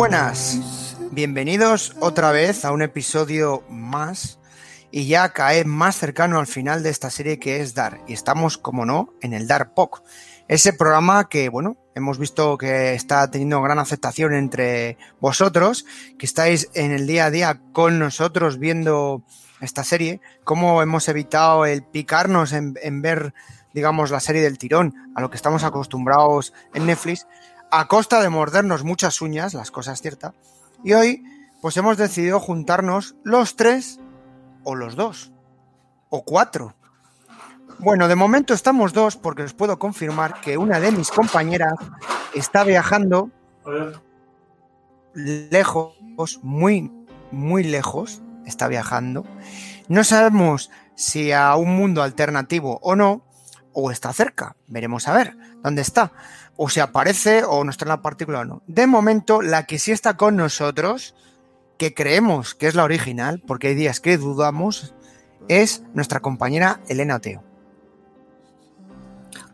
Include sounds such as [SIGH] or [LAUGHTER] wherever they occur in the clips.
Buenas, bienvenidos otra vez a un episodio más y ya cae más cercano al final de esta serie que es Dar. Y estamos, como no, en el Dar POC, ese programa que, bueno, hemos visto que está teniendo gran aceptación entre vosotros, que estáis en el día a día con nosotros viendo esta serie, cómo hemos evitado el picarnos en, en ver, digamos, la serie del tirón, a lo que estamos acostumbrados en Netflix, a costa de mordernos muchas uñas, las cosas ciertas. Y hoy, pues hemos decidido juntarnos los tres o los dos o cuatro. Bueno, de momento estamos dos porque os puedo confirmar que una de mis compañeras está viajando lejos, muy, muy lejos, está viajando. No sabemos si a un mundo alternativo o no, o está cerca. Veremos a ver dónde está. O se aparece o no está en la partícula o no. De momento, la que sí está con nosotros, que creemos que es la original, porque hay días que dudamos, es nuestra compañera Elena Oteo.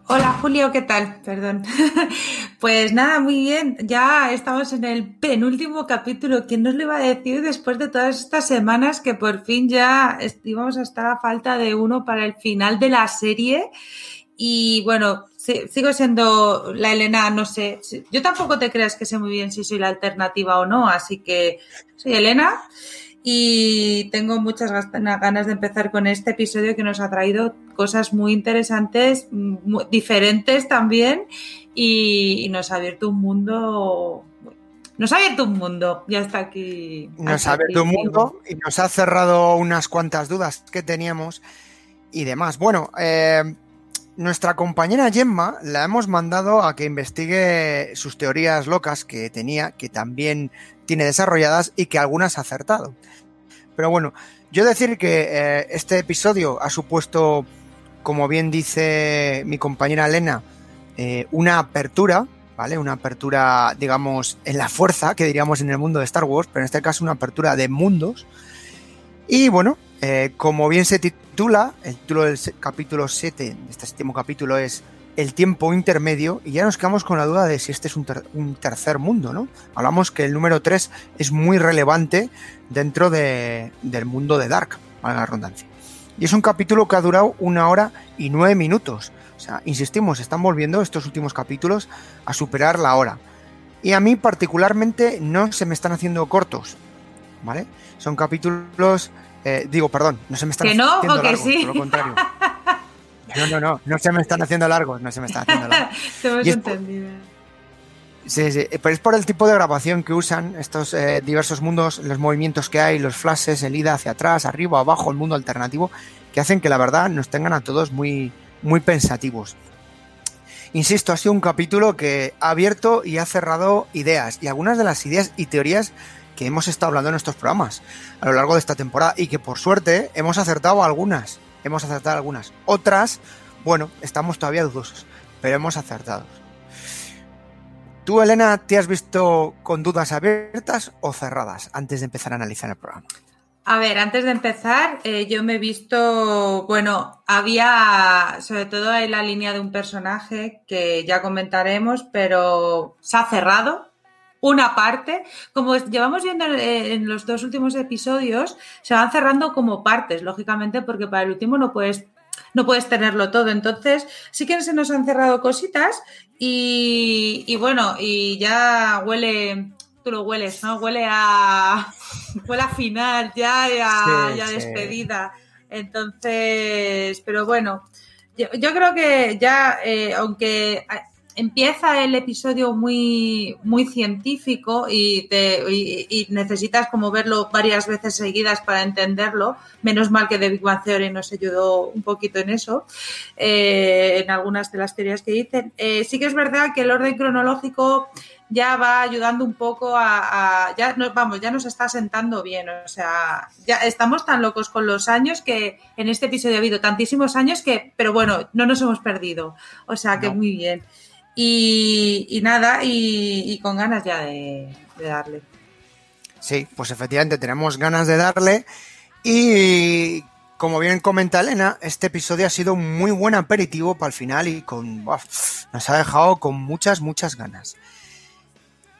Hola Julio, ¿qué tal? Perdón. [LAUGHS] Pues nada, muy bien. Ya estamos en el penúltimo capítulo. ¿Quién nos lo iba a decir después de todas estas semanas que por fin ya íbamos a estar a falta de uno para el final de la serie? Y bueno, sigo siendo la Elena, no sé. Yo tampoco te creas que sé muy bien si soy la alternativa o no, así que soy Elena y tengo muchas ganas de empezar con este episodio que nos ha traído cosas muy interesantes, muy diferentes también y, nos ha abierto un mundo nos ha abierto un mundo, ya está aquí. Nos ha abierto un mundo y nos ha cerrado unas cuantas dudas que teníamos y demás. Bueno, eh, nuestra compañera Gemma la hemos mandado a que investigue sus teorías locas que tenía, que también tiene desarrolladas y que algunas ha acertado. Pero bueno, yo decir que eh, este episodio ha supuesto, como bien dice mi compañera Elena, eh, una apertura, ¿vale? Una apertura, digamos, en la fuerza, que diríamos en el mundo de Star Wars, pero en este caso una apertura de mundos. Y bueno, eh, como bien se titula, el título del capítulo 7, de este séptimo capítulo es el tiempo intermedio y ya nos quedamos con la duda de si este es un, tercer mundo, ¿no? Hablamos que el número 3 es muy relevante dentro del mundo de Dark, para la redundancia. Y es un capítulo que ha durado una hora y nueve minutos. O sea, insistimos, están volviendo estos últimos capítulos a superar la hora. Y a mí particularmente no se me están haciendo cortos, ¿vale? Son capítulos, eh, digo, perdón, no se me están haciendo no, que sí? por lo contrario. No, no, no, no se me están haciendo largos, no se me están haciendo largos. [LAUGHS] Te hemos entendido. Sí, sí, pero es por el tipo de grabación que usan estos eh, diversos mundos, los movimientos que hay, los flashes, el ida hacia atrás, arriba, abajo, el mundo alternativo, que hacen que la verdad nos tengan a todos muy, muy pensativos. Insisto, ha sido un capítulo que ha abierto y ha cerrado ideas, y algunas de las ideas y teorías que hemos estado hablando en nuestros programas a lo largo de esta temporada, y que por suerte hemos acertado algunas hemos acertado algunas. Otras, bueno, estamos todavía dudosos, pero hemos acertado. ¿Tú, Elena, te has visto con dudas abiertas o cerradas antes de empezar a analizar el programa? A ver, antes de empezar, eh, yo me he visto, bueno, había sobre todo en la línea de un personaje que ya comentaremos, pero se ha cerrado, una parte. Como llevamos viendo en los dos últimos episodios, se van cerrando como partes, lógicamente, porque para el último no puedes no puedes tenerlo todo. Entonces, sí que se nos han cerrado cositas y, bueno, y ya huele, tú lo hueles, ¿no? Huele a, [LAUGHS] huele a final, ya, ya, despedida. Entonces, pero bueno, yo, creo que ya, eh, aunque empieza el episodio muy, muy científico y, te, y, necesitas como verlo varias veces seguidas para entenderlo. Menos mal que The Big Bang Theory nos ayudó un poquito en eso, eh, en algunas de las teorías que dicen. Eh, sí que es verdad que el orden cronológico ya va ayudando un poco a, ya nos, vamos, ya nos está sentando bien, o sea, ya estamos tan locos con los años que en este episodio ha habido tantísimos años que, pero bueno, no nos hemos perdido, o sea que muy bien. Y, nada, y, con ganas ya de, darle. Sí, pues efectivamente tenemos ganas de darle. Y como bien comenta Elena, este episodio ha sido un muy buen aperitivo para el final y con nos ha dejado con muchas, muchas ganas.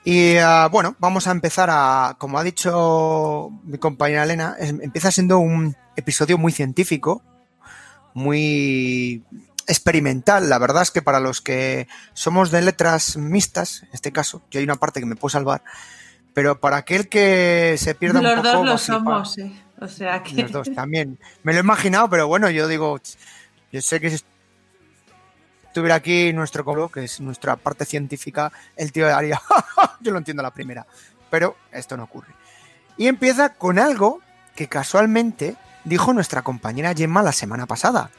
Y uh, bueno, vamos a empezar a, como ha dicho mi compañera Elena, empieza siendo un episodio muy científico, muy experimental. La verdad es que para los que somos de letras mixtas, en este caso, yo hay una parte que me puedo salvar, pero para aquel que se pierda los un poco... Los dos lo somos, eh. O sea que... Los dos [LAUGHS] también. Me lo he imaginado, pero bueno, yo digo, yo sé que si estuviera aquí nuestro colo, que es nuestra parte científica, el tío haría, [LAUGHS] yo lo entiendo a la primera, pero esto no ocurre. Y empieza con algo que casualmente dijo nuestra compañera Gemma la semana pasada.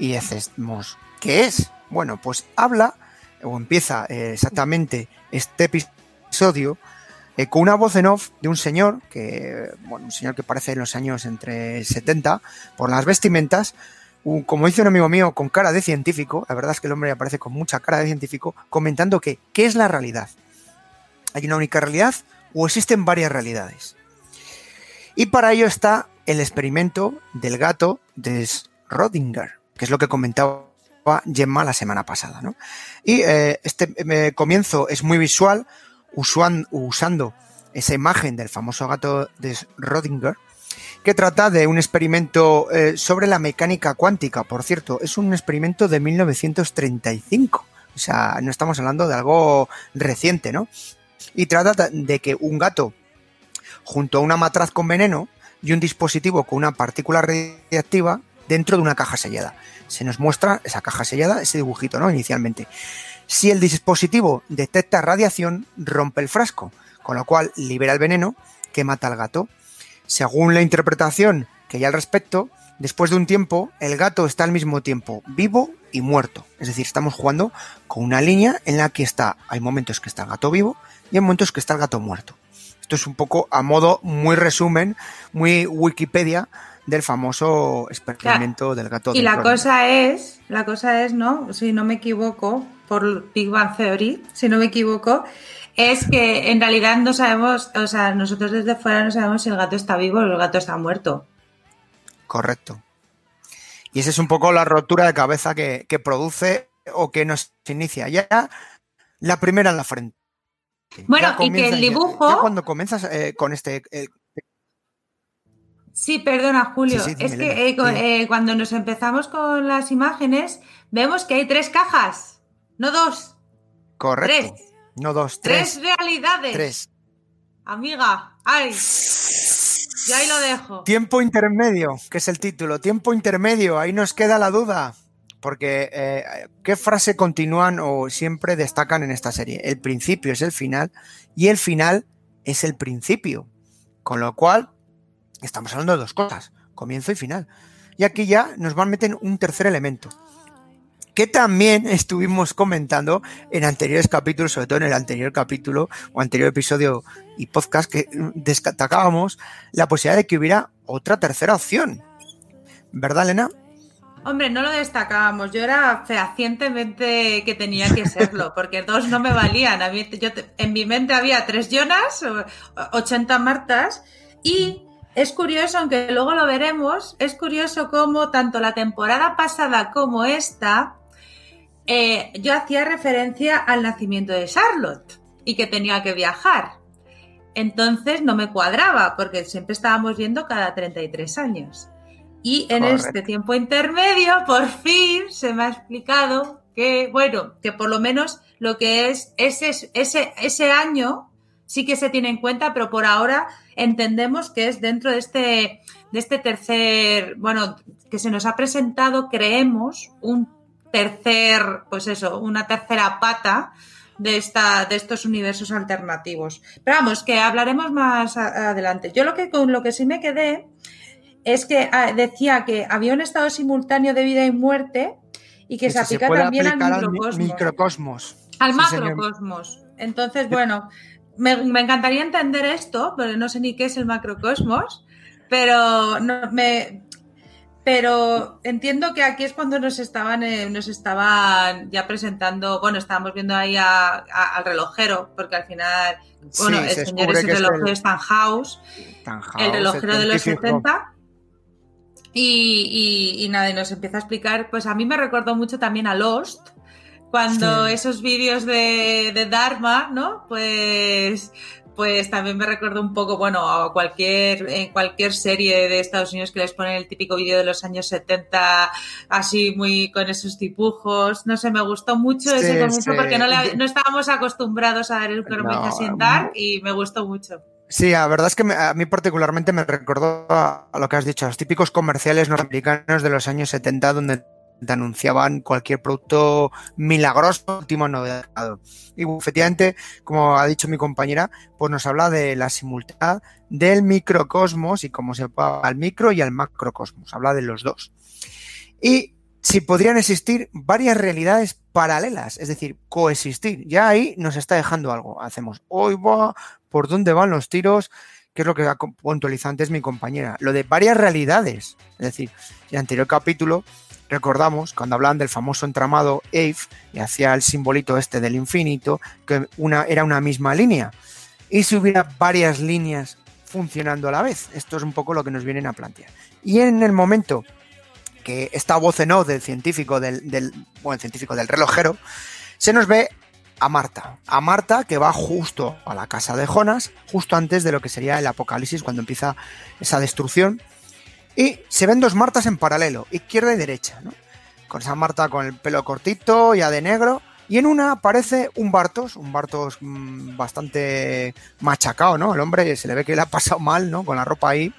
Y decimos, ¿qué es? Bueno, pues habla, o empieza eh, exactamente este episodio eh, con una voz en off de un señor, que, bueno, un señor que parece en los años entre 70, por las vestimentas, como dice un amigo mío, con cara de científico, la verdad es que el hombre aparece con mucha cara de científico, comentando que, ¿qué es la realidad? ¿Hay una única realidad o existen varias realidades? Y para ello está el experimento del gato de Schrödinger, que es lo que comentaba Gemma la semana pasada. ¿no? Y eh, este eh, comienzo es muy visual, usando esa imagen del famoso gato de Schrödinger, que trata de un experimento eh, sobre la mecánica cuántica. Por cierto, es un experimento de 1935. O sea, no estamos hablando de algo reciente, ¿no? Y trata de que un gato, junto a una matraz con veneno y un dispositivo con una partícula radiactiva, dentro de una caja sellada. Se nos muestra esa caja sellada, ese dibujito, ¿no? Inicialmente. Si el dispositivo detecta radiación, rompe el frasco, con lo cual libera el veneno que mata al gato. Según la interpretación que hay al respecto, después de un tiempo, el gato está al mismo tiempo vivo y muerto. Es decir, estamos jugando con una línea en la que está, hay momentos que está el gato vivo y hay momentos que está el gato muerto. Esto es un poco a modo muy resumen, muy Wikipedia del famoso experimento del gato. Y la cosa es, la cosa es, ¿no? Si no me equivoco, por Big Bang Theory, si no me equivoco, es que en realidad no sabemos, o sea, nosotros desde fuera no sabemos si el gato está vivo o el gato está muerto. Correcto. Y esa es un poco la rotura de cabeza que, produce o que nos inicia. Ya la primera en la frente. Bueno, y que el dibujo. cuando comienzas eh, con este. Eh, Sí, perdona, Julio. es que eh, eh, cuando nos empezamos con las imágenes, vemos que hay tres cajas, no dos. Correcto. Tres. No dos, tres. Tres realidades. Tres. Amiga, ay. Ya ahí lo dejo. Tiempo intermedio, que es el título. Tiempo intermedio, ahí nos queda la duda. Porque, eh, ¿qué frase continúan o siempre destacan en esta serie? El principio es el final y el final es el principio. Con lo cual, Estamos hablando de dos cosas, comienzo y final. Y aquí ya nos van a meter un tercer elemento, que también estuvimos comentando en anteriores capítulos, sobre todo en el anterior capítulo o anterior episodio y podcast, que destacábamos la posibilidad de que hubiera otra tercera opción. ¿Verdad, Elena? Hombre, no lo destacábamos. Yo era fehacientemente que tenía que serlo, porque dos no me valían. en mi mente había tres Jonas, 80 Martas, y es curioso, aunque luego lo veremos, es curioso cómo tanto la temporada pasada como esta, eh, yo hacía referencia al nacimiento de Charlotte y que tenía que viajar. Entonces no me cuadraba, porque siempre estábamos viendo cada 33 años. Y en este tiempo intermedio, [LAUGHS] por fin se me ha explicado que, bueno, que por lo menos lo que es ese, ese, ese año sí que se tiene en cuenta, pero por ahora entendemos que es dentro de este, de este tercer, bueno, que se nos ha presentado, creemos, un tercer, pues eso, una tercera pata de, esta, de estos universos alternativos. Pero vamos, que hablaremos más adelante. Yo lo que con lo que sí me quedé es que ah, decía que había un estado simultáneo de vida y muerte y que, se aplica también al microcosmos. Al macrocosmos. Entonces, bueno, me, encantaría entender esto, pero no sé ni qué es el macrocosmos, pero no, me, pero entiendo que aquí es cuando nos estaban, eh, nos estaban ya presentando, bueno, estábamos viendo ahí al relojero, porque al final, bueno, el señor ese relojero es Tannhaus, el relojero de los 70. Y, y, y, nada, y nos empieza a explicar, pues a mí me recordó mucho también a Lost, cuando esos vídeos de, de Dharma, ¿no? Pues pues también me recuerdo un poco, bueno, a cualquier, en cualquier serie de Estados Unidos que les ponen el típico vídeo de los años 70, así muy con esos dibujos. No sé, me gustó mucho ese comienzo porque no, no, estábamos acostumbrados a ver el no, sin dar y me gustó mucho. Sí, la verdad es que a mí particularmente me recordó a, lo que has dicho, a los típicos comerciales norteamericanos de los años 70 donde te anunciaban cualquier producto milagroso, último novedad. Y efectivamente, como ha dicho mi compañera, pues nos habla de la simultad del microcosmos y cómo se va al micro y al macrocosmos. Habla de los dos. Y si podrían existir varias realidades paralelas, es decir, coexistir. Ya ahí nos está dejando algo. Hacemos, hoy va, por dónde van los tiros, que es lo que ha puntualizado antes mi compañera. Lo de varias realidades. Es decir, en el anterior capítulo recordamos cuando hablaban del famoso entramado Ave y hacía el simbolito este del infinito, que una, era una misma línea. Y si hubiera varias líneas funcionando a la vez, esto es un poco lo que nos vienen a plantear. Y en el momento que esta voz en off del científico, del, del, bueno, científico del relojero, se nos ve a Marta. A Marta que va justo a la casa de Jonas, justo antes de lo que sería el apocalipsis, cuando empieza esa destrucción. Y se ven dos Martas en paralelo, izquierda y derecha, ¿no? Con esa Marta con el pelo cortito, ya de negro. Y en una aparece un Bartos, un Bartos mmm, bastante machacado, ¿no? El hombre se le ve que le ha pasado mal, ¿no? Con la ropa ahí.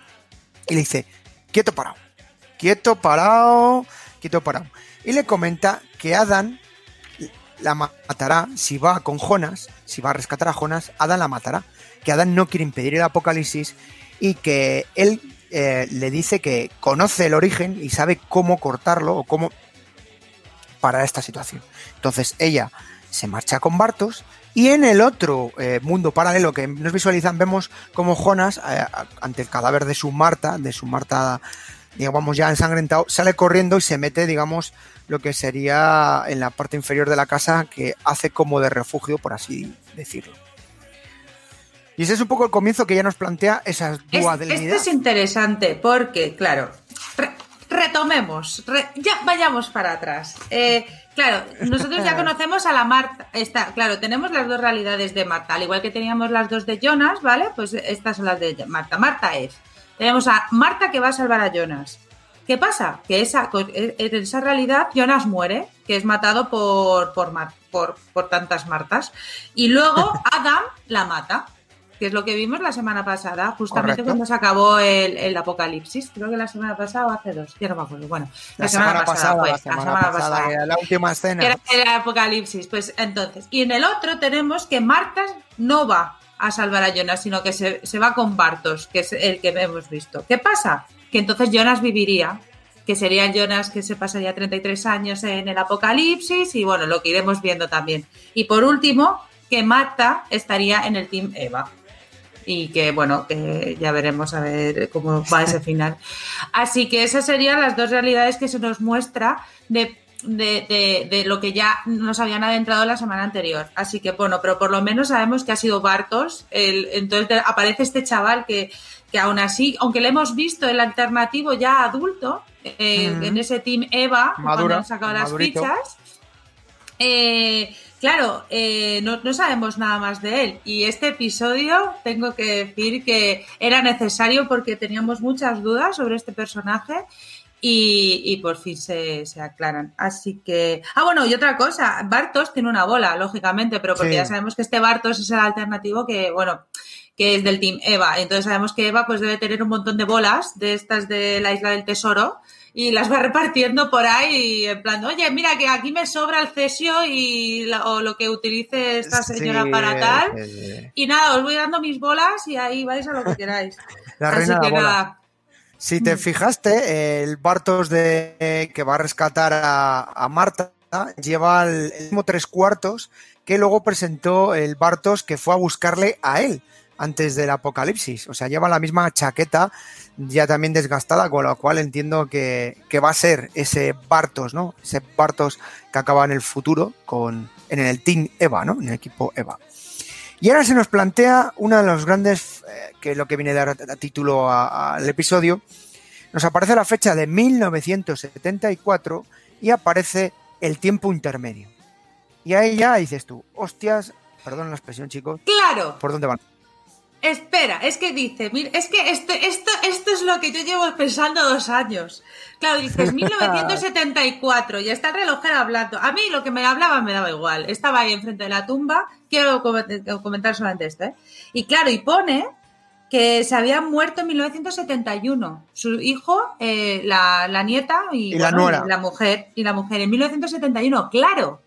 Y le dice, quieto parado, quieto parado, quieto parado. Y le comenta que Adán la matará si va con Jonas, si va a rescatar a Jonas, Adán la matará. Que Adán no quiere impedir el apocalipsis y que él eh, le dice que conoce el origen y sabe cómo cortarlo o cómo para esta situación. Entonces ella se marcha con Bartos y en el otro eh, mundo paralelo que nos visualizan vemos como Jonas eh, ante el cadáver de su Marta, de su Marta digamos ya ensangrentado, sale corriendo y se mete digamos lo que sería en la parte inferior de la casa que hace como de refugio por así decirlo. Y ese es un poco el comienzo que ya nos plantea esas dualidades. Esto es interesante porque, claro, retomemos, ya vayamos para atrás. Eh, claro, nosotros ya [LAUGHS] conocemos a la Marta, está, claro, tenemos las dos realidades de Marta, al igual que teníamos las dos de Jonas, ¿vale? Pues estas son las de Marta. Marta es, tenemos a Marta que va a salvar a Jonas. ¿Qué pasa? Que esa, en esa realidad Jonas muere, que es matado por, por, por, por tantas Martas. Y luego [LAUGHS] Adam la mata que es lo que vimos la semana pasada, justamente cuando se acabó el, apocalipsis. Creo que la semana pasada o hace dos, ya no me acuerdo. Bueno, la, semana, pasada, fue, la semana, pasada, la última escena. Era el apocalipsis, pues entonces. Y en el otro tenemos que Marta no va a salvar a Jonas, sino que se, se va con Bartos, que es el que hemos visto. ¿Qué pasa? Que entonces Jonas viviría que sería Jonas que se pasaría 33 años en el apocalipsis y bueno, lo que iremos viendo también. Y por último, que Marta estaría en el Team Eva y que bueno, que ya veremos a ver cómo va ese [LAUGHS] final. Así que esas serían las dos realidades que se nos muestra de, de, de, lo que ya nos habían adentrado la semana anterior. Así que bueno, pero por lo menos sabemos que ha sido Bartos, el, entonces aparece este chaval que, que aún así, aunque le hemos visto el alternativo ya adulto, eh, en ese team Eva, cuando han sacado las fichas, eh, Claro, eh, no, sabemos nada más de él y este episodio tengo que decir que era necesario porque teníamos muchas dudas sobre este personaje y, por fin se, aclaran. Así que... Ah, bueno, y otra cosa, Bartos tiene una bola, lógicamente, pero porque ya sabemos que este Bartos es el alternativo que, bueno, que es del Team Eva. Entonces sabemos que Eva pues debe tener un montón de bolas de estas de la Isla del Tesoro y las va repartiendo por ahí en plan, oye, mira que aquí me sobra el cesio y o lo que utilice esta señora para tal. Y nada, os voy dando mis bolas y ahí vais a lo que queráis. [LAUGHS] Así que nada. Si te fijaste, el Bartos de que va a rescatar a, Marta lleva el, el mismo tres cuartos que luego presentó el Bartos que fue a buscarle a él antes del apocalipsis. O sea, lleva la misma chaqueta ya también desgastada, con lo cual entiendo que, va a ser ese Bartos, ¿no? Ese Bartos que acaba en el futuro con, en el Team EVA, ¿no? En el equipo EVA. Y ahora se nos plantea uno de los grandes, eh, que es lo que viene a dar a título al episodio, nos aparece la fecha de 1974 y aparece el tiempo intermedio. Y ahí ya dices tú, hostias, perdón la expresión, chicos. Claro. ¿Por dónde van? Espera, es que dice, mira, es que esto, esto, esto es lo que yo llevo pensando dos años. Claro, dices [LAUGHS] 1974 y está el relojero hablando. A mí lo que me hablaba me daba igual. Estaba ahí enfrente de la tumba. Quiero comentar solamente esto, ¿eh? Y claro, y pone que se había muerto en 1971. Su hijo, eh, la, nieta y, la, la mujer. Y la mujer en 1971. Claro.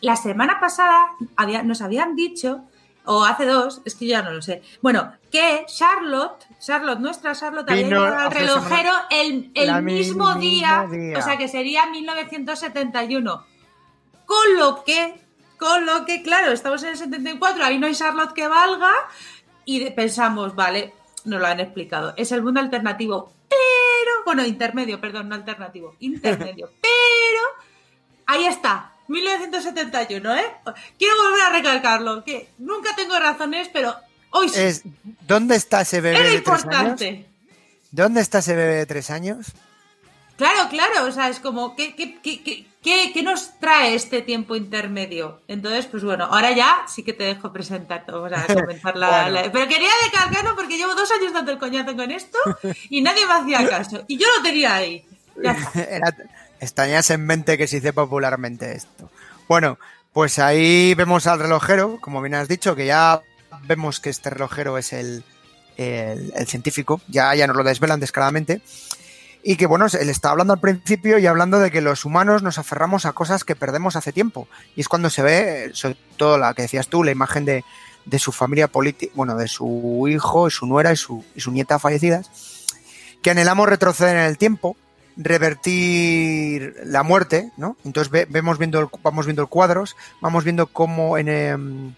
La semana pasada había, nos habían dicho o hace dos, es que ya no lo sé. Bueno, que Charlotte, Charlotte, nuestra Charlotte, había llegado al relojero el, mismo día, o sea que sería 1971. Con lo que, con lo que, claro, estamos en el 74, ahí no hay Charlotte que valga, y pensamos, vale, nos lo han explicado, es el mundo alternativo, pero, bueno, intermedio, perdón, no alternativo, [LAUGHS] intermedio, pero ahí está, 1971, ¿eh? Quiero volver a recalcarlo, que nunca tengo razones, pero hoy sí. Es, ¿Dónde está ese bebé de tres años? ¿Dónde está ese bebé de tres años? Claro, claro, o sea, es como, ¿qué, qué, nos trae este tiempo intermedio? Entonces, pues bueno, ahora ya sí que te dejo presentar, o sea, [LAUGHS] comentar la, Pero quería recalcarlo porque llevo dos años dando el coñazo con esto y nadie me hacía caso. Y yo lo tenía ahí. [LAUGHS] Estañas en mente que se dice popularmente esto. Bueno, pues ahí vemos al relojero, como bien has dicho, que ya vemos que este relojero es el, científico, ya, ya nos lo desvelan descaradamente. Y que bueno, él está hablando al principio y hablando de que los humanos nos aferramos a cosas que perdemos hace tiempo. Y es cuando se ve, sobre todo la que decías tú, la imagen de, su familia política, bueno, de su hijo, su nuera y su, y su nieta fallecidas, que anhelamos retroceder en el tiempo revertir la muerte, ¿no? Entonces vemos viendo vamos viendo el cuadros, vamos viendo cómo en, em,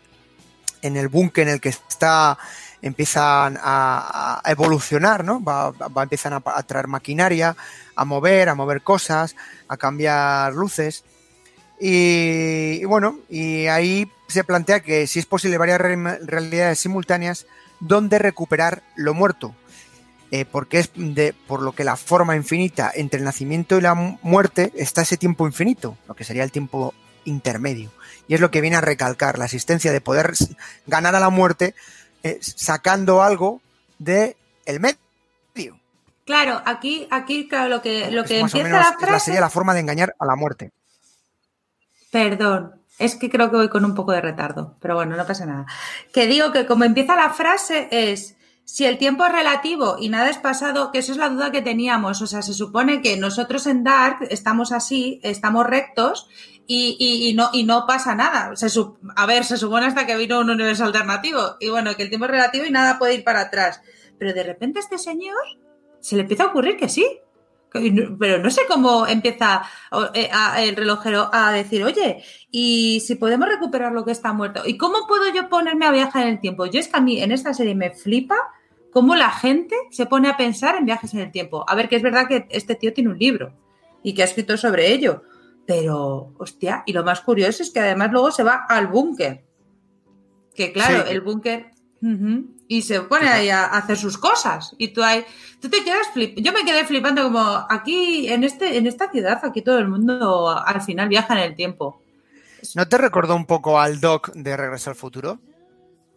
en el búnker en el que está empiezan a, evolucionar, ¿no? Va, empiezan a, traer maquinaria, a mover, a mover cosas, a cambiar luces. Y, y, bueno, y ahí se plantea que si es posible varias realidades simultáneas donde recuperar lo muerto. Eh, porque es de, por lo que la forma infinita entre el nacimiento y la muerte está ese tiempo infinito, lo que sería el tiempo intermedio. Y es lo que viene a recalcar la existencia de poder ganar a la muerte eh, sacando algo de el medio. Claro, aquí, aquí claro, lo que, lo que empieza la frase... sería la forma de engañar a la muerte. Perdón, es que creo que voy con un poco de retardo, pero bueno, no pasa nada. Que digo que como empieza la frase es si el tiempo es relativo y nada es pasado, que eso es la duda que teníamos. O sea, se supone que nosotros en Dark estamos así, estamos rectos y, no, y no pasa nada. a ver, se supone hasta que vino un universo alternativo. Y bueno, que el tiempo es relativo y nada puede ir para atrás. Pero de repente a este señor se le empieza a ocurrir que sí. Pero no sé cómo empieza eh, el relojero a decir, oye, y si podemos recuperar lo que está muerto, ¿y cómo puedo yo ponerme a viajar en el tiempo? Yo es que a mí en esta serie me flipa cómo la gente se pone a pensar en viajes en el tiempo. A ver, que es verdad que este tío tiene un libro y que ha escrito sobre ello, pero, hostia, y lo más curioso es que además luego se va al búnker. Que claro, el búnker... y se pone ahí a hacer sus cosas. Y tú ahí, tú te quedas flip. Yo me quedé flipando como aquí, en, este, en esta ciudad, aquí todo el mundo al final viaja en el tiempo. ¿No te recordó un poco al Doc de Regreso al Futuro?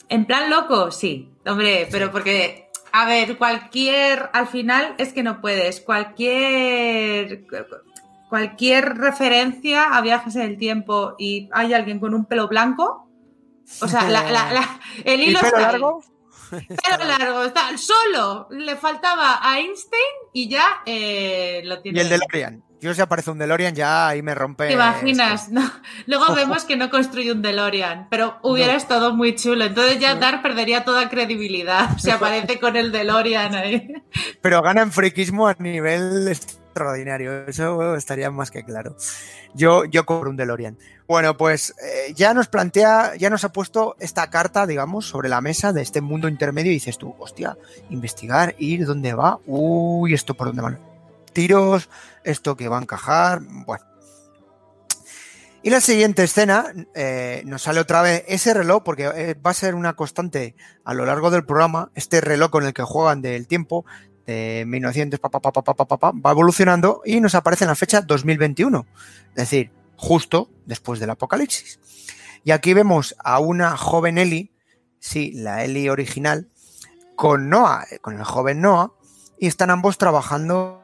En plan loco, sí, hombre, pero porque a ver, cualquier, al final es que no puedes, cualquier, cualquier referencia a viajes en el tiempo y hay alguien con un pelo blanco, o sea, el hilo pelo largo? Pelo largo, está, solo le faltaba a Einstein y ya eh, lo tiene. Y el de DeLorean. Yo si aparece un DeLorean ya ahí me rompe. ¿Te imaginas? No. Luego [LAUGHS] vemos que no construye un DeLorean, pero hubiera estado muy chulo. Entonces ya Dar perdería toda credibilidad si [LAUGHS] aparece con el DeLorean ahí. Pero gana en friquismo a nivel extraordinario. Eso estaría más que claro. Yo, yo cobro un DeLorean. Bueno, pues eh, ya nos plantea, ya nos ha puesto esta carta, digamos, sobre la mesa de este mundo intermedio y dices tú, hostia, investigar, ir, ¿dónde va? Uy, esto por dónde van tiros, esto que va a encajar, bueno. Y la siguiente escena eh, nos sale otra vez ese reloj, porque eh, va a ser una constante a lo largo del programa, este reloj con el que juegan del tiempo, de 1900, pa, va evolucionando y nos aparece en la fecha 2021. Es decir, justo después del apocalipsis. Y aquí vemos a una joven Eli, sí, la Eli original, con Noah, con el joven Noah, y están ambos trabajando,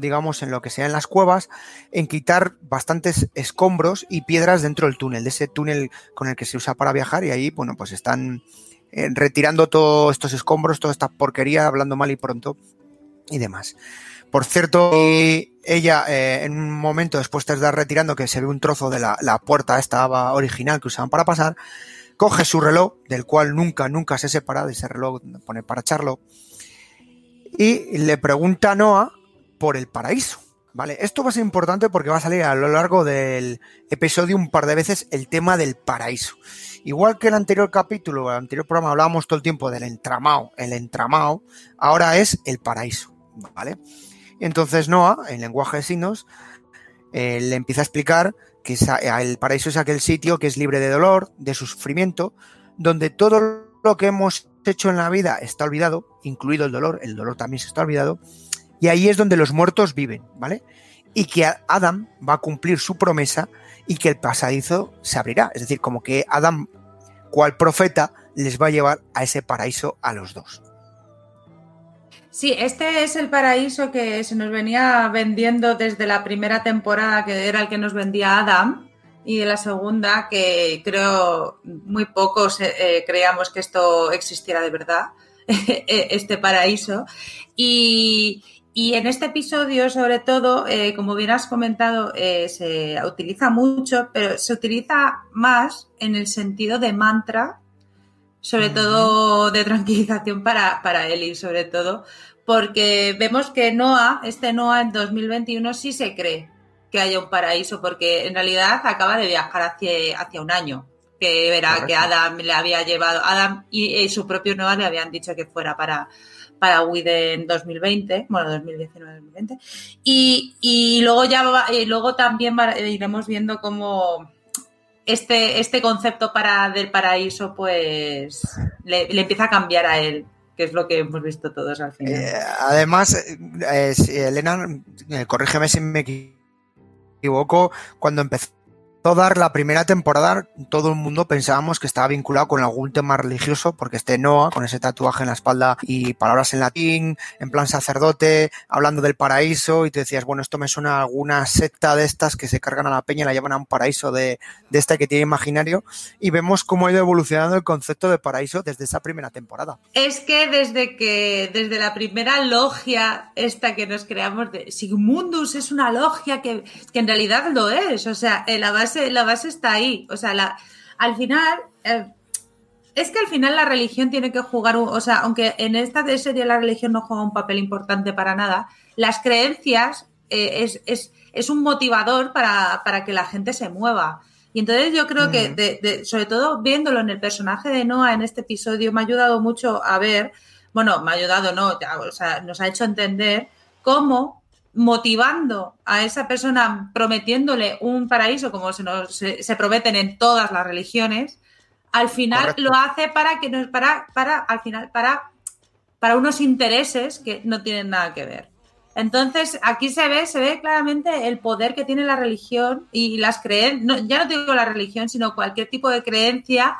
digamos, en lo que sea en las cuevas, en quitar bastantes escombros y piedras dentro del túnel, de ese túnel con el que se usa para viajar, y ahí, bueno, pues están eh, retirando todos estos escombros, toda esta porquería, hablando mal y pronto, y demás. Por cierto, ella eh, en un momento después de estar retirando, que se ve un trozo de la, la puerta esta original que usaban para pasar, coge su reloj, del cual nunca, nunca se separa de ese reloj, pone para echarlo, y le pregunta a Noah por el paraíso. Vale, esto va a ser importante porque va a salir a lo largo del episodio un par de veces el tema del paraíso. Igual que el anterior capítulo, el anterior programa hablábamos todo el tiempo del entramado, el entramado, ahora es el paraíso, ¿vale? Entonces Noah, en lenguaje de signos, eh, le empieza a explicar que el paraíso es aquel sitio que es libre de dolor, de sufrimiento, donde todo lo que hemos hecho en la vida está olvidado, incluido el dolor, el dolor también se está olvidado, y ahí es donde los muertos viven, ¿vale? Y que Adam va a cumplir su promesa y que el pasadizo se abrirá. Es decir, como que Adam, cual profeta, les va a llevar a ese paraíso a los dos. Sí, este es el paraíso que se nos venía vendiendo desde la primera temporada, que era el que nos vendía Adam, y de la segunda, que creo muy pocos eh, creíamos que esto existiera de verdad, [LAUGHS] este paraíso. Y, en este episodio, sobre todo, eh, como bien has comentado, eh, se utiliza mucho, pero se utiliza más en el sentido de mantra sobre todo de tranquilización para, para y sobre todo, porque vemos que Noah, este Noah en 2021 sí se cree que haya un paraíso, porque en realidad acaba de viajar hacia, hacia un año, que era que Adam le había llevado, Adam y, su propio Noah le habían dicho que fuera para, para en 2020, bueno, 2019-2020, y, y, luego ya y luego también iremos viendo cómo este, este concepto para, del paraíso, pues le, empieza a cambiar a él, que es lo que hemos visto todos al final. Eh, además, eh, Elena, eh, corrígeme si me equivoco, cuando empezó dar la primera temporada, todo el mundo pensábamos que estaba vinculado con algún tema religioso, porque este Noah, con ese tatuaje en la espalda y palabras en latín, en plan sacerdote, hablando del paraíso, y te decías, bueno, esto me suena a alguna secta de estas que se cargan a la peña y la llevan a un paraíso de, de este que tiene imaginario, y vemos cómo ha ido evolucionando el concepto de paraíso desde esa primera temporada. Es que desde que, desde la primera logia esta que nos creamos de Sigmundus es una logia que, que en realidad lo es, o sea, la base la base está ahí. O sea, la, al final, eh, es que al final la religión tiene que jugar, o sea, aunque en esta serie la religión no juega un papel importante para nada, las creencias eh, es, un motivador para, que la gente se mueva. Y entonces yo creo que, sobre todo viéndolo en el personaje de Noah en este episodio, me ha ayudado mucho a ver, bueno, me ha ayudado, no, o sea, nos ha hecho entender cómo motivando a esa persona, prometiéndole un paraíso como se, nos, se, prometen en todas las religiones, al final lo hace para que nos, para, para, al final, para, para unos intereses que no tienen nada que ver. Entonces, aquí se ve, se ve claramente el poder que tiene la religión y las creencias, ya no digo la religión, sino cualquier tipo de creencia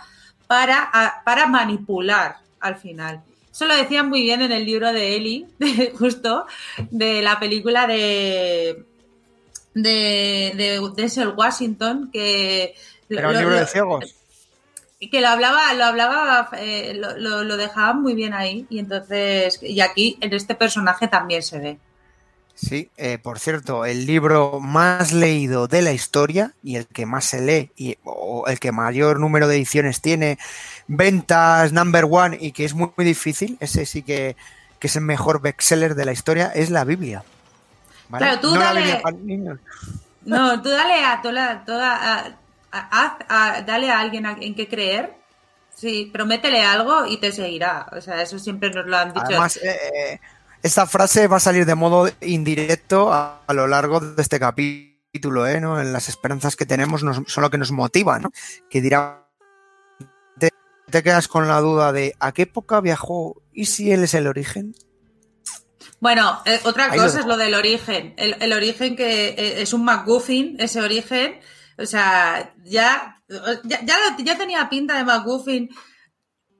para, para manipular al final. Eso lo decían muy bien en el libro de Eli, [LAUGHS] justo, de la película de de, de Denzel Washington, que... Era un libro de ciegos. Que lo hablaba, lo hablaba, eh, lo, lo, dejaban muy bien ahí. Y entonces, y aquí en este personaje también se ve. Sí, eh, por cierto, el libro más leído de la historia y el que más se lee y o el que mayor número de ediciones tiene, ventas number one y que es muy, difícil, ese sí que, es el mejor bestseller de la historia, es la Biblia. Claro, tú dale. No, tú dale a toda, toda a, dale a alguien en que creer. Sí, prométele algo y te seguirá. O sea, eso siempre nos lo han dicho. Además, eh, eh, esta frase va a salir de modo indirecto a, lo largo de este capítulo, ¿eh? ¿no? En las esperanzas que tenemos son lo que nos motiva, ¿no? Que dirá, te, quedas con la duda de ¿a qué época viajó y si él es el origen? Bueno, eh, otra cosa es lo del origen. El, origen que eh, es un McGuffin, ese origen, O sea, ya, ya, ya, tenía pinta de McGuffin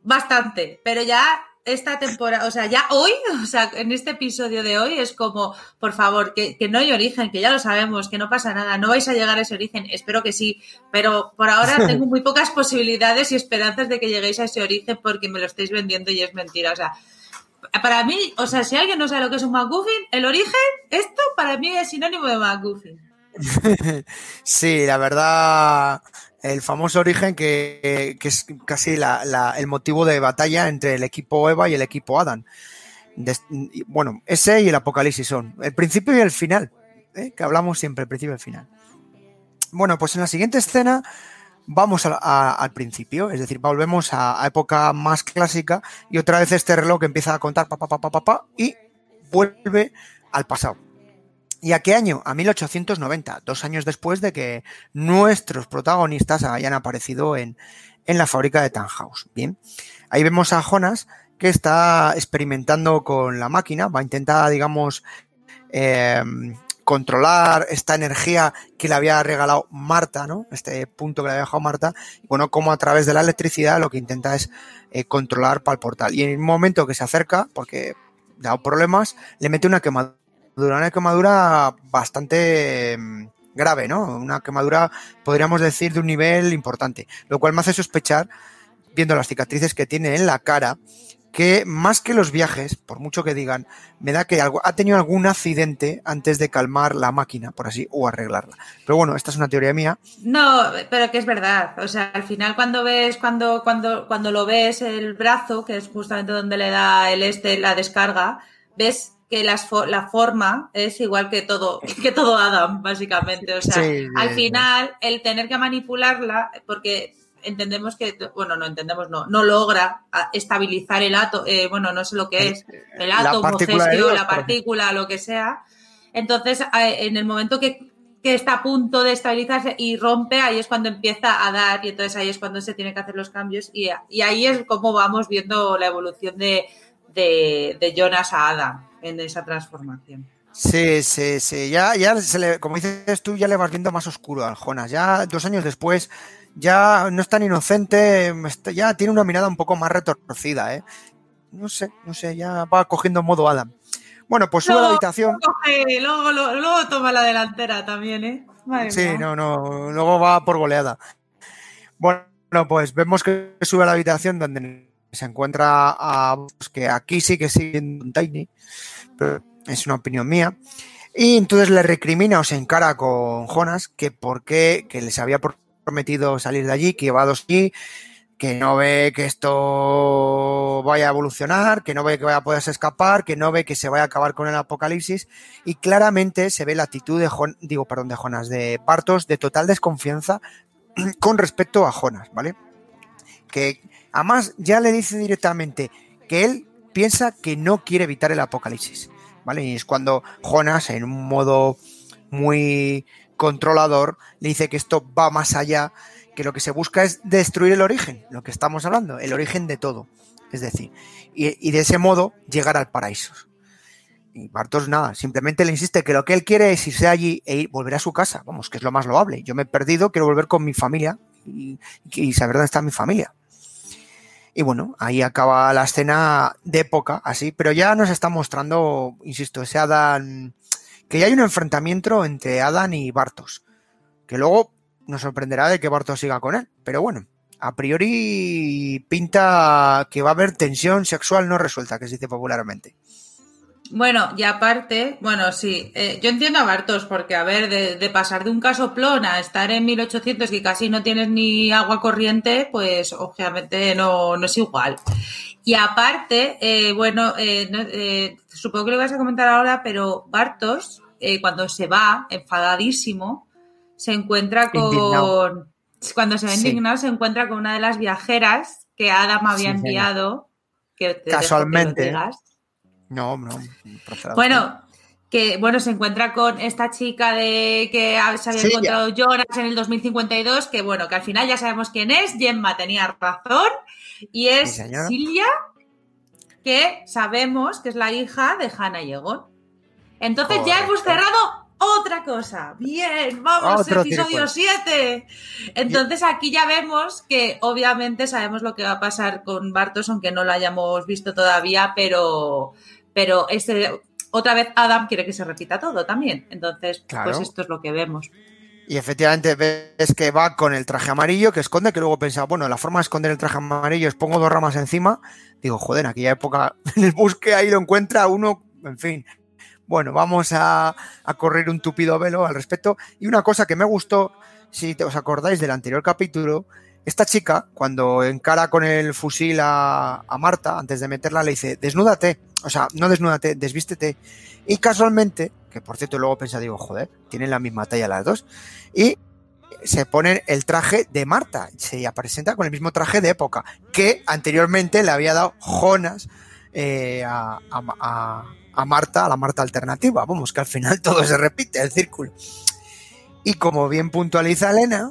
bastante, pero ya esta temporada, o sea, ya hoy, [LAUGHS] o sea, en este episodio de hoy es como, por favor, que, que, no hay origen, que ya lo sabemos, que no pasa nada, no vais a llegar a ese origen, espero que sí, pero por ahora [LAUGHS] tengo muy pocas posibilidades y esperanzas de que lleguéis a ese origen porque me lo estáis vendiendo y es mentira, o sea, para mí, o sea, si alguien no sabe lo que es un McGuffin, el origen, esto para mí es sinónimo de McGuffin. [LAUGHS] sí, la verdad, el famoso origen que, es casi el motivo de batalla entre el equipo Eva y el equipo Adam. bueno, ese y el Apocalipsis son el principio y el final, ¿eh? que hablamos siempre, el principio y el final. Bueno, pues en la siguiente escena vamos al principio, es decir, volvemos a, época más clásica y otra vez este reloj empieza a contar pa, pa, pa, pa, pa, y vuelve al pasado. ¿Y a qué año? A 1890, dos años después de que nuestros protagonistas hayan aparecido en, en la fábrica de Tannhaus. Bien, ahí vemos a Jonas que está experimentando con la máquina, va a intentar, digamos, eh, controlar esta energía que le había regalado Marta, ¿no? Este punto que le había dejado Marta, bueno, como a través de la electricidad lo que intenta es eh, controlar para el portal. Y en el momento que se acerca, porque da problemas, le mete una quemadura una quemadura bastante mm, grave, ¿no? Una quemadura, podríamos decir, de un nivel importante, lo cual me hace sospechar, viendo las cicatrices que tiene en la cara, que más que los viajes, por mucho que digan, me da que algo, ha tenido algún accidente antes de calmar la máquina, por así, o arreglarla. Pero bueno, esta es una teoría mía. No, pero que es verdad. O sea, al final cuando ves, cuando, cuando, cuando lo ves el brazo, que es justamente donde le da el este, la descarga, ves que la forma es igual que todo, [LAUGHS] que todo Adam, básicamente. O sea, al final, el tener que manipularla, porque entendemos que, bueno, no entendemos, no, no logra estabilizar el átomo, eh, bueno, no sé lo que es, el átomo, la partícula, lo que sea. Entonces, en el momento que, que, está a punto de estabilizarse y rompe, ahí es cuando empieza a dar y entonces ahí es cuando se tienen que hacer los cambios y, y ahí es como vamos viendo la evolución de, de, de Jonas a Adam en esa transformación. Sí, sí, sí. Ya, ya se le, como dices tú, ya le vas viendo más oscuro al Jonas. Ya dos años después, ya no es tan inocente, ya tiene una mirada un poco más retorcida, ¿eh? No sé, no sé, ya va cogiendo modo Adam. Bueno, pues sube a la habitación. luego, luego, toma la delantera también, ¿eh? sí, no, no, luego va por goleada. Bueno, pues vemos que sube a la habitación donde se encuentra a pues, que aquí sí que sigue un Tiny, pero es una opinión mía. Y entonces le recrimina o se encara con Jonas que por qué, que les había prometido salir de allí, que iba dos allí, que no ve que esto vaya a evolucionar, que no ve que vaya a poderse escapar, que no ve que se vaya a acabar con el apocalipsis. Y claramente se ve la actitud de digo, perdón, de Jonas, de Partos, de total desconfianza [CLEARS THROAT] con respecto a Jonas, ¿vale? Que Además, ya le dice directamente que él piensa que no quiere evitar el apocalipsis, ¿vale? Y es cuando Jonas, en un modo muy controlador, le dice que esto va más allá, que lo que se busca es destruir el origen, lo que estamos hablando, el origen de todo. Es decir, y, de ese modo llegar al paraíso. Y Bartos nada, simplemente le insiste que lo que él quiere es irse allí e ir, volver a su casa. Vamos, que es lo más loable. Yo me he perdido, quiero volver con mi familia y, y saber dónde está mi familia. Y bueno, ahí acaba la escena de época, así, pero ya nos está mostrando, insisto, ese Adán, que ya hay un enfrentamiento entre Adán y Bartos, que luego nos sorprenderá de que Bartos siga con él, pero bueno, a priori pinta que va a haber tensión sexual no resuelta, que se dice popularmente. Bueno, y aparte, bueno, sí, eh, yo entiendo a Bartos, porque, a ver, de, pasar de un casoplón a estar en 1800 y casi no tienes ni agua corriente, pues obviamente no, no es igual. Y aparte, eh, bueno, eh, supongo que lo ibas a comentar ahora, pero Bartos, cuando se va, enfadadísimo, se encuentra con... Cuando se va indignado, se encuentra con una de las viajeras que Adam había enviado. Que Casualmente. No, no. Bueno, que bueno, se encuentra con esta chica de que se había encontrado Jonas en el 2052, que bueno, que al final ya sabemos quién es, Gemma tenía razón, y es Silvia, que sabemos que es la hija de Hannah y Egon. Entonces ya hemos cerrado otra cosa. Bien, vamos, Otro episodio tiripuel. 7. Entonces aquí ya vemos que obviamente sabemos lo que va a pasar con Bartos, aunque no lo hayamos visto todavía, pero, pero este, otra vez Adam quiere que se repita todo también. Entonces, Claro. pues esto es lo que vemos. Y efectivamente ves que va con el traje amarillo que esconde, que luego pensaba, bueno, la forma de esconder el traje amarillo es pongo dos ramas encima. Digo, joder, en aquella época [LAUGHS] en el bosque ahí lo encuentra uno, en fin. Bueno, vamos a, a correr un tupido velo al respecto. Y una cosa que me gustó, si te- os acordáis del anterior capítulo, esta chica, cuando encara con el fusil a, a Marta, antes de meterla, le dice, desnúdate. O sea, no desnúdate, desvístete. Y casualmente, que por cierto luego pensé, digo, joder, tienen la misma talla las dos. Y se ponen el traje de Marta. Se presenta con el mismo traje de época que anteriormente le había dado Jonas eh, a, a- a- Marta, a la Marta alternativa. Vamos, que al final todo se repite, el círculo. Y como bien puntualiza Elena,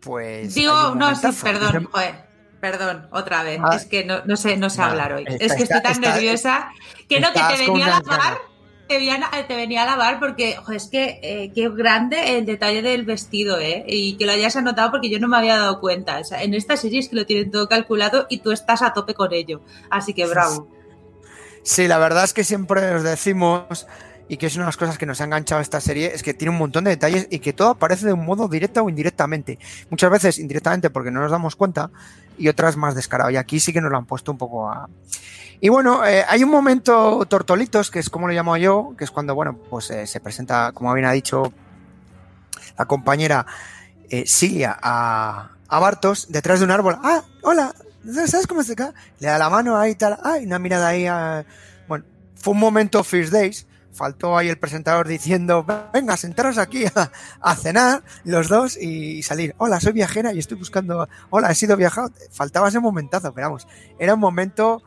pues. Digo, no, sí, perdón, joder. Perdón, otra vez. Ah. es que no, no sé, no sé Nada, hablar hoy. está- es que estoy tan está- nerviosa que no, que te venía a lavar. Te venía, a- te venía a lavar porque, joder, es que eh, qué grande el detalle del vestido, ¿eh? Y que lo hayas anotado porque yo no me había dado cuenta. O sea, en esta serie es que lo tienen todo calculado y tú estás a tope con ello. Así que bravo. Sí, la verdad es que siempre os decimos, y que es una de las cosas que nos ha enganchado esta serie, es que tiene un montón de detalles y que todo aparece de un modo directo o indirectamente. Muchas veces indirectamente porque no nos damos cuenta y otras más descarado. Y aquí sí que nos lo han puesto un poco a... Y bueno, eh, hay un momento tortolitos, que es como lo llamo yo, que es cuando, bueno, pues eh, se presenta, como bien ha dicho la compañera eh, Cilia a, a Bartos detrás de un árbol. Ah, hola, ¿sabes cómo se cae? Le da la mano ahí y tal. Ay, una mirada ahí. a- Bueno, fue un momento First Days. Faltó ahí el presentador diciendo, venga, sentaros aquí a, cenar los dos y salir. Hola, soy viajera y estoy buscando. Hola, he sido viajado. Faltaba ese momentazo, pero era un momento.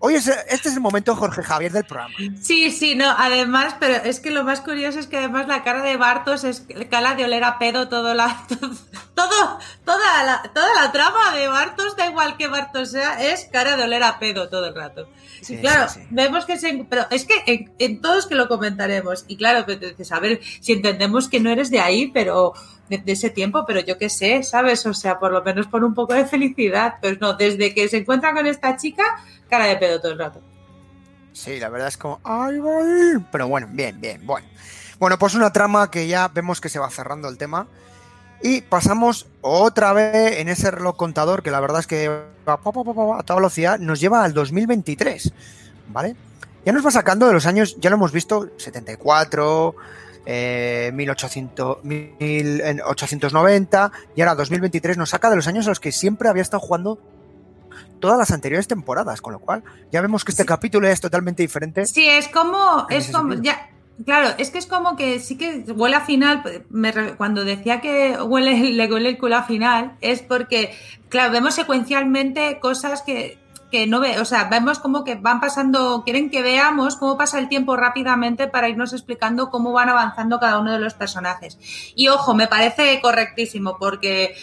Hoy es, este es el momento Jorge Javier del programa. Sí, sí, no, además, pero es que lo más curioso es que además la cara de Bartos es cara de oler a pedo todo la, [LAUGHS] todo, toda la, toda la trama de Bartos, da igual que Bartos sea, es cara de oler a pedo todo el rato. Sí, Y claro, sí, sí. vemos que se, pero es que en, en todos que lo comentaremos, y claro, pero dices, a ver, si entendemos que no eres de ahí, pero de, ese tiempo, pero yo qué sé, ¿sabes? O sea, por lo menos por un poco de felicidad. Pues no, desde que se encuentra con esta chica, cara de pedo todo el rato. Sí, la verdad es como, ¡ay, ir! Pero bueno, bien, bien, bueno. Bueno, pues una trama que ya vemos que se va cerrando el tema. Y pasamos otra vez en ese reloj contador, que la verdad es que va a toda velocidad, nos lleva al 2023, ¿vale? Ya nos va sacando de los años, ya lo hemos visto, 74, eh, 1800, 1890, y ahora 2023 nos saca de los años a los que siempre había estado jugando todas las anteriores temporadas, con lo cual ya vemos que este Sí. capítulo es totalmente diferente. Sí, es como, es como, ya, claro, es que es como que sí que huele a final, me cuando decía que huele, [LAUGHS] le huele el culo a final, es porque, claro, vemos secuencialmente cosas que, que no ve, o sea, vemos como que van pasando, quieren que veamos cómo pasa el tiempo rápidamente para irnos explicando cómo van avanzando cada uno de los personajes. Y ojo, me parece correctísimo porque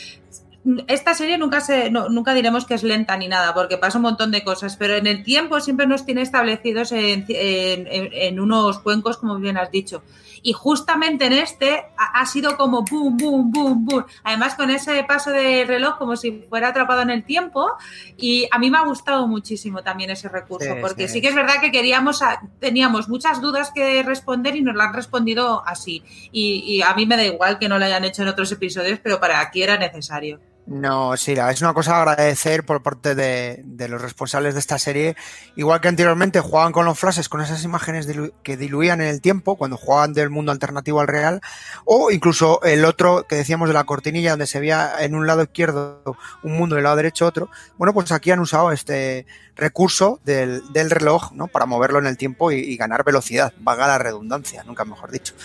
esta serie nunca se, no, nunca diremos que es lenta ni nada, porque pasa un montón de cosas, pero en el tiempo siempre nos tiene establecidos en, en- unos cuencos, como bien has dicho. Y justamente en este ha, ha sido como boom, boom, boom, boom. Además, con ese paso de reloj, como si fuera atrapado en el tiempo. Y a mí me ha gustado muchísimo también ese recurso, Sí, porque sí. sí que es verdad que queríamos, teníamos muchas dudas que responder y nos las han respondido así. Y, y a mí me da igual que no lo hayan hecho en otros episodios, pero para aquí era necesario. No, sí, es una cosa agradecer por parte de, de los responsables de esta serie. Igual que anteriormente jugaban con los flashes, con esas imágenes que diluían en el tiempo, cuando jugaban del mundo alternativo al real, o incluso el otro que decíamos de la cortinilla, donde se veía en un lado izquierdo un mundo y el lado derecho otro. Bueno, pues aquí han usado este recurso del, del reloj, ¿no? Para moverlo en el tiempo y, y ganar velocidad, vaga la redundancia, nunca mejor dicho.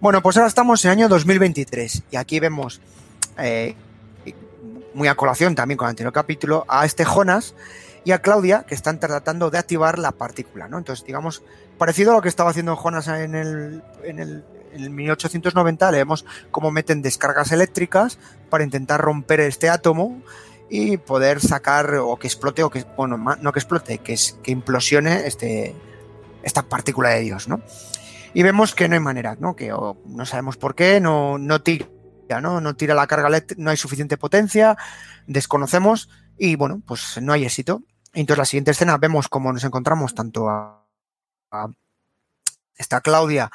Bueno, pues ahora estamos en el año 2023 y aquí vemos eh, muy a colación también con el anterior capítulo, a este Jonas y a Claudia, que están tratando de activar la partícula, ¿no? Entonces, digamos, parecido a lo que estaba haciendo Jonas en el, en el, en el 1890, le vemos cómo meten descargas eléctricas para intentar romper este átomo y poder sacar o que explote o que, bueno, no que explote, que, es, que implosione este, esta partícula de Dios, ¿no? Y vemos que no hay manera, ¿no? Que no sabemos por qué, no, no tira, ¿no? No tira la carga no hay suficiente potencia, desconocemos y bueno, pues no hay éxito. Entonces la siguiente escena vemos cómo nos encontramos tanto a, a esta Claudia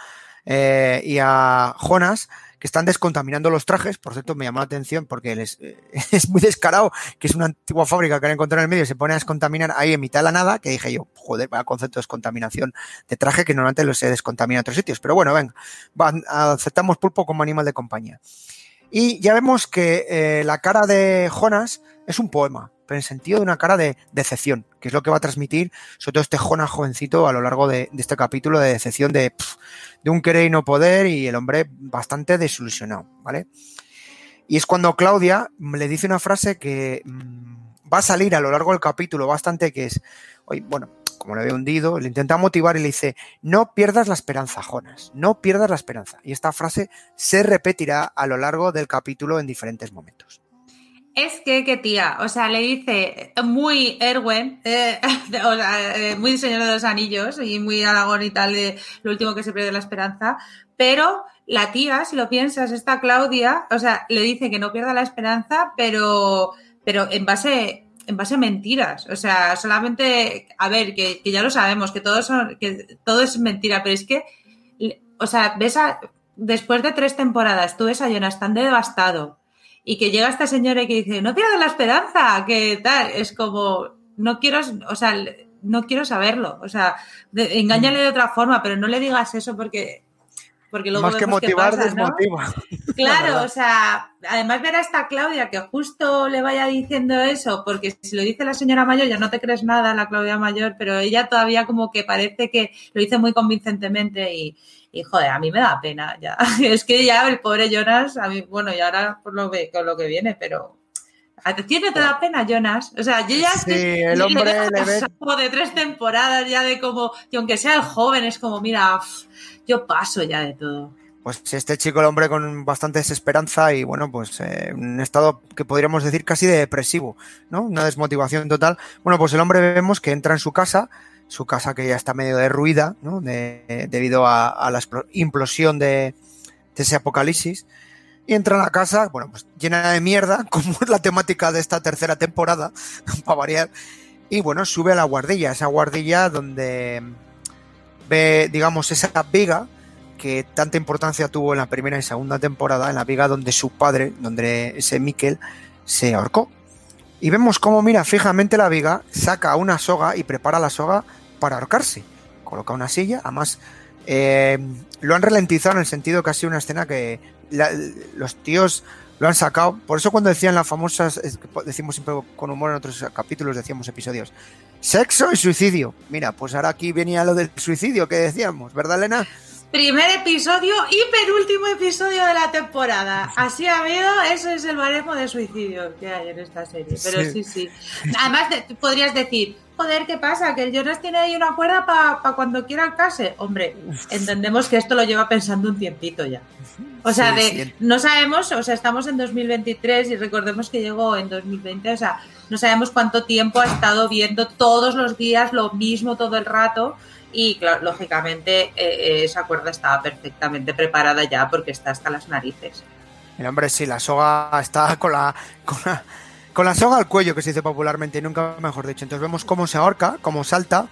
eh, y a Jonas que están descontaminando los trajes. Por cierto, me llamó la atención porque [LAUGHS] es muy descarado, que es una antigua fábrica que han encontrado en el medio y se pone a descontaminar ahí en mitad de la nada, que dije yo, joder, vaya concepto de descontaminación de traje que normalmente lo se descontamina en otros sitios. Pero bueno, venga, aceptamos pulpo como animal de compañía. Y ya vemos que eh, la cara de Jonas es un poema, pero en sentido de una cara de decepción, que es lo que va a transmitir sobre todo este Jonas jovencito a lo largo de, este capítulo de decepción de, de un querer y no poder y el hombre bastante desilusionado, ¿vale? Y es cuando Claudia le dice una frase que mm, va a salir a lo largo del capítulo bastante, que es, oye, bueno, como le ve hundido, le intenta motivar y le dice, no pierdas la esperanza, Jonas, no pierdas la esperanza. Y esta frase se repetirá a lo largo del capítulo en diferentes momentos. Es que, qué tía, o sea, le dice muy Erwin, eh, [LAUGHS] o sea, eh, muy Señor de los Anillos y muy Aragón y tal, de lo último que se pierde la esperanza, pero la tía, si lo piensas, esta Claudia, o sea, le dice que no pierda la esperanza, pero, pero en base en base a mentiras. O sea, solamente, a ver, que, ya lo sabemos, que todo, son, que todo es mentira, pero es que, o sea, ves a, después de tres temporadas, tú ves a Jonas tan devastado y que llega esta señora y que dice, no pierdas la esperanza, que tal, es como, no quiero, o sea, no quiero saberlo, o sea, engáñale de otra forma, pero no le digas eso porque porque luego Más que motivar, desmotiva. [LAUGHS] Claro, o sea, además ver a esta Claudia que justo le vaya diciendo eso, porque si lo dice la señora mayor ya no te crees nada, la Claudia mayor, pero ella todavía como que parece que lo dice muy convincentemente y, y joder, a mí me da pena ya. [LAUGHS] Es que ya el pobre Jonas, a mí, bueno, y ahora por lo que, con lo que viene, pero ¿A ti no te da pena, Jonas? O sea, yo ya sí, el hombre le ve... de tres temporadas ya de como, y aunque sea el joven, es como, mira, yo paso ya de todo. Pues este chico, el hombre con bastante desesperanza y bueno, pues eh, un estado que podríamos decir casi de depresivo, ¿no? Una desmotivación total. Bueno, pues el hombre vemos que entra en su casa, su casa que ya está medio derruida, ¿no? debido a, la implosión de, de ese apocalipsis y entra a la casa, bueno, pues llena de mierda, [LAUGHS] como es la temática de esta tercera temporada, [LAUGHS] para variar. Y bueno, sube a la guardilla, esa guardilla donde ve, digamos, esa viga que tanta importancia tuvo en la primera y segunda temporada, en la viga donde su padre, donde ese Miquel, se ahorcó. Y vemos cómo mira fijamente la viga, saca una soga y prepara la soga para ahorcarse. Coloca una silla, además eh, lo han ralentizado en el sentido que ha sido una escena que los tíos lo han sacado. Por eso cuando decían las famosas, decimos siempre con humor en otros capítulos, decíamos episodios, sexo y suicidio. Mira, pues ahora aquí venía lo del suicidio que decíamos, ¿verdad, Elena? Primer episodio y penúltimo episodio de la temporada. Así ha habido, eso es el baremo de suicidio que hay en esta serie. Pero sí, sí. Además, podrías decir, joder, ¿qué pasa? Que el Jonas tiene ahí una cuerda para cuando quiera el case. Hombre, entendemos que esto lo lleva pensando un tiempito ya. O sea, de, no sabemos, o sea, estamos en 2023 y recordemos que llegó en 2020, o sea, no sabemos cuánto tiempo ha estado viendo todos los días lo mismo todo el rato y claro, lógicamente eh, esa cuerda estaba perfectamente preparada ya porque está hasta las narices. El hombre, sí, la soga está con la, con la, soga al cuello, que se dice popularmente, nunca mejor dicho. Entonces vemos cómo se ahorca, cómo salta,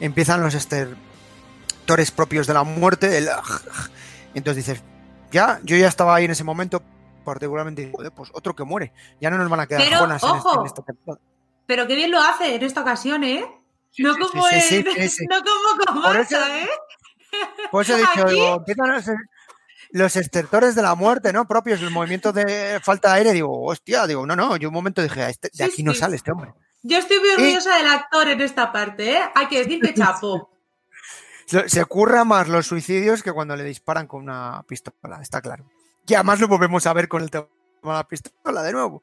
empiezan los estertores propios de la muerte, el... entonces dices, ya, yo ya estaba ahí en ese momento, particularmente, pues otro que muere. Ya no nos van a quedar pero, en, esta temporada. Pero qué bien lo hace en esta ocasión, ¿eh? No como no como con por ¿eh? Por eso he dicho, empiezan a ser los estertores de la muerte, ¿no? Propios, el movimiento de falta de aire, digo, hostia, digo, no, no, yo un momento dije, este, de aquí no sale este hombre. Yo estoy muy orgullosa del actor en esta parte, ¿eh? Hay que decir que [LAUGHS] chapó. Se curra más los suicidios que cuando le disparan con una pistola, está claro. Y además lo volvemos a ver con el tema de la pistola de nuevo.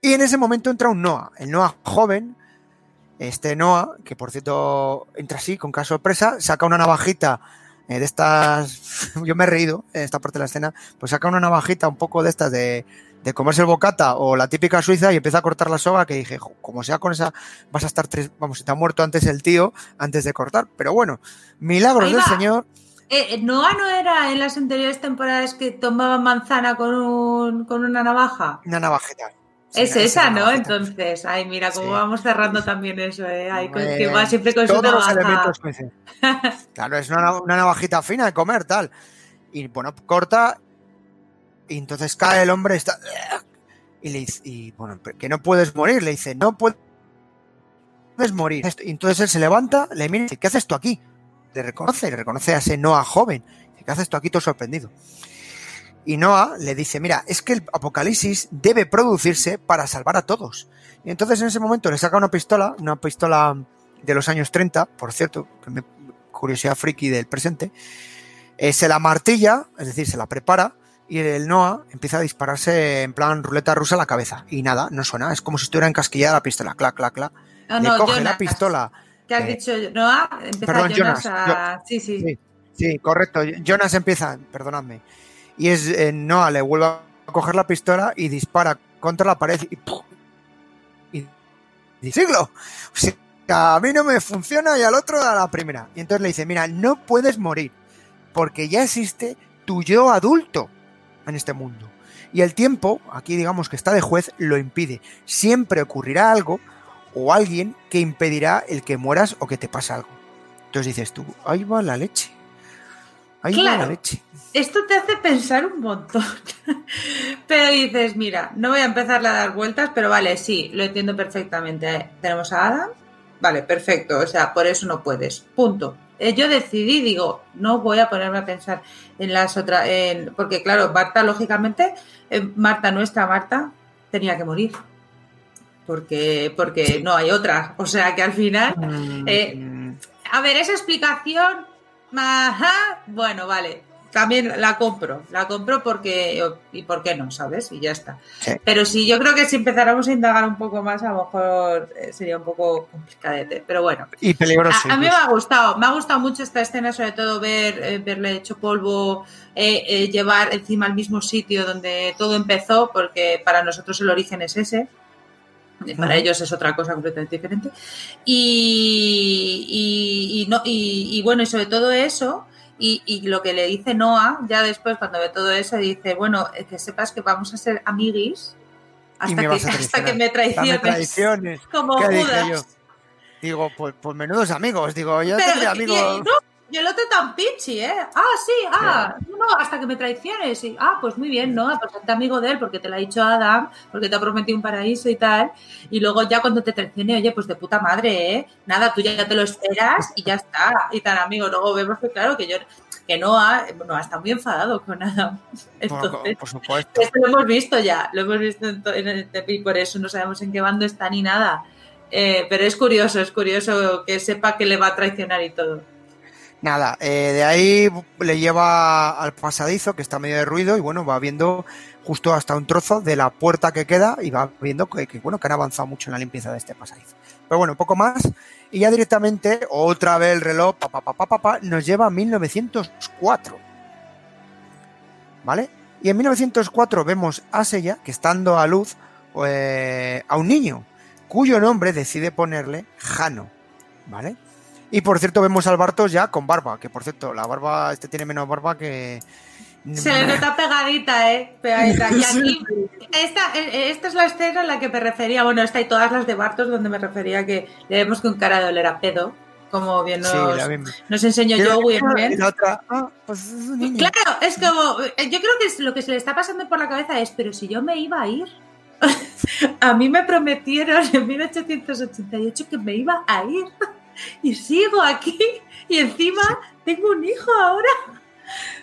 Y en ese momento entra un Noah, el Noah joven, este Noah, que por cierto entra así, con caso sorpresa, saca una navajita eh, de estas, [LAUGHS] yo me he reído en esta parte de la escena, pues saca una navajita un poco de estas de, de comerse el bocata o la típica suiza y empieza a cortar la soga que dije, como sea con esa, vas a estar tres, vamos, si te ha muerto antes el tío antes de cortar. Pero bueno, milagros del Señor. Eh, Noah no era en las anteriores temporadas que tomaba manzana con, un, con una navaja. Una navajita. Es esa, ¿no? Entonces, ay, mira cómo vamos cerrando también eso, ¿eh? Ay, que va siempre con su navaja. [LAUGHS] claro, es una, una, navajita fina de comer, tal. Y bueno, corta. Y entonces cae el hombre, está. Y le dice, y bueno, que no puedes morir. Le dice, no puedes morir. Y entonces él se levanta, le mira y dice, ¿qué haces tú aquí? Le reconoce, le reconoce a ese Noah joven. ¿Qué haces tú aquí todo sorprendido? Y Noah le dice, mira, es que el apocalipsis debe producirse para salvar a todos. Y entonces en ese momento le saca una pistola, una pistola de los años 30, por cierto, curiosidad friki del presente, eh, se la martilla, es decir, se la prepara, y el Noah empieza a dispararse en plan ruleta rusa a la cabeza. Y nada, no suena, es como si estuviera encasquillada la pistola, clac, clac, clac. le coge la pistola. ¿Qué has dicho? Noah, perdón, Jonas. sí, sí, sí. correcto. Jonas empieza, perdonadme. Y es eh, Noah le vuelve a coger la pistola y dispara contra la pared y ¡pum! Y siglo. A mí no me funciona y al otro a la primera. Y entonces le dice, mira, no puedes morir porque ya existe tu yo adulto en este mundo. Y el tiempo, aquí digamos que está de juez, lo impide. Siempre ocurrirá algo o alguien que impedirá el que mueras o que te pase algo. Entonces dices tú, ahí va la leche. Ahí la leche. Esto te hace pensar un montón. [LAUGHS] pero dices, mira, no voy a empezar a dar vueltas, pero vale, sí, lo entiendo perfectamente. Tenemos a Adam, vale, perfecto, o sea, por eso no puedes. Punto. Eh, yo decidí, digo, no voy a ponerme a pensar en las otras, porque claro, Marta, lógicamente, eh, Marta, nuestra Marta, tenía que morir porque, porque no hay otra. O sea que al final. Mm. Eh, a ver, esa explicación. Bueno, vale. También la compro, la compro porque, y por qué no, ¿sabes? Y ya está. Pero sí, yo creo que si empezáramos a indagar un poco más, a lo mejor eh, sería un poco complicadete. Pero bueno. Y peligroso. A, mí me ha gustado, me ha gustado mucho esta escena, sobre todo ver, eh, verle hecho polvo, llevar encima al mismo sitio donde todo empezó, porque para nosotros el origen es ese. Para ellos es otra cosa completamente diferente. Y, y, no, y, bueno, y sobre todo eso, y, lo que le dice Noah, ya después cuando ve todo eso, dice, bueno, eh, que sepas que vamos a ser amiguis hasta, que, [LAUGHS] hasta que me traiciones. Como Judas. Digo, pues, pues, menudos amigos, digo, yo tendría amigos... Y el otro tan pinchi, ¿eh? Ah, sí, ah, no, hasta que me traiciones. Y, ah, pues muy bien, ¿no? Pues te amigo de él porque te lo ha dicho Adam, porque te ha prometido un paraíso y tal. Y luego ya cuando te traicione, oye, pues de puta madre, ¿eh? Nada, tú ya te lo esperas y ya está. Y tan amigo. Luego vemos que, claro, que yo que Noah, no está muy enfadado con Adam. Entonces, por, supuesto. Esto lo hemos visto ya, lo hemos visto en, el y por eso no sabemos en qué bando está ni nada. Eh, pero es curioso, es curioso que sepa que le va a traicionar y todo. Nada, eh, de ahí le lleva al pasadizo que está medio de ruido y bueno, va viendo justo hasta un trozo de la puerta que queda y va viendo que, bueno, que han avanzado mucho en la limpieza de este pasadizo. Pero bueno, poco más y ya directamente otra vez el reloj pa, pa, nos lleva a 1904. ¿Vale? Y en 1904 vemos a Sella que estando a luz eh, a un niño cuyo nombre decide ponerle Jano. ¿Vale? Y por cierto, vemos al Bartos ya con barba, que por cierto, la barba, este tiene menos barba que. Se le nota pegadita, ¿eh? Pegadita. [LAUGHS] Y aquí, esta, esta es la escena en la que me refería, bueno, esta y todas las de Bartos, donde me refería que le vemos que un cara de oler a pedo, como bien nos, nos enseñó Joey bien. Ah, pues claro, es como, yo creo que lo que se le está pasando por la cabeza es, pero si yo me iba a ir. [LAUGHS] a mí me prometieron en 1888 que me iba a ir. [LAUGHS] [LAUGHS] y sigo aquí y encima tengo un hijo ahora.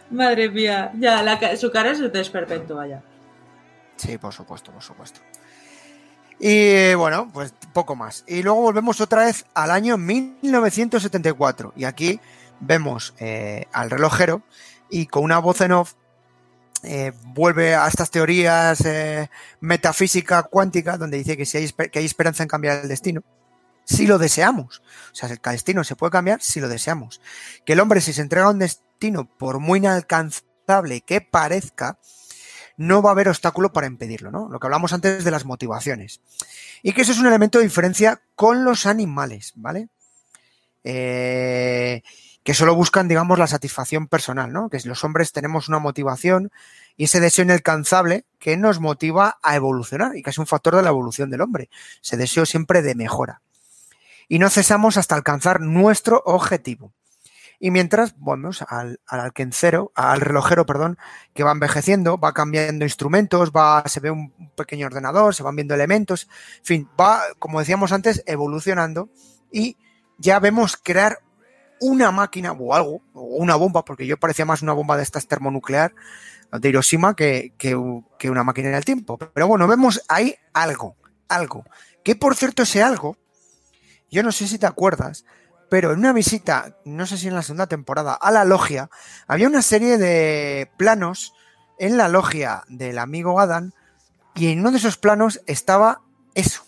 Madre mía, ya, su cara es un desperfecto, vaya. Sí, por supuesto, por supuesto. Y bueno, pues poco más. Y luego volvemos otra vez al año 1974. Y aquí vemos eh, al relojero y con una voz en off eh, vuelve a estas teorías eh, metafísica cuántica donde dice que, si hay, que hay esperanza en cambiar el destino si lo deseamos. O sea, el destino se puede cambiar si lo deseamos. Que el hombre, si se entrega a un destino, por muy inalcanzable que parezca, no va a haber obstáculo para impedirlo, ¿no? Lo que hablamos antes de las motivaciones. Y que eso es un elemento de diferencia con los animales, ¿vale? Eh, que solo buscan, digamos, la satisfacción personal, ¿no? Que los hombres tenemos una motivación y ese deseo inalcanzable que nos motiva a evolucionar y que es un factor de la evolución del hombre, ese deseo siempre de mejora. Y no cesamos hasta alcanzar nuestro objetivo. Y mientras, vamos al, al alquencero, al relojero, perdón, que va envejeciendo, va cambiando instrumentos, va, se ve un pequeño ordenador, se van viendo elementos, en fin, va, como decíamos antes, evolucionando y ya vemos crear una máquina o algo, o una bomba, porque yo parecía más una bomba de estas termonuclear de Hiroshima que, que, que una máquina del tiempo. Pero bueno, vemos ahí algo, algo. Que por cierto, ese algo, yo no sé si te acuerdas, pero en una visita, no sé si en la segunda temporada, a la logia, había una serie de planos en la logia del amigo Adam y en uno de esos planos estaba eso,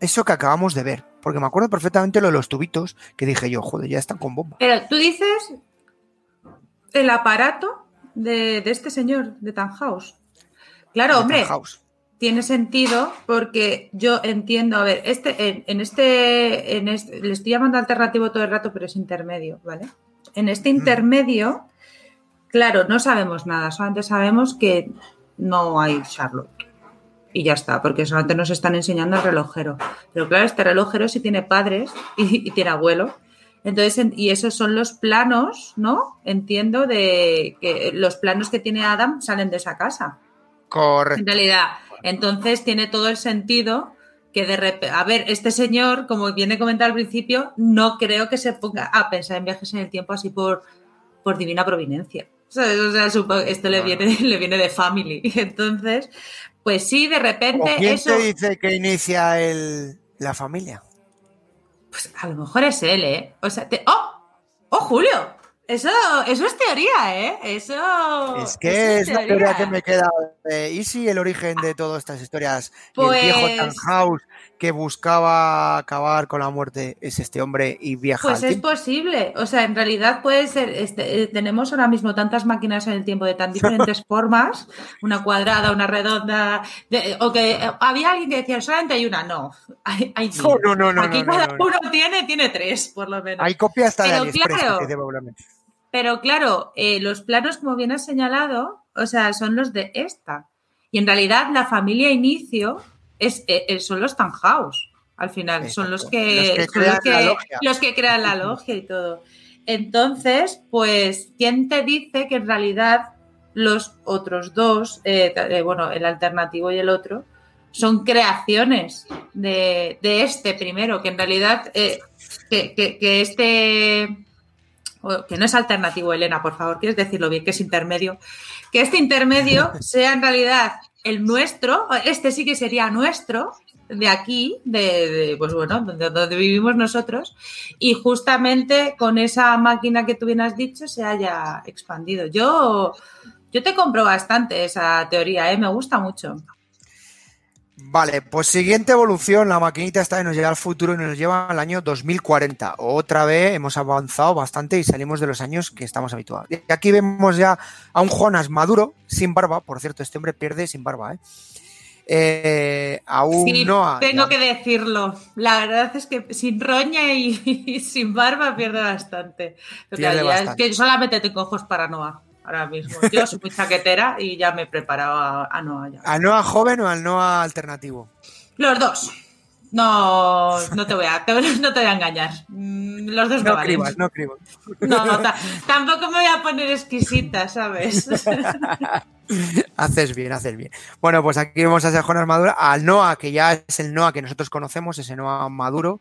eso que acabamos de ver porque me acuerdo perfectamente lo de los tubitos que dije yo, joder, ya están con bomba. Pero tú dices el aparato de, de este señor, de Tannhaus. Claro, de hombre, Tannhaus. Tiene sentido porque yo entiendo, a ver, este, en, en, este, en este, le estoy llamando alternativo todo el rato, pero es intermedio, ¿vale? En este intermedio, mm. claro, no sabemos nada, solamente sabemos que no hay Charlotte y ya está, porque solamente nos están enseñando el relojero. Pero claro, este relojero sí tiene padres y, y tiene abuelo. Entonces, y esos son los planos, ¿no? Entiendo de que los planos que tiene Adam salen de esa casa. Correcto. En realidad, entonces tiene todo el sentido que de repente, a ver, este señor, como viene comentado al principio, no creo que se ponga a pensar en viajes en el tiempo así por, por divina providencia. O sea, supongo, esto le viene, le viene de family. [LAUGHS] Entonces, pues sí, de repente. ¿O ¿Quién eso... te dice que inicia el, la familia? Pues a lo mejor es él, ¿eh? O sea, te... ¡Oh! ¡Oh, Julio! Eso, eso es teoría, ¿eh? Eso. Es que es, es la teoría que me queda. Eh, ¿Y si el origen de todas estas historias? Pues... Y el viejo Tannhaus que buscaba acabar con la muerte es este hombre y viaja. Pues al es tiempo? posible. O sea, en realidad puede ser. Este, eh, tenemos ahora mismo tantas máquinas en el tiempo de tan diferentes [LAUGHS] formas: una cuadrada, una redonda. De, o que eh, había alguien que decía solamente hay una. No. [LAUGHS] Hay, hay no, no, no, no, Aquí no, cada no, no. uno tiene, tiene tres, por lo menos. Hay copia hasta de AliExpress, claro, que. Pero claro, eh, los planos, como bien has señalado, o sea, son los de esta. Y en realidad la familia inicio es, eh, son los Tannhaus, al final. Exacto. Son los que, Los que son los crean la que, logia. los que crean la logia y todo. Entonces, pues, ¿quién te dice que en realidad los otros dos, eh, eh, bueno, el alternativo y el otro, son creaciones de, de este primero, que en realidad, eh, que, que, que este que no es alternativo, Elena, por favor, quieres decirlo bien, que es intermedio, que este intermedio [LAUGHS] sea en realidad el nuestro, este sí que sería nuestro, de aquí, de, de pues bueno, donde, donde, vivimos nosotros, y justamente con esa máquina que tú bien has dicho se haya expandido. Yo, yo te compro bastante esa teoría, ¿eh? me gusta mucho. Vale, pues siguiente evolución, la maquinita esta nos lleva al futuro y nos lleva al año 2040. Otra vez hemos avanzado bastante y salimos de los años que estamos habituados. Y aquí vemos ya a un Jonas maduro, sin barba, por cierto, este hombre pierde sin barba, ¿eh? Eh, a un sí, Noah. Tengo ya. que decirlo. La verdad es que sin roña y, [LAUGHS] y sin barba pierde bastante. Pierde bastante. Es que solamente tengo ojos para Noah ahora mismo. Yo soy muy chaquetera y ya me he preparado a, a Noah. Ya. ¿Al Noah joven o al Noah alternativo? Los dos. No, no te voy a, no te voy a engañar. Mm, Los dos No me valen. cribas, no cribas. No, no, ta- tampoco me voy a poner exquisita, ¿sabes? [LAUGHS] haces bien, haces bien. Bueno, pues aquí vemos a ese Jonas Maduro, al Noah, que ya es el Noah que nosotros conocemos, ese Noah maduro.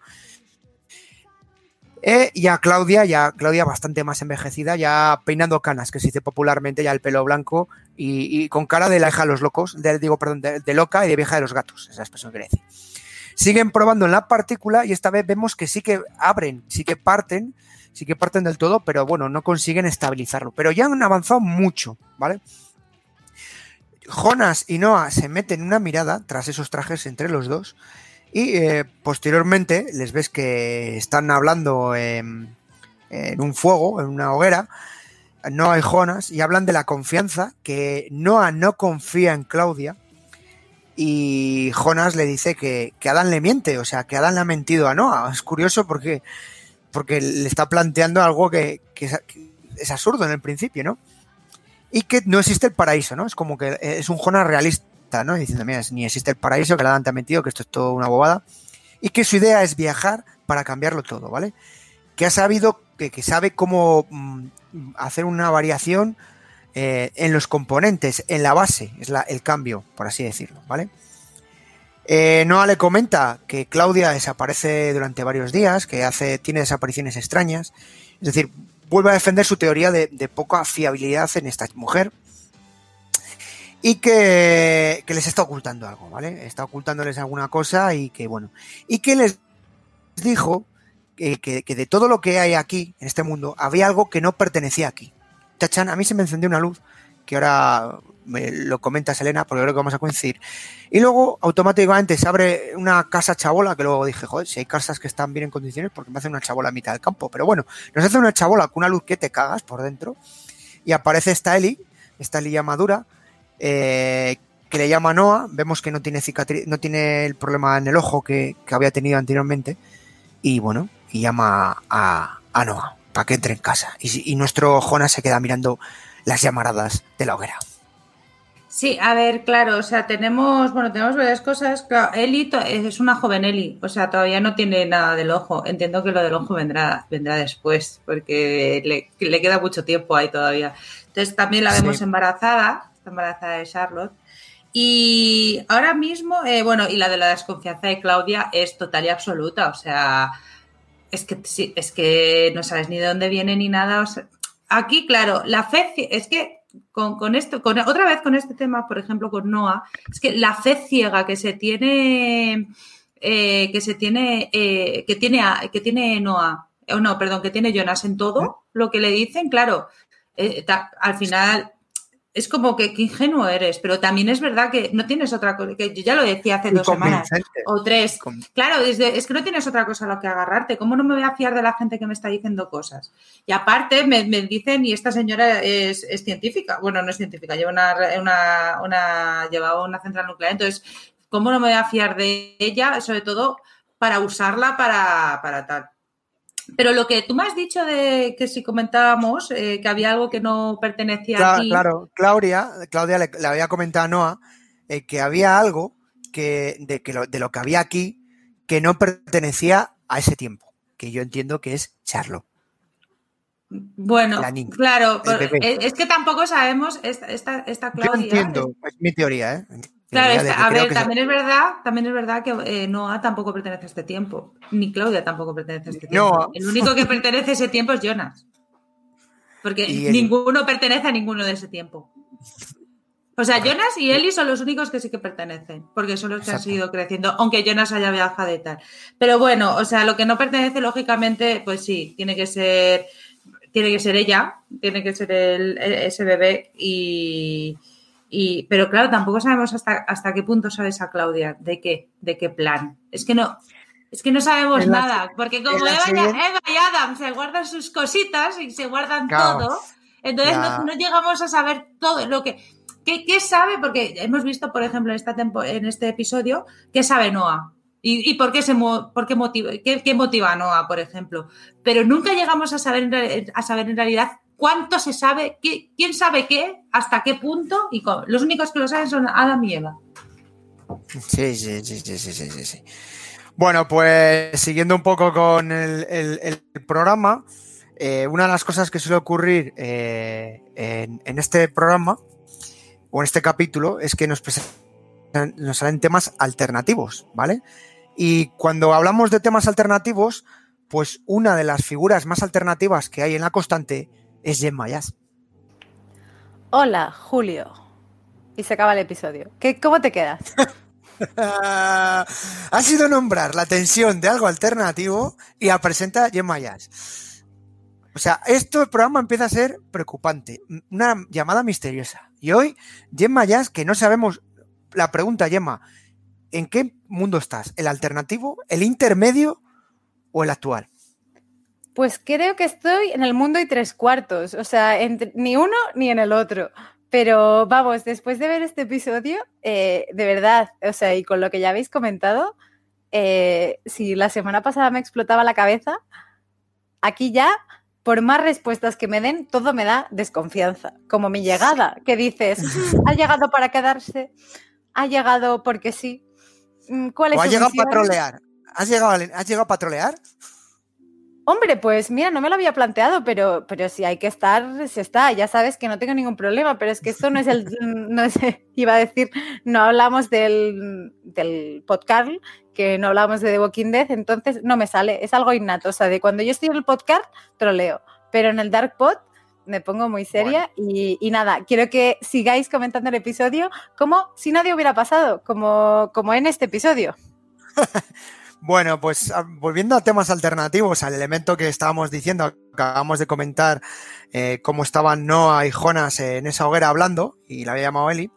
Eh, y a Claudia, ya Claudia bastante más envejecida, ya peinando canas, que se dice popularmente, ya el pelo blanco y, con cara de la hija de los locos, de, digo, perdón, de, loca y de vieja de los gatos, esa expresión que decir. Siguen probando en la partícula y esta vez vemos que sí que abren, sí que parten, sí que parten del todo, pero bueno, no consiguen estabilizarlo. Pero ya han avanzado mucho, ¿vale? Jonas y Noah se meten una mirada tras esos trajes entre los dos y eh, posteriormente les ves que están hablando en, un fuego, en una hoguera, Noah y Jonas, y hablan de la confianza, que Noah no confía en Claudia y Jonas le dice que, que Adán le miente, o sea, que Adán le ha mentido a Noah. Es curioso porque porque le está planteando algo que, es, absurdo en el principio, ¿no? Y que no existe el paraíso, ¿no? Es como que es un Jonas realista, ¿no? Diciendo, mira, ni existe el paraíso, que la Dan te ha metido, que esto es todo una bobada. Y que su idea es viajar para cambiarlo todo, ¿vale? Que ha sabido, que, sabe cómo mm, hacer una variación eh, en los componentes, en la base, es la, el cambio, por así decirlo, ¿vale? Eh, le comenta que Claudia desaparece durante varios días, que hace, tiene desapariciones extrañas. Es decir, vuelve a defender su teoría de, poca fiabilidad en esta mujer. Y que, les está ocultando algo, ¿vale? Está ocultándoles alguna cosa y que, bueno. Y que les dijo que, que de todo lo que hay aquí, en este mundo, había algo que no pertenecía aquí. Tachan, a mí se me encendió una luz que ahora me lo comenta Selena, porque creo que vamos a coincidir. Y luego automáticamente se abre una casa chabola, que luego dije, joder, si hay casas que están bien en condiciones, porque me hace una chabola a mitad del campo. Pero bueno, nos hace una chabola con una luz que te cagas por dentro. Y aparece esta Eli, esta Eli madura, eh, que le llama Noah. Vemos que no tiene cicatriz, no tiene el problema en el ojo que, había tenido anteriormente. Y bueno, y llama a, a Noah para que entre en casa. Y, y nuestro Jonas se queda mirando las llamaradas de la hoguera. Sí, a ver, claro, o sea, tenemos, bueno, tenemos varias cosas. Claro, Eli es una joven Eli, o sea, todavía no tiene nada del ojo. Entiendo que lo del ojo vendrá, vendrá después, porque le, queda mucho tiempo ahí todavía. Entonces también la vemos embarazada, está embarazada de Charlotte. Y ahora mismo, eh, bueno, y la de la desconfianza de Claudia es total y absoluta, o sea, es que es que no sabes ni de dónde viene ni nada. aquí, claro, la fe, es que con, esto, con, otra vez con este tema, por ejemplo, con Noah, es que la fe ciega que se tiene, eh, que se tiene, eh, que tiene, que tiene Noah, o no, perdón, que tiene Jonas en todo lo que le dicen, claro, eh, al final es como que, ingenuo eres, pero también es verdad que no tienes otra cosa, que yo ya lo decía hace dos semanas o tres. Claro, es, que no tienes otra cosa a lo que agarrarte. ¿Cómo no me voy a fiar de la gente que me está diciendo cosas? Y aparte me, dicen, y esta señora es, científica, bueno, no es científica, lleva una, una, una, llevaba una central nuclear, entonces, ¿cómo no me voy a fiar de ella? Sobre todo para usarla para, para tal. Pero lo que tú me has dicho de que si comentábamos eh, que había algo que no pertenecía a ti. Claro, Claudia, Claudia le, había comentado a Noah eh, que había algo que, de, que lo, de lo que había aquí que no pertenecía a ese tiempo, que yo entiendo que es Charlo. Bueno, claro, es que tampoco sabemos esta, esta, Claudia. Yo entiendo, es mi teoría, ¿eh? Claro, a ver, también es verdad, también es verdad que eh, Noah tampoco pertenece a este tiempo, ni Claudia tampoco pertenece a este tiempo. El único que pertenece a ese tiempo es Jonas. Porque ninguno pertenece a ninguno de ese tiempo. O sea, Jonas y Eli son los únicos que sí que pertenecen, porque son los que han seguido creciendo, aunque Jonas haya viajado y tal. Pero bueno, o sea, lo que no pertenece, lógicamente, pues sí, tiene que ser, tiene que ser ella, tiene que ser el, ese bebé y, pero claro, tampoco sabemos hasta, hasta qué punto sabe esa Claudia, de qué, de qué plan. Es que no, es que no sabemos nada, porque como Eva, y Adam se guardan sus cositas y se guardan todo, entonces no, llegamos a saber todo lo que... ¿Qué, sabe? Porque hemos visto, por ejemplo, en, esta en este episodio, ¿qué sabe Noah? ¿Y, por, qué se, por qué, motiva, qué, motiva a Noah, por ejemplo? Pero nunca llegamos a saber, a saber en realidad cuánto se sabe, quién sabe qué, hasta qué punto, y los únicos que lo saben son Adam y Eva. Sí, sí, sí, sí, sí, sí, sí. Bueno, pues siguiendo un poco con el, programa, eh, una de las cosas que suele ocurrir eh, en, este programa o en este capítulo es que nos, nos salen temas alternativos, ¿vale? Y cuando hablamos de temas alternativos, pues una de las figuras más alternativas que hay en la constante es Jen Mayas. Hola, Julio. Y se acaba el episodio. ¿Qué, ¿Cómo te quedas? [LAUGHS] ha sido nombrar la tensión de algo alternativo y la presenta Jen Mayas. O sea, esto el programa empieza a ser preocupante. Una llamada misteriosa. Y hoy, Gemma Mayas, que no sabemos. La pregunta, Gemma, ¿en qué mundo estás? ¿El alternativo, el intermedio o el actual? Pues creo que estoy en el mundo y tres cuartos, o sea, ni uno ni en el otro. Pero vamos, después de ver este episodio, eh, de verdad, o sea, y con lo que ya habéis comentado, eh, si la semana pasada me explotaba la cabeza, aquí ya, por más respuestas que me den, todo me da desconfianza. Como mi llegada, que dices, [LAUGHS] ha llegado para quedarse, ha llegado porque sí. Mm, ¿Cuál es o ha llegado a patrolear. ¿Has llegado, ¿Has llegado a patrolear? Hombre, pues mira, no me lo había planteado, pero, pero si hay que estar, se está. Ya sabes que no tengo ningún problema, pero es que esto no es el. [LAUGHS] No es, iba a decir, no hablamos del, del podcast, que no hablamos de The Walking Dead, entonces no me sale. Es algo innato. O sea, de cuando yo estoy en el podcast, troleo. Pero en el Dark Pod me pongo muy seria y, y, nada, quiero que sigáis comentando el episodio como si nadie hubiera pasado, como, como en este episodio. [LAUGHS] Bueno, pues ah, volviendo a temas alternativos, al elemento que estábamos diciendo, acabamos de comentar eh, cómo estaban Noah y Jonas en esa hoguera hablando, y la había llamado Eli,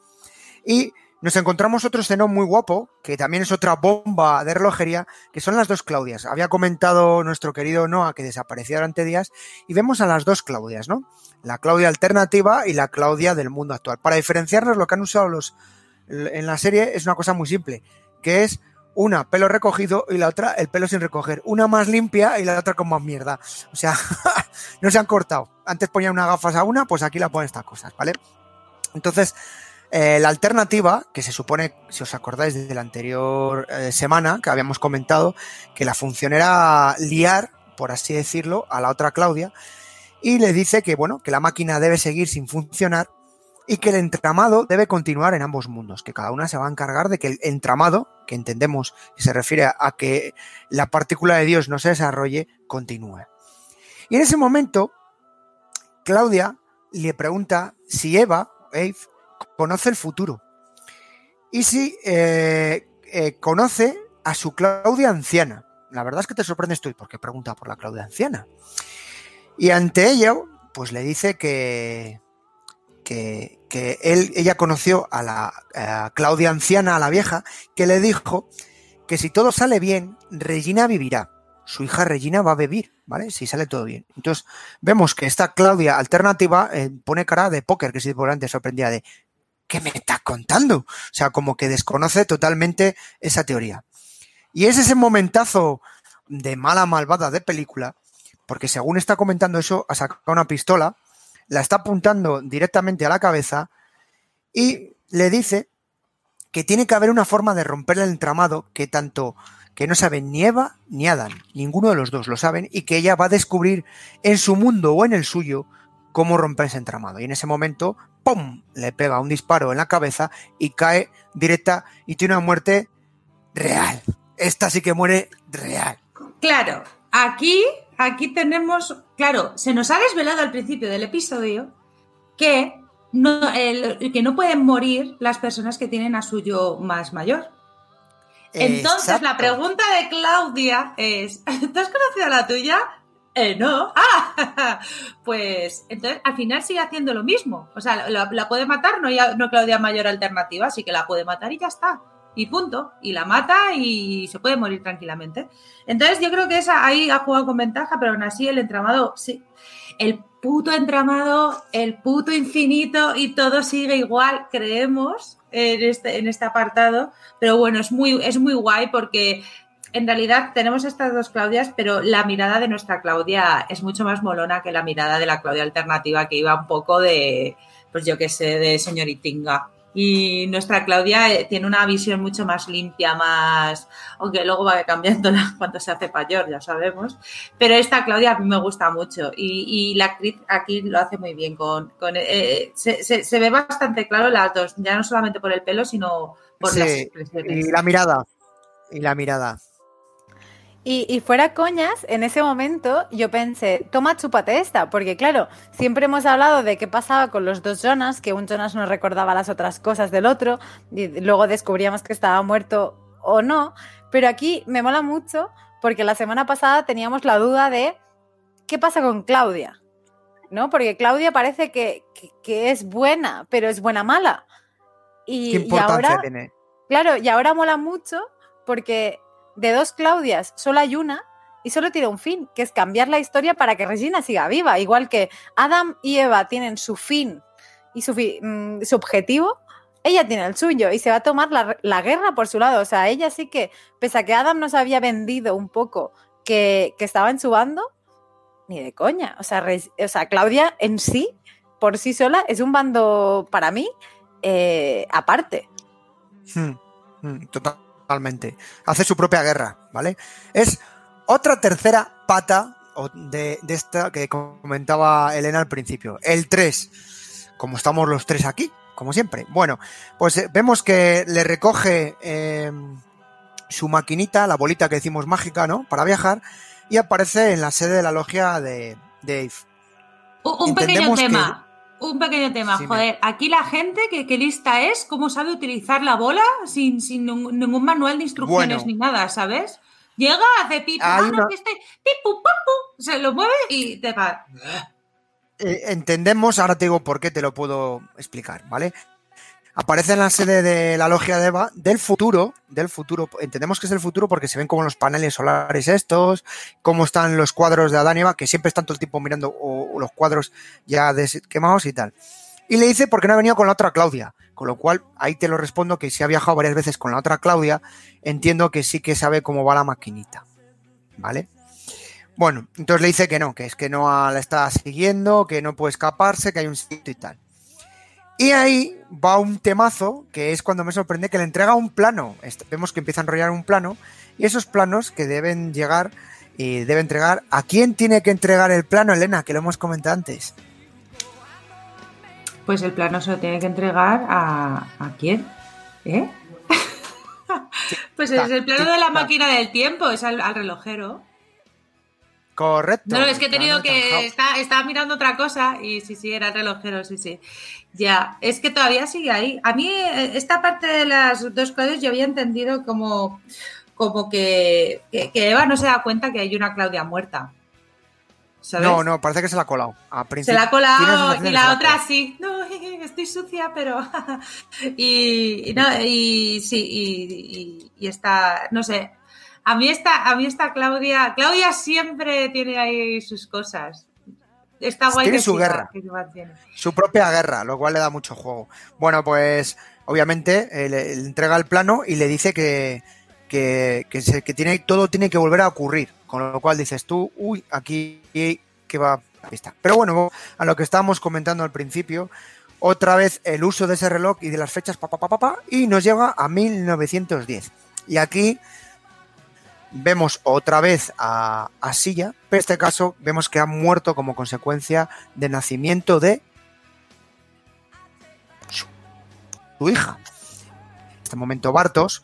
y nos encontramos otro escenón muy guapo, que también es otra bomba de relojería, que son las dos Claudias. Había comentado nuestro querido Noah que desapareció durante días, y vemos a las dos Claudias, ¿no? La Claudia alternativa y la Claudia del mundo actual. Para diferenciarnos, lo que han usado los en la serie es una cosa muy simple, que es una pelo recogido y la otra el pelo sin recoger. Una más limpia y la otra con más mierda. O sea, [LAUGHS] no se han cortado. Antes ponía unas gafas a una, pues aquí la ponen estas cosas, ¿vale? Entonces, eh, la alternativa, que se supone, si os acordáis de la anterior eh, semana que habíamos comentado, que la función era liar, por así decirlo, a la otra Claudia, y le dice que, bueno, que la máquina debe seguir sin funcionar y que el entramado debe continuar en ambos mundos, que cada una se va a encargar de que el entramado, que entendemos que se refiere a que la partícula de Dios no se desarrolle, continúe. Y en ese momento, Claudia le pregunta si Eva, Eve, conoce el futuro y si eh, eh, conoce a su Claudia anciana. La verdad es que te sorprendes tú, porque pregunta por la Claudia anciana. Y ante ello, pues le dice que, que, él, ella conoció a la Claudia anciana, a la vieja, que le dijo que si todo sale bien, Regina vivirá. Su hija Regina va a vivir, ¿vale? Si sale todo bien. Entonces, vemos que esta Claudia alternativa eh, pone cara de póker, que si por antes sorprendía de ¿qué me está contando? O sea, como que desconoce totalmente esa teoría. Y es ese momentazo de mala malvada de película, porque según está comentando eso, ha sacado una pistola la está apuntando directamente a la cabeza y le dice que tiene que haber una forma de romper el entramado que tanto que no saben ni Eva ni Adán, ninguno de los dos lo saben y que ella va a descubrir en su mundo o en el suyo cómo romper ese entramado. Y en ese momento, ¡pum!, le pega un disparo en la cabeza y cae directa y tiene una muerte real. Esta sí que muere real. Claro, aquí aquí tenemos, claro, se nos ha desvelado al principio del episodio que no, que no pueden morir las personas que tienen a su yo más mayor. Entonces, la pregunta de Claudia es: [LAUGHS] ¿Tú has conocido a la tuya? Eh, no. [LAUGHS] Ah, pues entonces al final sigue haciendo lo mismo. O sea, la, puede matar, no, ya, no Claudia mayor alternativa, así que la puede matar y ya está y punto. Y la mata y se puede morir tranquilamente. Entonces yo creo que esa ahí ha jugado con ventaja, pero aún así el entramado, sí. El puto entramado, el puto infinito y todo sigue igual, creemos, en este, en este apartado. Pero bueno, es muy, es muy guay porque en realidad tenemos estas dos Claudias, pero la mirada de nuestra Claudia es mucho más molona que la mirada de la Claudia alternativa que iba un poco de, pues yo qué sé, de señoritinga. Y nuestra Claudia eh, tiene una visión mucho más limpia, más, aunque luego va cambiando [LAUGHS] cuando se hace mayor, ya sabemos. Pero esta Claudia a mí me gusta mucho y, la actriz aquí lo hace muy bien. Con, eh, se, ve bastante claro las dos, ya no solamente por el pelo, sino por las expresiones. Y la mirada. Y la mirada. Y, fuera coñas, en ese momento yo pensé, toma, chúpate esta, porque claro, siempre hemos hablado de qué pasaba con los dos Jonas, que un Jonas no recordaba las otras cosas del otro, y luego descubríamos que estaba muerto o no, pero aquí me mola mucho porque la semana pasada teníamos la duda de qué pasa con Claudia, ¿no? Porque Claudia parece que, es buena, pero es buena mala. Y, ¿Qué importancia ahora, tiene? Claro, y ahora mola mucho porque de dos Claudias solo hay una y solo tiene un fin, que es cambiar la historia para que Regina siga viva. Igual que Adam y Eva tienen su fin y su, mm, objetivo, ella tiene el suyo y se va a tomar la, guerra por su lado. O sea, ella sí que, pese a que Adam nos había vendido un poco que, estaba en su bando, ni de coña. O sea, o sea, Claudia en sí, por sí sola, es un bando para mí eh, aparte. Hmm, hmm, totalmente. Hace su propia guerra, ¿vale? Es otra tercera pata de, de esta que comentaba Elena al principio. El 3, como estamos los tres aquí, como siempre. Bueno, pues eh, vemos que le recoge eh, su maquinita, la bolita que decimos mágica, ¿no? Para viajar, y aparece en la sede de la logia de Dave. Un, pequeño tema. Un pequeño tema, joder, aquí la gente que, lista es, cómo sabe utilizar la bola sin, sin ningún manual de instrucciones ni nada, ¿sabes? Llega, hace pipo, ah, que este, pipu, papu, se lo mueve y te va. Eh, entendemos, ahora te digo por qué te lo puedo explicar, ¿vale? Aparece en la sede de la logia de Eva del futuro, del futuro, entendemos que es el futuro porque se ven como los paneles solares estos, cómo están los cuadros de Adán y Eva, que siempre están todo el tiempo mirando o, los cuadros ya quemados y tal. Y le dice por qué no ha venido con la otra Claudia, con lo cual ahí te lo respondo que si ha viajado varias veces con la otra Claudia, entiendo que sí que sabe cómo va la maquinita, ¿vale? Bueno, entonces le dice que no, que es que no la está siguiendo, que no puede escaparse, que hay un sitio y tal. Y ahí va un temazo, que es cuando me sorprende que le entrega un plano. Vemos que empieza a enrollar un plano, y esos planos que deben llegar y debe entregar. ¿A quién tiene que entregar el plano, Elena? Que lo hemos comentado antes. Pues el plano se lo tiene que entregar a. ¿A quién? ¿Eh? [LAUGHS] pues es el plano de la máquina del tiempo, es al relojero. Correcto. No, es que he tenido que. estaba mirando otra cosa y sí, sí, era el relojero, sí, sí. Ya, es que todavía sigue ahí. A mí, eh, esta parte de las dos cosas yo había entendido como, como que, Eva no se da cuenta que hay una Claudia muerta. No, no, parece que se la ha colado. se la ha colado y la otra sí. No, [LAUGHS] estoy sucia, pero. [LAUGHS] y, no, y sí, y, y está, no sé, a mí esta, a mí esta Claudia, Claudia siempre tiene ahí sus cosas. Está guay tiene su guerra, su propia guerra, lo cual le da mucho juego. Bueno, pues obviamente eh, le, entrega el plano y le dice que, que, tiene, todo tiene que volver a ocurrir. Con lo cual dices tú, uy, aquí que va. Ahí está. Pero bueno, a lo que estábamos comentando al principio, otra vez el uso de ese reloj y de las fechas, pa, pa, pa, y nos lleva a 1910. Y aquí vemos otra vez a, Silla, pero en este caso vemos que ha muerto como consecuencia del nacimiento de su hija. En este momento Bartos,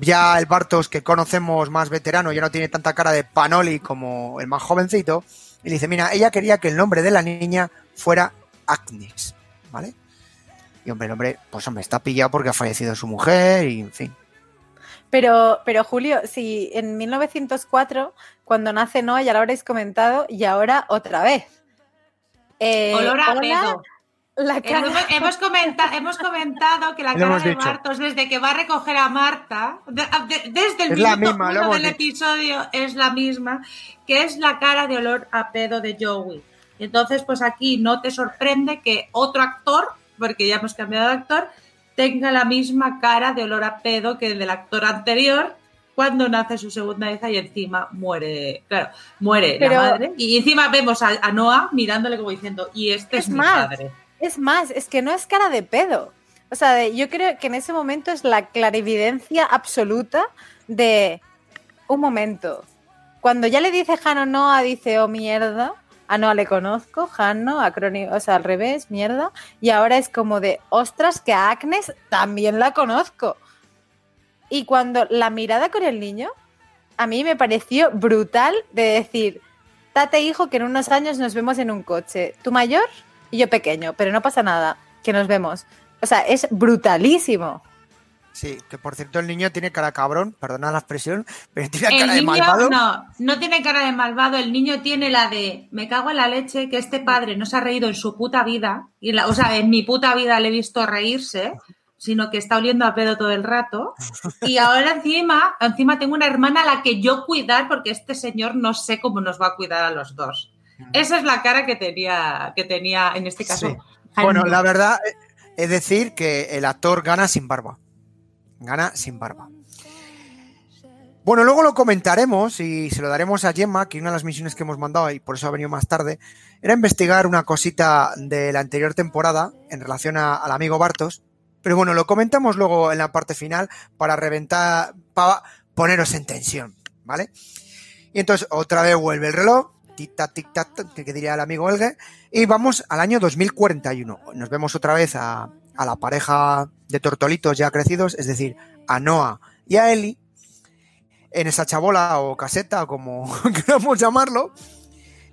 ya el Bartos que conocemos más veterano, ya no tiene tanta cara de Panoli como el más jovencito, y dice, mira, ella quería que el nombre de la niña fuera Agnes, ¿vale? Y hombre, el hombre, pues hombre, está pillado porque ha fallecido su mujer y en fin. Pero, pero Julio, si en 1904, cuando nace Noah, ya lo habréis comentado, y ahora otra vez. Eh, Olor a pedo. hemos, [LAUGHS] comentado, hemos comentado que la cara de Bartos, desde que va a recoger a Marta, desde el minuto del episodio, es la misma, que es la cara de olor a pedo de Joey. Entonces, pues aquí no te sorprende que otro actor, porque ya hemos cambiado de actor, tenga la misma cara de olor a pedo que el del actor anterior cuando nace su segunda hija y encima muere, claro, muere la madre. Y encima vemos a, Noah mirándole como diciendo, y este es, mi padre. Es más, es que no es cara de pedo. O sea, yo creo que en ese momento es la clarividencia absoluta de un momento. Cuando ya le dice Jano Noah, dice, oh mierda, ah, no, le conozco, Hanno, acrónimo, o sea, al revés, mierda, y ahora es como de, ostras, que a Agnes también la conozco. Y cuando la mirada con el niño, a mí me pareció brutal de decir, date hijo que en unos años nos vemos en un coche, tú mayor y yo pequeño, pero no pasa nada, que nos vemos. O sea, es brutalísimo. Sí, que por cierto el niño tiene cara cabrón, perdona la expresión, pero tiene cara de malvado. No, no tiene cara de malvado, el niño tiene la de me cago en la leche que este padre no se ha reído en su puta vida, y o sea, en mi puta vida le he visto reírse, sino que está oliendo a pedo todo el rato. Y ahora encima, encima tengo una hermana a la que yo cuidar porque este señor no sé cómo nos va a cuidar a los dos. Esa es la cara que tenía, que tenía en este caso. Bueno, la verdad es decir que el actor gana sin barba gana sin barba. Bueno, luego lo comentaremos y se lo daremos a Gemma, que una de las misiones que hemos mandado, y por eso ha venido más tarde, era investigar una cosita de la anterior temporada en relación al amigo Bartos. Pero bueno, lo comentamos luego en la parte final para reventar, para poneros en tensión, ¿vale? Y entonces otra vez vuelve el reloj, tic-tac, tic-tac, que diría el amigo Elge, y vamos al año 2041. Nos vemos otra vez a, a la pareja de tortolitos ya crecidos, es decir, a Noah y a Eli, en esa chabola o caseta, como [LAUGHS] queramos llamarlo.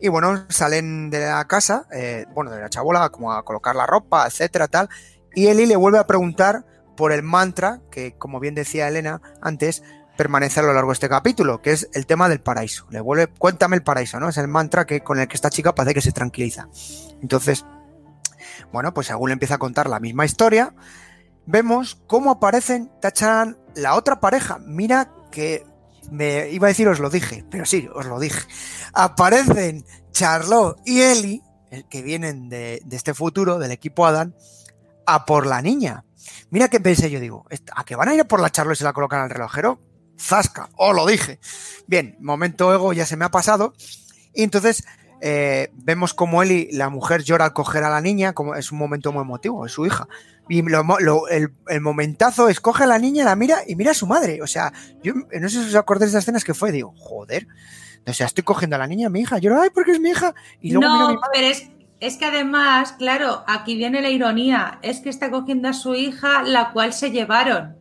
Y bueno, salen de la casa, eh, bueno, de la chabola, como a colocar la ropa, etcétera, tal. Y Eli le vuelve a preguntar por el mantra, que como bien decía Elena antes, permanece a lo largo de este capítulo, que es el tema del paraíso. Le vuelve, cuéntame el paraíso, ¿no? Es el mantra que, con el que esta chica parece que se tranquiliza. Entonces, bueno, pues según le empieza a contar la misma historia, vemos cómo aparecen, tachan la otra pareja. Mira que me iba a decir os lo dije, pero sí, os lo dije. Aparecen Charlotte y Ellie, el que vienen de, de este futuro, del equipo Adam, a por la niña. Mira que pensé yo, digo, ¿a que van a ir a por la Charlotte y se la colocan al relojero? Zasca, os lo dije. Bien, momento ego ya se me ha pasado. Y entonces eh, vemos como Eli, la mujer, llora al coger a la niña, como es un momento muy emotivo, es su hija. Y lo, lo, el, el, momentazo es coge a la niña, la mira y mira a su madre. O sea, yo no sé si os acordáis de esas escenas que fue, digo, joder. O sea, estoy cogiendo a la niña, a mi hija, lloro, ay, porque es mi hija. Y luego no, miro a mi madre. pero es, es que además, claro, aquí viene la ironía, es que está cogiendo a su hija, la cual se llevaron.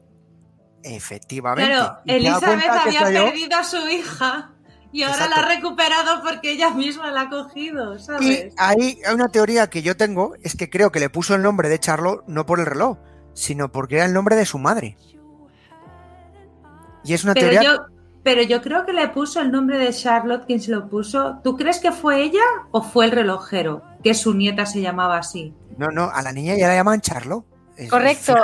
Efectivamente. Claro, Elizabeth había perdido a su hija y ahora Exacto. la ha recuperado porque ella misma la ha cogido, Y ¿sabes? ahí hay una teoría que yo tengo, es que creo que le puso el nombre de Charlotte no por el reloj, sino porque era el nombre de su madre. Y es una Pero teoría... yo, pero yo creo que le puso el nombre de Charlotte quien se lo puso. ¿Tú crees que fue ella o fue el relojero? Que su nieta se llamaba así. No, no, a la niña ya la llaman Charlotte. Es- Correcto.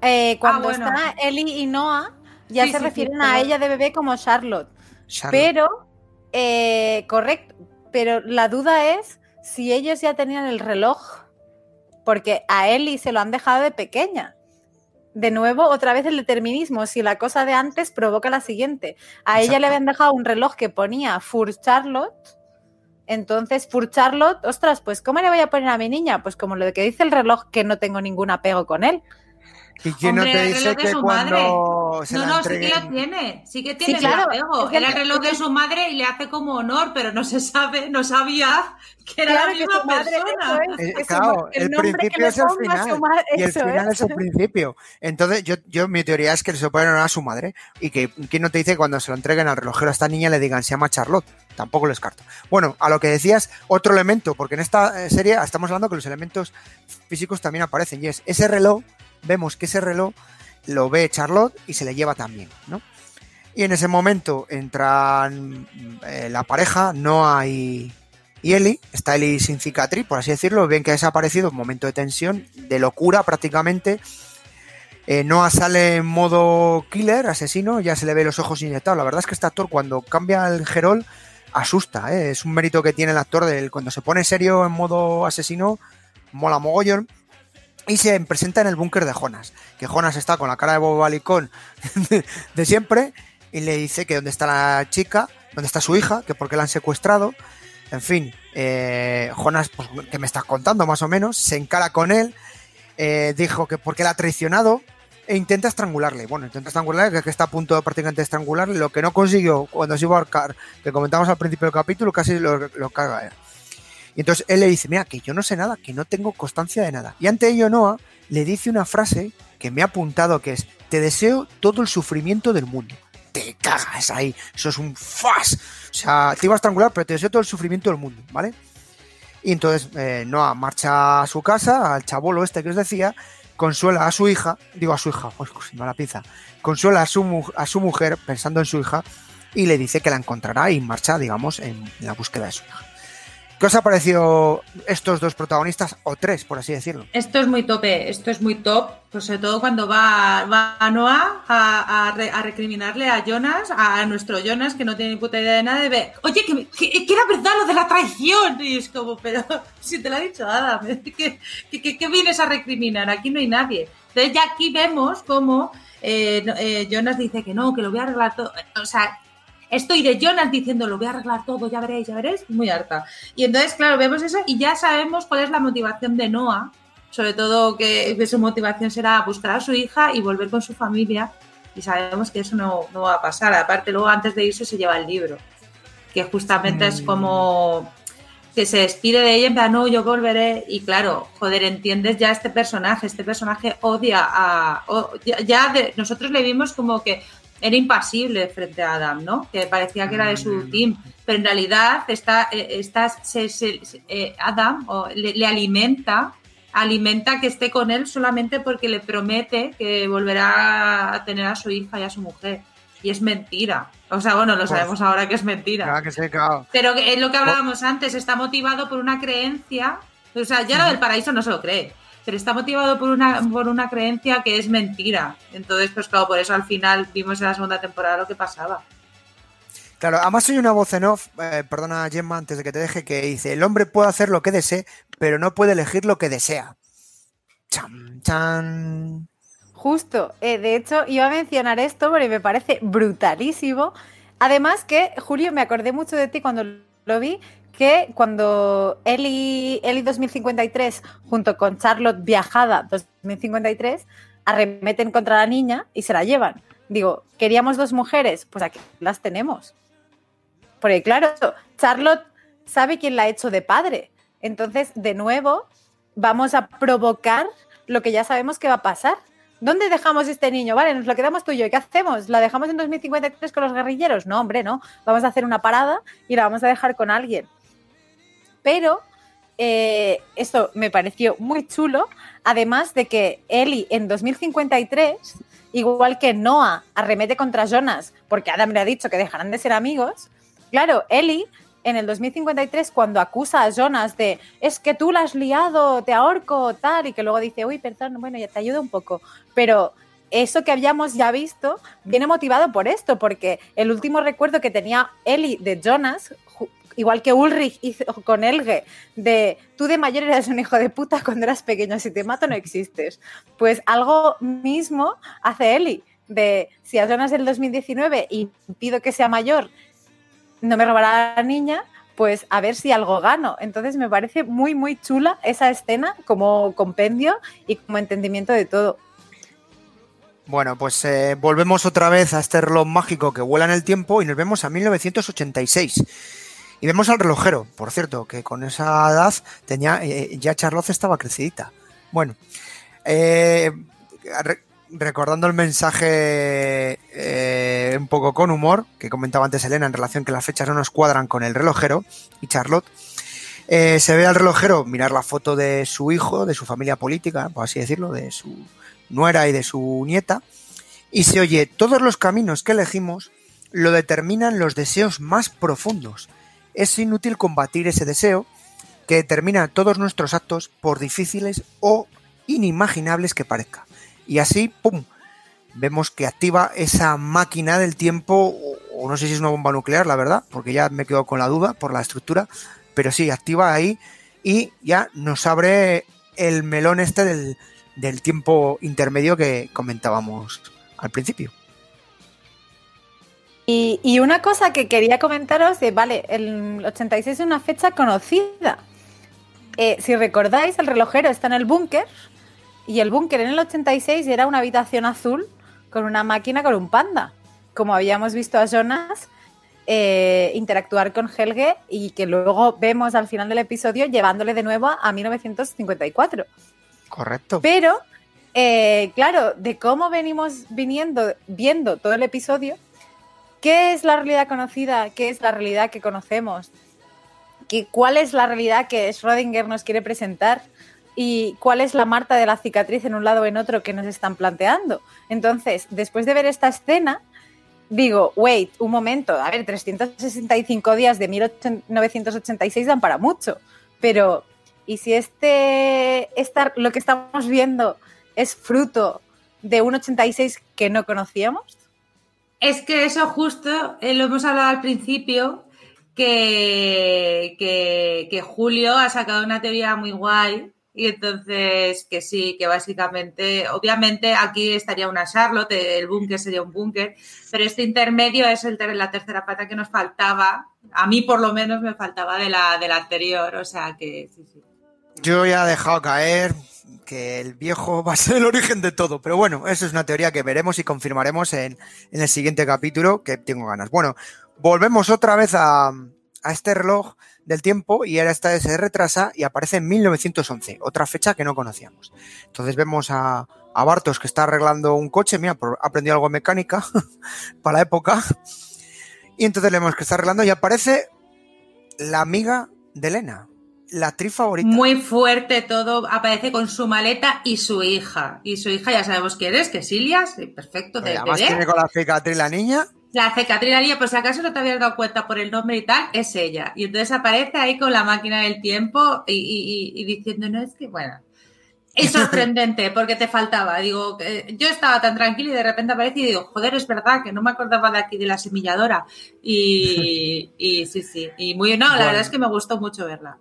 Eh, cuando bueno. está Ellie y Noah, ya Sí, se sí, refieren sí, a pero- ella de bebé como Charlotte. Charlotte. Pero, eh, correcto, pero la duda es si ellos ya tenían el reloj, porque a Ellie se lo han dejado de pequeña. De nuevo, otra vez el determinismo, si la cosa de antes provoca la siguiente. A ella le habían dejado un reloj que ponía Fur Charlotte, entonces Fur Charlotte, ostras, pues ¿cómo le voy a poner a mi niña? Pues como lo que dice el reloj, que no tengo ningún apego con él. ¿Y quién Hombre, no te el dice reloj de que su cuando se no, la no, sí que lo tiene, sí que tiene claro, el apego. es que Era el el- reloj de su madre y le hace como honor, pero no se sabe, no sabía que era la Claro misma madre, persona. es, claro, el nombre que principio es el final, Y el final es. es el principio. Entonces, yo, yo mi teoría es que se pueden a su madre y que quién no te dice que cuando se lo entreguen al relojero a esta niña le digan se llama Charlotte. Tampoco lo descarto. Bueno, a lo que decías, otro elemento, porque en esta eh, serie estamos hablando que los elementos físicos también aparecen y es ese reloj, vemos que ese reloj lo ve Charlotte y se le lleva también, ¿no? Y en ese momento entran eh, la pareja, Noah y, y Ellie. Está Ellie sin cicatriz, por así decirlo. Ven que ha desaparecido, un momento de tensión, de locura prácticamente. Eh, Noah sale en modo killer, asesino, ya se le ve los ojos inyectados. La verdad es que este actor cuando cambia el gerol asusta, ¿eh? es un mérito que tiene el actor de cuando se pone serio en modo asesino, mola mogollón. Y se presenta en el búnker de Jonas, que Jonas está con la cara de Bobo Balicón [LAUGHS] de, siempre y le dice que dónde está la chica, dónde está su hija, que por qué la han secuestrado. En fin, eh, Jonas, pues, que me estás contando más o menos, se encara con él, eh, dijo que porque la ha traicionado e intenta estrangularle. Bueno, intenta estrangularle, que, está a punto de prácticamente estrangularle, lo que no consiguió cuando se iba a ahorcar, que comentamos al principio del capítulo, casi lo, lo caga. Y entonces él le dice, mira, que yo no sé nada, que no tengo constancia de nada. Y ante ello Noah le dice una frase que me ha apuntado que es, te deseo todo el sufrimiento del mundo. Te cagas ahí, eso es un fas. O sea, te iba a estrangular, pero te deseo todo el sufrimiento del mundo, ¿vale? Y entonces eh, Noah marcha a su casa, al chabolo este que os decía, consuela a su hija, digo a su hija, pues no la pizza, consuela a su, a su mujer pensando en su hija y le dice que la encontrará y marcha, digamos, en la búsqueda de su hija. ¿Qué os ha parecido estos dos protagonistas, o tres, por así decirlo? Esto es muy tope, esto es muy top, pues sobre todo cuando va, va Noah a, a, recriminarle a Jonas, a, nuestro Jonas, que no tiene ni puta idea de nada, de ver, oye, que, que, era verdad lo de la traición. Y es como, pero si te lo ha dicho Adam, [LAUGHS] ¿qué, qué, vienes a recriminar? Aquí no hay nadie. Entonces ya aquí vemos cómo eh, eh, Jonas dice que no, que lo voy a arreglar todo. O sea, estoy de Jonas diciendo lo voy a arreglar todo, ya veréis, ya veréis, muy harta. Y entonces, claro, vemos eso y ya sabemos cuál es la motivación de Noah, sobre todo que, su motivación será buscar a su hija y volver con su familia. Y sabemos que eso no, va a pasar. Aparte, luego antes de irse se lleva el libro, que justamente es como que se despide de ella en plan, no, yo volveré. Y claro, joder, entiendes ya este personaje. Este personaje odia a. ya, nosotros le vimos como que era impasible frente a Adam, ¿no? Que parecía que era de su mm. team, pero en realidad está, eh, está eh, Adam le, alimenta, alimenta que esté con él solamente porque le promete que volverá a tener a su hija y a su mujer. Y es mentira. O sea, bueno, lo pues sabemos ahora que es mentira. Claro que sí, claro. Pero es lo que hablábamos antes, está motivado por una creencia. O sea, ya lo del paraíso no se lo cree pero está motivado por una, por una creencia que es mentira. Entonces, pues claro, por eso al final vimos en la segunda temporada lo que pasaba. Claro, además hay una voz en off, eh, perdona Gemma, antes de que te deje, que dice, el hombre puede hacer lo que desee, pero no puede elegir lo que desea. Chan, chan. Justo, eh, de hecho iba a mencionar esto porque me parece brutalísimo. Además que, Julio, me acordé mucho de ti cuando lo vi, que cuando Eli, Eli 2053 junto con Charlotte Viajada 2053 arremeten contra la niña y se la llevan. Digo, ¿queríamos dos mujeres? Pues aquí las tenemos. Porque claro, Charlotte sabe quién la ha hecho de padre. Entonces, de nuevo, vamos a provocar lo que ya sabemos que va a pasar. ¿Dónde dejamos este niño? Vale, nos lo quedamos tú y yo. ¿Qué hacemos? ¿La dejamos en 2053 con los guerrilleros? No, hombre, no. Vamos a hacer una parada y la vamos a dejar con alguien pero eh, esto me pareció muy chulo, además de que Eli en 2053, igual que Noah arremete contra Jonas, porque Adam le ha dicho que dejarán de ser amigos, claro, Eli en el 2053 cuando acusa a Jonas de es que tú la has liado, te ahorco, tal, y que luego dice, uy, perdón, bueno, ya te ayudo un poco, pero eso que habíamos ya visto viene motivado por esto, porque el último recuerdo que tenía Eli de Jonas igual que Ulrich hizo con Elge, de tú de mayor eras un hijo de puta cuando eras pequeño, si te mato no existes. Pues algo mismo hace Eli, de si Jonas del 2019 y pido que sea mayor, no me robará la niña, pues a ver si algo gano. Entonces me parece muy, muy chula esa escena como compendio y como entendimiento de todo. Bueno, pues eh, volvemos otra vez a este reloj mágico que vuela en el tiempo y nos vemos a 1986. Y vemos al relojero, por cierto, que con esa edad tenía, eh, ya Charlotte estaba crecidita. Bueno, eh, recordando el mensaje eh, un poco con humor que comentaba antes Elena en relación que las fechas no nos cuadran con el relojero y Charlotte, se ve al relojero mirar la foto de su hijo, de su familia política, por así decirlo, de su nuera y de su nieta, y se oye, todos los caminos que elegimos lo determinan los deseos más profundos es inútil combatir ese deseo que determina todos nuestros actos por difíciles o inimaginables que parezca. Y así, ¡pum! Vemos que activa esa máquina del tiempo, o no sé si es una bomba nuclear, la verdad, porque ya me quedo con la duda por la estructura, pero sí, activa ahí y ya nos abre el melón este del, del tiempo intermedio que comentábamos al principio. Y, una cosa que quería comentaros, de, vale, el 86 es una fecha conocida. Eh, si recordáis, el relojero está en el búnker y el búnker en el 86 era una habitación azul con una máquina con un panda, como habíamos visto a Jonas eh, interactuar con Helge y que luego vemos al final del episodio llevándole de nuevo a 1954. Correcto. Pero, eh, claro, de cómo venimos viniendo, viendo todo el episodio, ¿Qué es la realidad conocida? ¿Qué es la realidad que conocemos? ¿Cuál es la realidad que Schrödinger nos quiere presentar? ¿Y cuál es la Marta de la cicatriz en un lado o en otro que nos están planteando? Entonces, después de ver esta escena, digo, wait, un momento, a ver, 365 días de 1986 dan para mucho, pero ¿y si este, esta, lo que estamos viendo es fruto de un 86 que no conocíamos? Es que eso justo eh, lo hemos hablado al principio, que, que, Julio ha sacado una teoría muy guay y entonces, que sí, que básicamente, obviamente aquí estaría una Charlotte, el búnker sería un búnker, pero este intermedio es el la tercera pata que nos faltaba. A mí por lo menos me faltaba de la, de la anterior, o sea que sí, sí. Yo ya he dejado caer que el viejo [LAUGHS] va a ser el origen de todo, pero bueno, eso es una teoría que veremos y confirmaremos en, en el siguiente capítulo, que tengo ganas. Bueno, volvemos otra vez a, a este reloj del tiempo y ahora esta se retrasa y aparece en 1911, otra fecha que no conocíamos. Entonces vemos a, a Bartos que está arreglando un coche, mira, ha aprendido algo de mecánica [LAUGHS] para la época. Y entonces le vemos que está arreglando y aparece la amiga de Elena, la actriz favorita. Muy fuerte todo, aparece con su maleta y su hija. Y su hija ya sabemos quién es, que es Silvia, perfecto. De, además de tiene con la cicatriz la niña. La cicatriz niña, por si acaso no te habías dado cuenta por el nombre y tal, es ella. Y entonces aparece ahí con la máquina del tiempo y, y, y diciendo, no, es que, bueno, es [LAUGHS] sorprendente porque te faltaba. Digo, yo estaba tan tranquila y de repente aparece y digo, joder, es verdad que no me acordaba de aquí de la semilladora. Y, y sí, sí. Y muy, no, la Bueno. verdad es que me gustó mucho verla.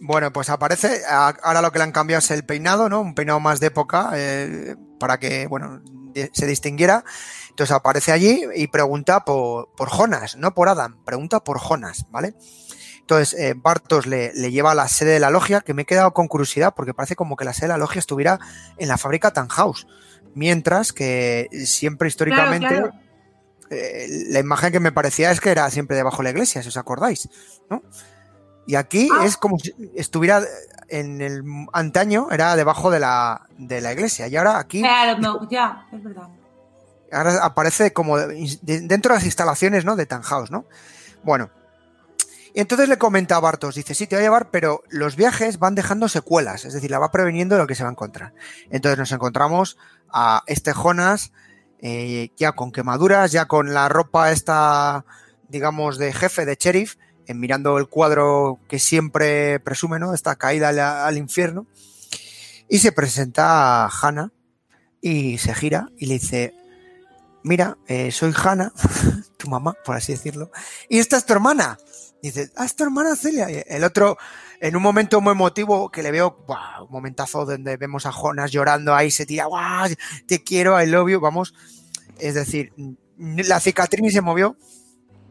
Bueno, pues aparece, ahora lo que le han cambiado es el peinado, ¿no? Un peinado más de época, eh, para que, bueno, se distinguiera. Entonces aparece allí y pregunta por, por Jonas, no por Adam, pregunta por Jonas, ¿vale? Entonces eh, Bartos le, le lleva a la sede de la logia, que me he quedado con curiosidad porque parece como que la sede de la logia estuviera en la fábrica Tannhaus. Mientras que siempre históricamente Claro, claro. eh, la imagen que me parecía es que era siempre debajo de la iglesia, si os acordáis, ¿no? Y aquí Ah. es como si estuviera en el antaño, era debajo de la, de la iglesia. Y ahora aquí, Claro, no, ya, es verdad. ahora aparece como de- de- dentro de las instalaciones, ¿no? De Tannhaus, ¿no? Bueno. Y entonces le comenta a Bartos, dice, sí, te va a llevar, pero los viajes van dejando secuelas, es decir, la va preveniendo de lo que se va a encontrar. Entonces nos encontramos a este Jonas, eh, ya con quemaduras, ya con la ropa esta, digamos, de jefe, de sheriff, mirando el cuadro que siempre presume, ¿no? Esta caída al, infierno. Y se presenta a Hannah y se gira y le dice, mira, eh, soy Hannah, [LAUGHS] tu mamá, por así decirlo, y esta es tu hermana. Dice, ah, es tu hermana Celia. Y el otro, en un momento muy emotivo que le veo, ¡buah! un momentazo donde vemos a Jonas llorando ahí, se tira, ¡guau! te quiero, I love you, vamos. Es decir, la cicatriz se movió.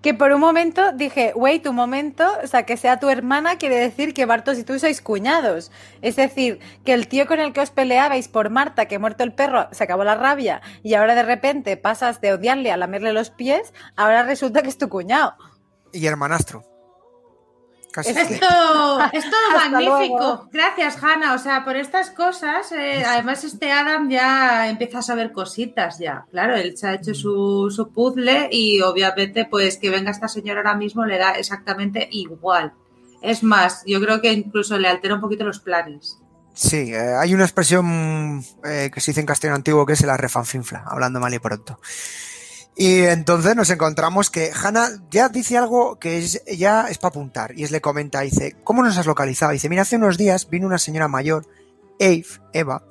Que por un momento dije, wait, un momento, o sea, que sea tu hermana quiere decir que Bartos y tú sois cuñados. Es decir, que el tío con el que os peleabais por Marta, que muerto el perro, se acabó la rabia, y ahora de repente pasas de odiarle a lamerle los pies, ahora resulta que es tu cuñado. Y hermanastro. Casi Es que- todo, [LAUGHS] es todo Hasta magnífico. luego. Gracias, Hanna. O sea, por estas cosas, eh, además este Adam ya empieza a saber cositas ya. Claro, él se ha hecho su, su puzzle y obviamente pues que venga esta señora ahora mismo le da exactamente igual. Es más, yo creo que incluso le altera un poquito los planes. Sí, eh, hay una expresión eh, que se dice en castellano antiguo que es la refanfinfla, hablando mal y pronto. Y entonces nos encontramos que Hannah ya dice algo que es, ya es para apuntar. Y es le comenta, dice, ¿cómo nos has localizado? Dice, mira, hace unos días vino una señora mayor, Eve, Eva,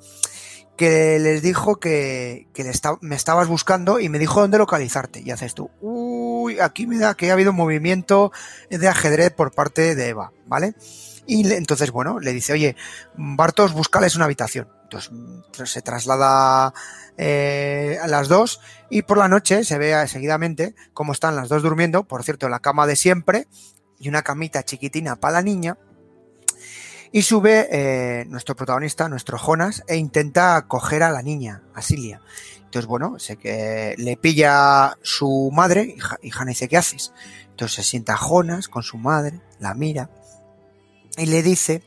que les dijo que, que le me estabas buscando y me dijo dónde localizarte. Y haces tú, uy, aquí me da que ha habido un movimiento de ajedrez por parte de Eva, ¿vale? Y le- entonces, bueno, le dice, oye, Bartos, búscales una habitación. Mm, se traslada eh, a las dos y por la noche se ve seguidamente cómo están las dos durmiendo, por cierto, la cama de siempre y una camita chiquitina para la niña. Y sube eh, nuestro protagonista, nuestro Jonas, e intenta coger a la niña, a Silia. Entonces, bueno, sé que le pilla su madre y, Ja- y Hannah dice, ¿qué haces? Entonces se sienta Jonas con su madre, la mira y le dice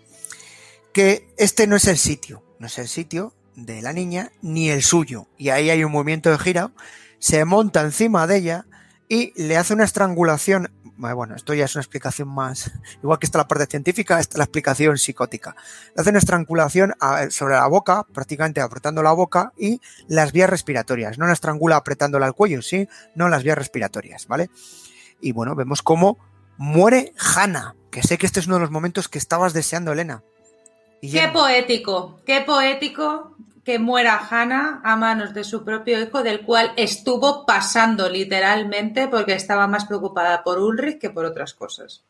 que este no es el sitio, no es el sitio de la niña ni el suyo. Y ahí hay un movimiento de gira, se monta encima de ella y le hace una estrangulación. Bueno, esto ya es una explicación más. [LAUGHS] Igual que está la parte científica, está la explicación psicótica. Le hace una estrangulación sobre la boca, prácticamente apretando la boca y las vías respiratorias. No la estrangula apretándola al cuello, sí, no las vías respiratorias, ¿vale? Y bueno, vemos cómo muere Hannah, que sé que este es uno de los momentos que estabas deseando, Elena. Qué poético, qué poético que muera Hannah a manos de su propio hijo, del cual estuvo pasando literalmente porque estaba más preocupada por Ulrich que por otras cosas.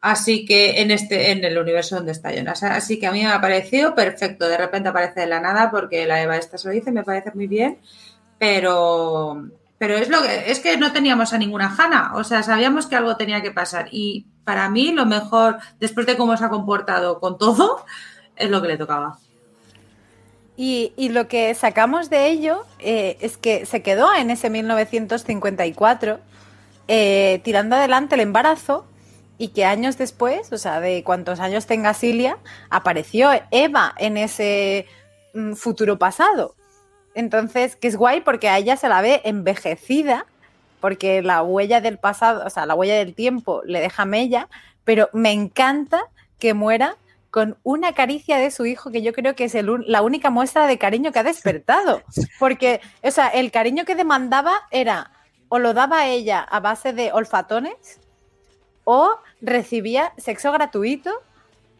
Así que en este, en el universo donde está Jonas. Así que a mí me ha parecido perfecto. De repente aparece de la nada porque la Eva esta se lo dice, me parece muy bien. Pero, pero es lo que, es que no teníamos a ninguna Hannah. O sea, sabíamos que algo tenía que pasar. Y para mí, lo mejor, después de cómo se ha comportado con todo, es lo que le tocaba. Y, lo que sacamos de ello eh, es que se quedó en ese 1954 eh, tirando adelante el embarazo y que años después, o sea, de cuántos años tenga Cilia, apareció Eva en ese mm, futuro pasado. Entonces, que es guay porque a ella se la ve envejecida, porque la huella del pasado, o sea, la huella del tiempo le deja mella, pero me encanta que muera con una caricia de su hijo que yo creo que es la única muestra de cariño que ha despertado. [LAUGHS] Porque, o sea, el cariño que demandaba era o lo daba ella a base de olfatones o recibía sexo gratuito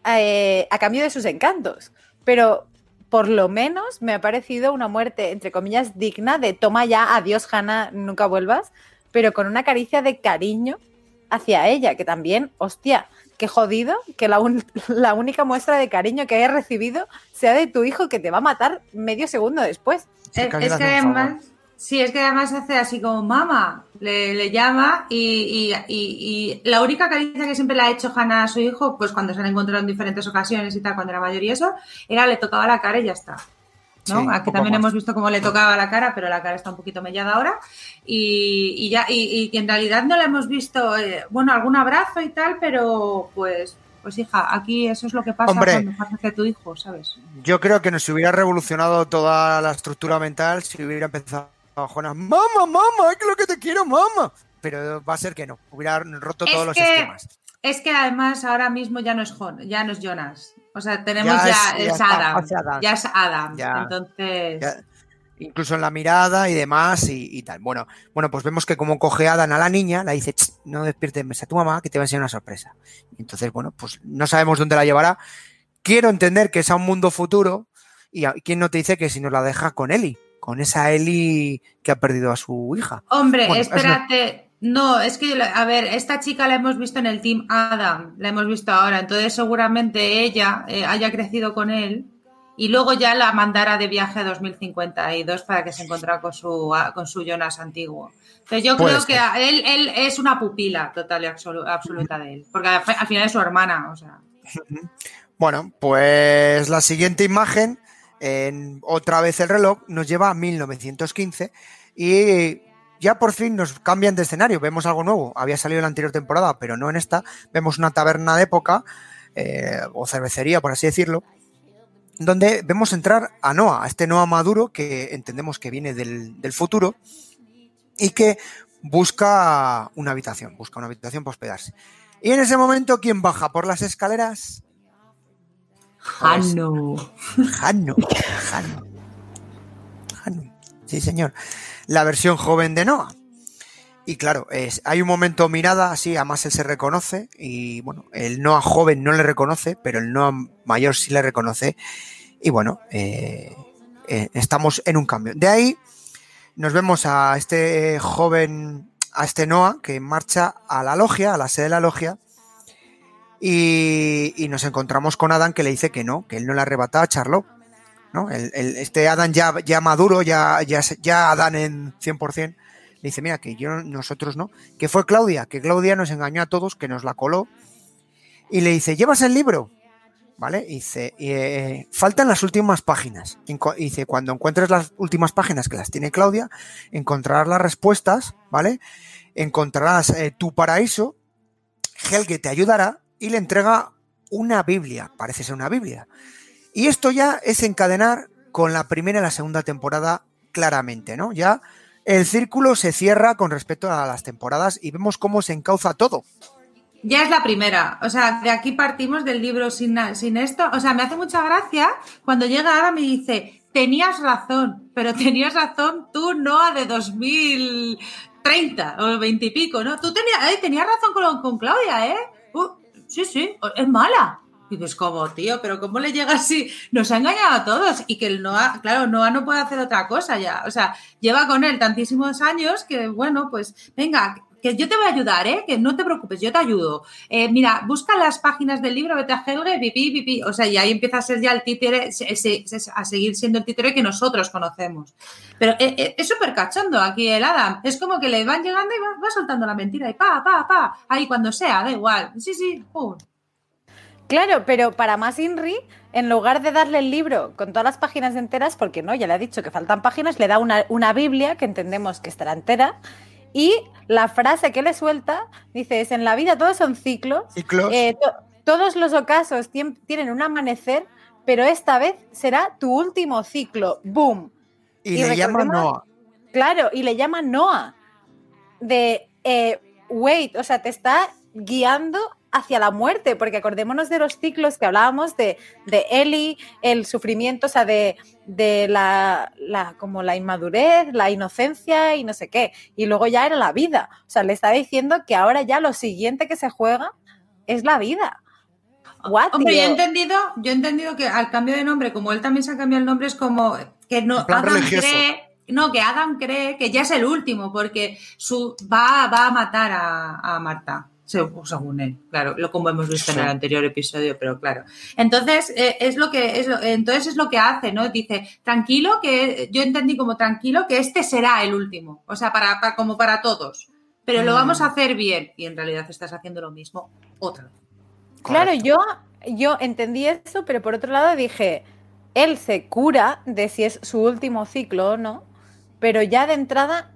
eh, a cambio de sus encantos. Pero por lo menos me ha parecido una muerte, entre comillas, digna de toma ya, adiós, Hannah, nunca vuelvas, pero con una caricia de cariño hacia ella, que también, hostia, qué jodido que la, [LAUGHS] la, única muestra de cariño que hayas recibido sea de tu hijo que te va a matar medio segundo después. es, que además, sí, es que además hace así como mamá, le, llama y, la única caricia que siempre le ha hecho Hannah a su hijo, pues cuando se han encontrado en diferentes ocasiones y tal, cuando era mayor y eso, era le tocaba la cara y ya está. ¿no? Aquí también hemos visto cómo le tocaba la cara, pero la cara está un poquito mellada ahora. Y, ya, y, en realidad no la hemos visto, eh, bueno, algún abrazo y tal, pero pues, pues hija, aquí eso es lo que pasa cuando hace tu hijo, ¿sabes? Yo creo que nos hubiera revolucionado toda la estructura mental si hubiera empezado a Jonas, mamá, mamá, es lo que te quiero, mamá. Pero va a ser que no, hubiera roto todos los esquemas. Es que además ahora mismo ya no es, ya no es Jonas. O sea, tenemos ya, es, Adam, Ya es Adam. entonces. incluso en la mirada y demás y, tal. Bueno, bueno, pues vemos que como coge Adam a la niña, la dice, no despiertes a tu mamá, que te va a enseñar una sorpresa. Entonces, bueno, pues no sabemos dónde la llevará. Quiero entender que es a un mundo futuro y quién no te dice que si nos la deja con Eli, con esa Eli que ha perdido a su hija. Hombre, espérate, no, es que, a ver, esta chica la hemos visto en el Team Adam, la hemos visto ahora, entonces seguramente ella eh, haya crecido con él y luego ya la mandara de viaje a 2052 para que se encontrara con su, con su Jonas antiguo. Entonces yo creo que él, él, es una pupila total y absoluta de él, porque al final es su hermana, o sea. [LAUGHS] Bueno, pues la siguiente imagen, en otra vez el reloj, nos lleva a 1915 y ya por fin nos cambian de escenario, vemos algo nuevo. Había salido en la anterior temporada, pero no en esta. Vemos una taberna de época, eh, o cervecería, por así decirlo, donde vemos entrar a Noah, a este Noah maduro que entendemos que viene del, futuro y que busca una habitación, busca una habitación para hospedarse. Y en ese momento, ¿quién baja por las escaleras? Hanno. Hanno. Hanno. Hanno. Sí, señor la versión joven de Noah. Y claro, es, hay un momento mirada así, además él se reconoce y bueno, el Noah joven no le reconoce, pero el Noah mayor sí le reconoce. Y bueno, eh, eh, estamos en un cambio. De ahí nos vemos a este joven, a este Noah que marcha a la logia, a la sede de la logia, y, nos encontramos con Adam que le dice que no, que él no le arrebata a Charlotte ¿no? este Adam ya, ya maduro, ya, ya, Adán en 100%, le dice, mira, que yo, nosotros no, que fue Claudia, que Claudia nos engañó a todos, que nos la coló, y le dice, ¿llevas el libro? ¿Vale? Y dice, eh, faltan las últimas páginas. Y dice, cuando encuentres las últimas páginas que las tiene Claudia, encontrarás las respuestas, ¿vale? Encontrarás eh, tu paraíso, Helge te ayudará y le entrega una Biblia, parece ser una Biblia. Y esto ya es encadenar con la primera y la segunda temporada claramente, ¿no? Ya el círculo se cierra con respecto a las temporadas y vemos cómo se encauza todo. Ya es la primera. O sea, de aquí partimos del libro sin, sin esto. O sea, me hace mucha gracia cuando llega Adam y dice, tenías razón, pero tenías razón tú, no de 2030 o 20 y pico, ¿no? Tú tenías, tenías razón con, con Claudia, ¿eh? Sí, sí, es mala. Y dices, como, tío, pero ¿cómo le llega así? Nos ha engañado a todos. Y que el Noah, claro, Noah no puede hacer otra cosa ya. O sea, lleva con él tantísimos años que, bueno, pues, venga, que yo te voy a ayudar, ¿eh? Que no te preocupes, yo te ayudo. Eh, mira, busca las páginas del libro, vete a Helge, pipí, pipí. O sea, y ahí empieza a ser ya el títere, a seguir siendo el títere que nosotros conocemos. Pero eh, eh, es súper cachondo aquí el Adam. Es como que le van llegando y va, soltando la mentira y pa, pa, pa. Ahí cuando sea, da igual. Sí, sí, pum. Claro, pero para más Inri, en lugar de darle el libro con todas las páginas enteras, porque no, ya le ha dicho que faltan páginas, le da una, una Biblia que entendemos que estará entera. Y la frase que le suelta dice: es en la vida todos son ciclos. Eh, todos los ocasos tienen un amanecer, pero esta vez será tu último ciclo. ¡Boom! Y, le llama Noah. Claro, y le llama Noah. De eh, wait, o sea, te está guiando hacia la muerte, porque acordémonos de los ciclos que hablábamos de, de Eli, el sufrimiento, o sea, de, la, como la inmadurez, la inocencia y no sé qué. Y luego ya era la vida. O sea, le está diciendo que ahora ya lo siguiente que se juega es la vida. Hombre, yo he entendido, yo he entendido que al cambio de nombre, como él también se ha cambiado el nombre, es como que no Adam cree, no, que Adam cree que ya es el último, porque su va, va a matar a Marta según él, claro, lo como hemos visto en el anterior episodio, pero claro. Entonces, eh, es lo que es entonces es lo que hace, ¿no? Dice, tranquilo, que yo entendí como tranquilo que este será el último, o sea, para, como para todos, pero lo vamos a mm. hacer bien y en realidad estás haciendo lo mismo otra vez. Claro, yo, yo entendí eso, pero por otro lado dije, él se cura de si es su último ciclo o no, pero ya de entrada,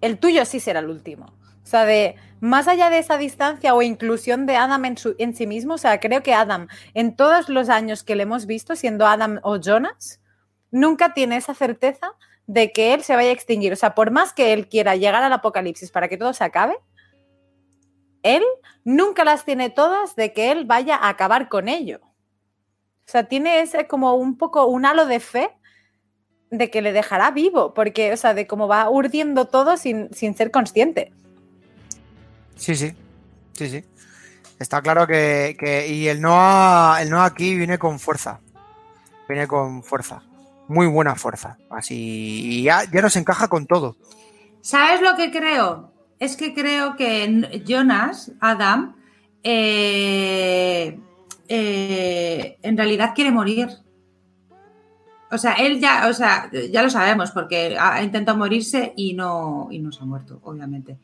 el tuyo sí será el último. O sea, de más allá de esa distancia o inclusión de Adam en, sí mismo, o sea, creo que Adam, en todos los años que le hemos visto, siendo Adam o Jonas, nunca tiene esa certeza de que él se vaya a extinguir. O sea, por más que él quiera llegar al apocalipsis para que todo se acabe, él nunca las tiene todas de que él vaya a acabar con ello. O sea, tiene ese como un poco un halo de fe de que le dejará vivo, porque, o sea, de cómo va urdiendo todo sin, sin ser consciente. Sí, sí, sí, sí. Está claro que, y el Noah, el Noah aquí viene con fuerza. Viene con fuerza. Muy buena fuerza. Así, y ya, ya nos encaja con todo. ¿Sabes lo que creo? Es que creo que Jonas, Adam, eh, eh, en realidad quiere morir. O sea, él ya, o sea, ya lo sabemos porque ha intentado morirse y no, y no se ha muerto, obviamente.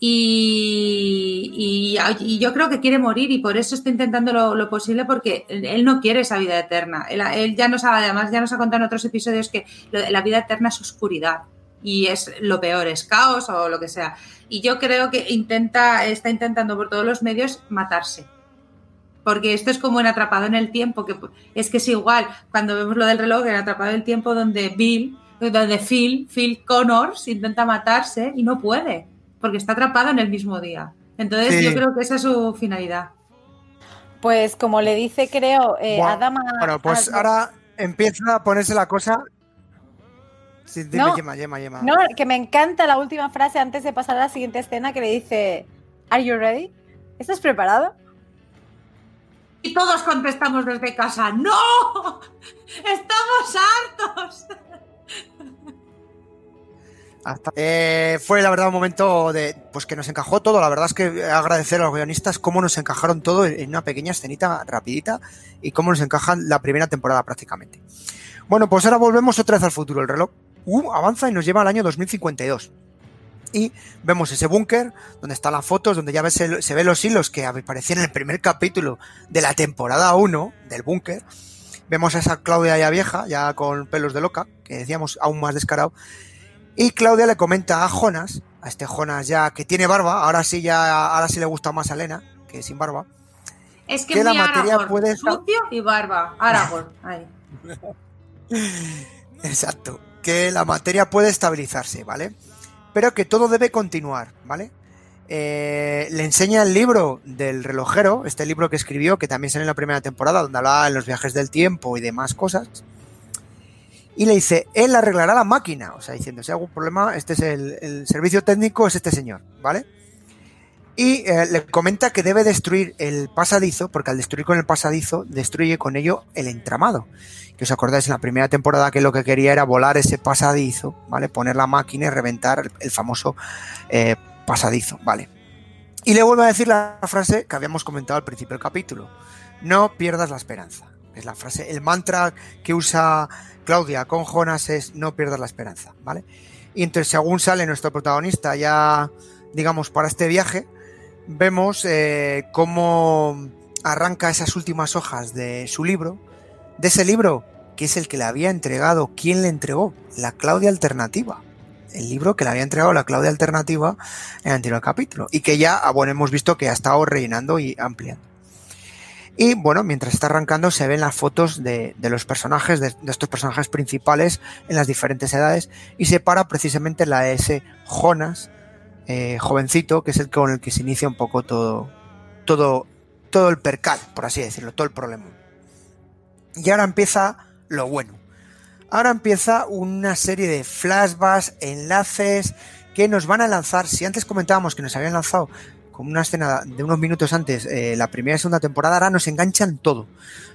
Y, yo creo que quiere morir y por eso está intentando lo, posible porque él no quiere esa vida eterna. Él, ya nos ha, además ya nos ha contado en otros episodios que la vida eterna es oscuridad y es lo peor, es caos o lo que sea. Y yo creo que intenta, está intentando por todos los medios matarse. Porque esto es como en Atrapado en el Tiempo, que es que es igual cuando vemos lo del reloj en Atrapado en el Tiempo donde Bill, donde Phil, Phil Connors intenta matarse y no puede porque está atrapado en el mismo día. Entonces yo creo que esa es su finalidad. Pues como le dice, creo, eh, Adama... Bueno, pues ahora empieza a ponerse la cosa... Sí, dime, no, No, que me encanta la última frase antes de pasar a la siguiente escena que le dice, ¿Are you ready? ¿Estás preparado? Y todos contestamos desde casa, ¡No! ¡Estamos hartos! Eh, fue la verdad un momento de pues que nos encajó todo. La verdad es que agradecer a los guionistas cómo nos encajaron todo en una pequeña escenita rapidita y cómo nos encajan la primera temporada prácticamente. Bueno, pues ahora volvemos otra vez al futuro. El reloj uh, avanza y nos lleva al año 2052. Y vemos ese búnker donde están las fotos, donde ya se, se ven los hilos que aparecían en el primer capítulo de la temporada 1 del búnker. Vemos a esa Claudia ya vieja, ya con pelos de loca, que decíamos aún más descarado, y Claudia le comenta a Jonas, a este Jonas ya que tiene barba, ahora sí ya ahora sí le gusta más a Elena, que sin barba. Es que, la materia puede sucio y barba, Aragorn, ahí. [LAUGHS] Exacto, que la materia puede estabilizarse, ¿vale? Pero que todo debe continuar, ¿vale? Eh, le enseña el libro del relojero, este libro que escribió, que también sale en la primera temporada, donde hablaba de los viajes del tiempo y demás cosas. Y le dice, él arreglará la máquina, o sea, diciendo, si hay algún problema, este es el, servicio técnico, es este señor, ¿vale? Y eh, le comenta que debe destruir el pasadizo, porque al destruir con el pasadizo, destruye con ello el entramado. Que os acordáis en la primera temporada que lo que quería era volar ese pasadizo, ¿vale? Poner la máquina y reventar el, famoso eh, pasadizo, ¿vale? Y le vuelvo a decir la frase que habíamos comentado al principio del capítulo. No pierdas la esperanza. Es la frase, el mantra que usa Claudia con Jonas es no pierdas la esperanza, ¿vale? Y entonces según sale nuestro protagonista ya, digamos, para este viaje, vemos eh, cómo arranca esas últimas hojas de su libro, de ese libro que es el que le había entregado, ¿quién le entregó? La Claudia Alternativa. El libro que le había entregado la Claudia Alternativa en el anterior capítulo y que ya, ah, bueno, hemos visto que ha estado rellenando y ampliando. Y bueno, mientras está arrancando se ven las fotos de, de los personajes, de, estos personajes principales en las diferentes edades y se para precisamente la de ese Jonas, eh, jovencito, que es el con el que se inicia un poco todo, todo, todo el percal, por así decirlo, todo el problema. Y ahora empieza lo bueno. Ahora empieza una serie de flashbacks, enlaces que nos van a lanzar. Si antes comentábamos que nos habían lanzado con una escena de unos minutos antes eh, la primera y segunda temporada, ahora nos enganchan todo.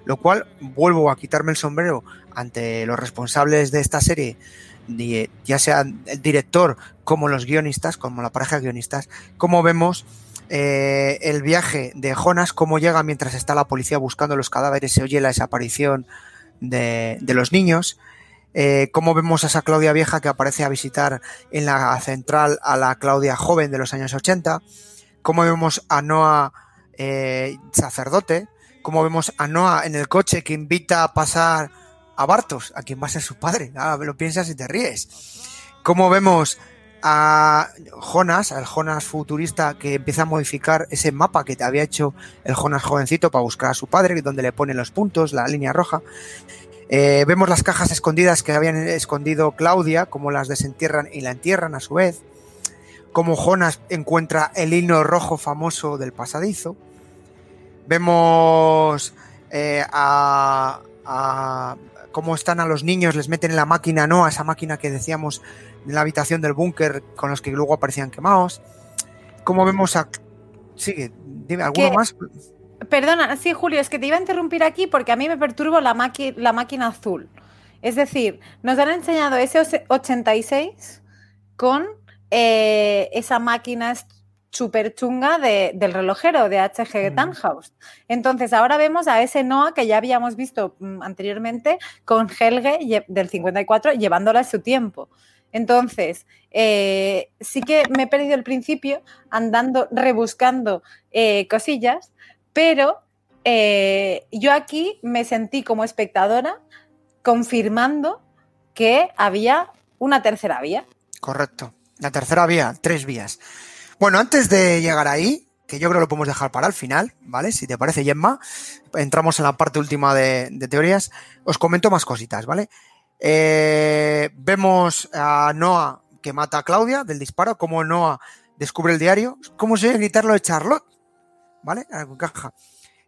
Lo cual vuelvo a quitarme el sombrero ante los responsables de esta serie ya sea el director como los guionistas, como la pareja de guionistas, como vemos eh, el viaje de Jonas, cómo llega mientras está la policía buscando los cadáveres, se oye la desaparición de, los niños, eh, cómo vemos a esa Claudia vieja que aparece a visitar en la central a la Claudia joven de los años 80, cómo vemos a Noah eh, sacerdote, cómo vemos a Noah en el coche que invita a pasar a Bartos, a quien va a ser su padre. Lo piensas y te ríes. Como vemos a Jonas, al Jonas futurista que empieza a modificar ese mapa que te había hecho el Jonas jovencito para buscar a su padre, donde le pone los puntos, la línea roja. Eh, vemos las cajas escondidas que habían escondido Claudia, como las desentierran y la entierran a su vez. Como Jonas encuentra el himno rojo famoso del pasadizo. Vemos eh, a, a cómo están a los niños, les meten en la máquina, no a esa máquina que decíamos en la habitación del búnker con los que luego aparecían quemados. Cómo vemos a. Sigue, dime, ¿alguno ¿Qué? más? Perdona, sí, Julio, es que te iba a interrumpir aquí porque a mí me perturba la, maqui la máquina azul. Es decir, nos han enseñado ese 86 con eh, esa máquina súper chunga de, del relojero de H.G. Mm. Tannhaus. Entonces, ahora vemos a ese Noah que ya habíamos visto mm, anteriormente con Helge del 54 llevándola a su tiempo. Entonces, eh, sí que me he perdido el principio andando, rebuscando eh, cosillas, pero eh, yo aquí me sentí como espectadora confirmando que había una tercera vía. Correcto. La tercera vía, tres vías. Bueno, antes de llegar ahí, que yo creo que lo podemos dejar para el final, ¿vale? Si te parece, Gemma, entramos en la parte última de, de teorías. Os comento más cositas, ¿vale? Eh, vemos a Noah que mata a Claudia del disparo, como Noah descubre el diario, cómo se oye gritarlo de Charlotte, ¿vale? Encaja.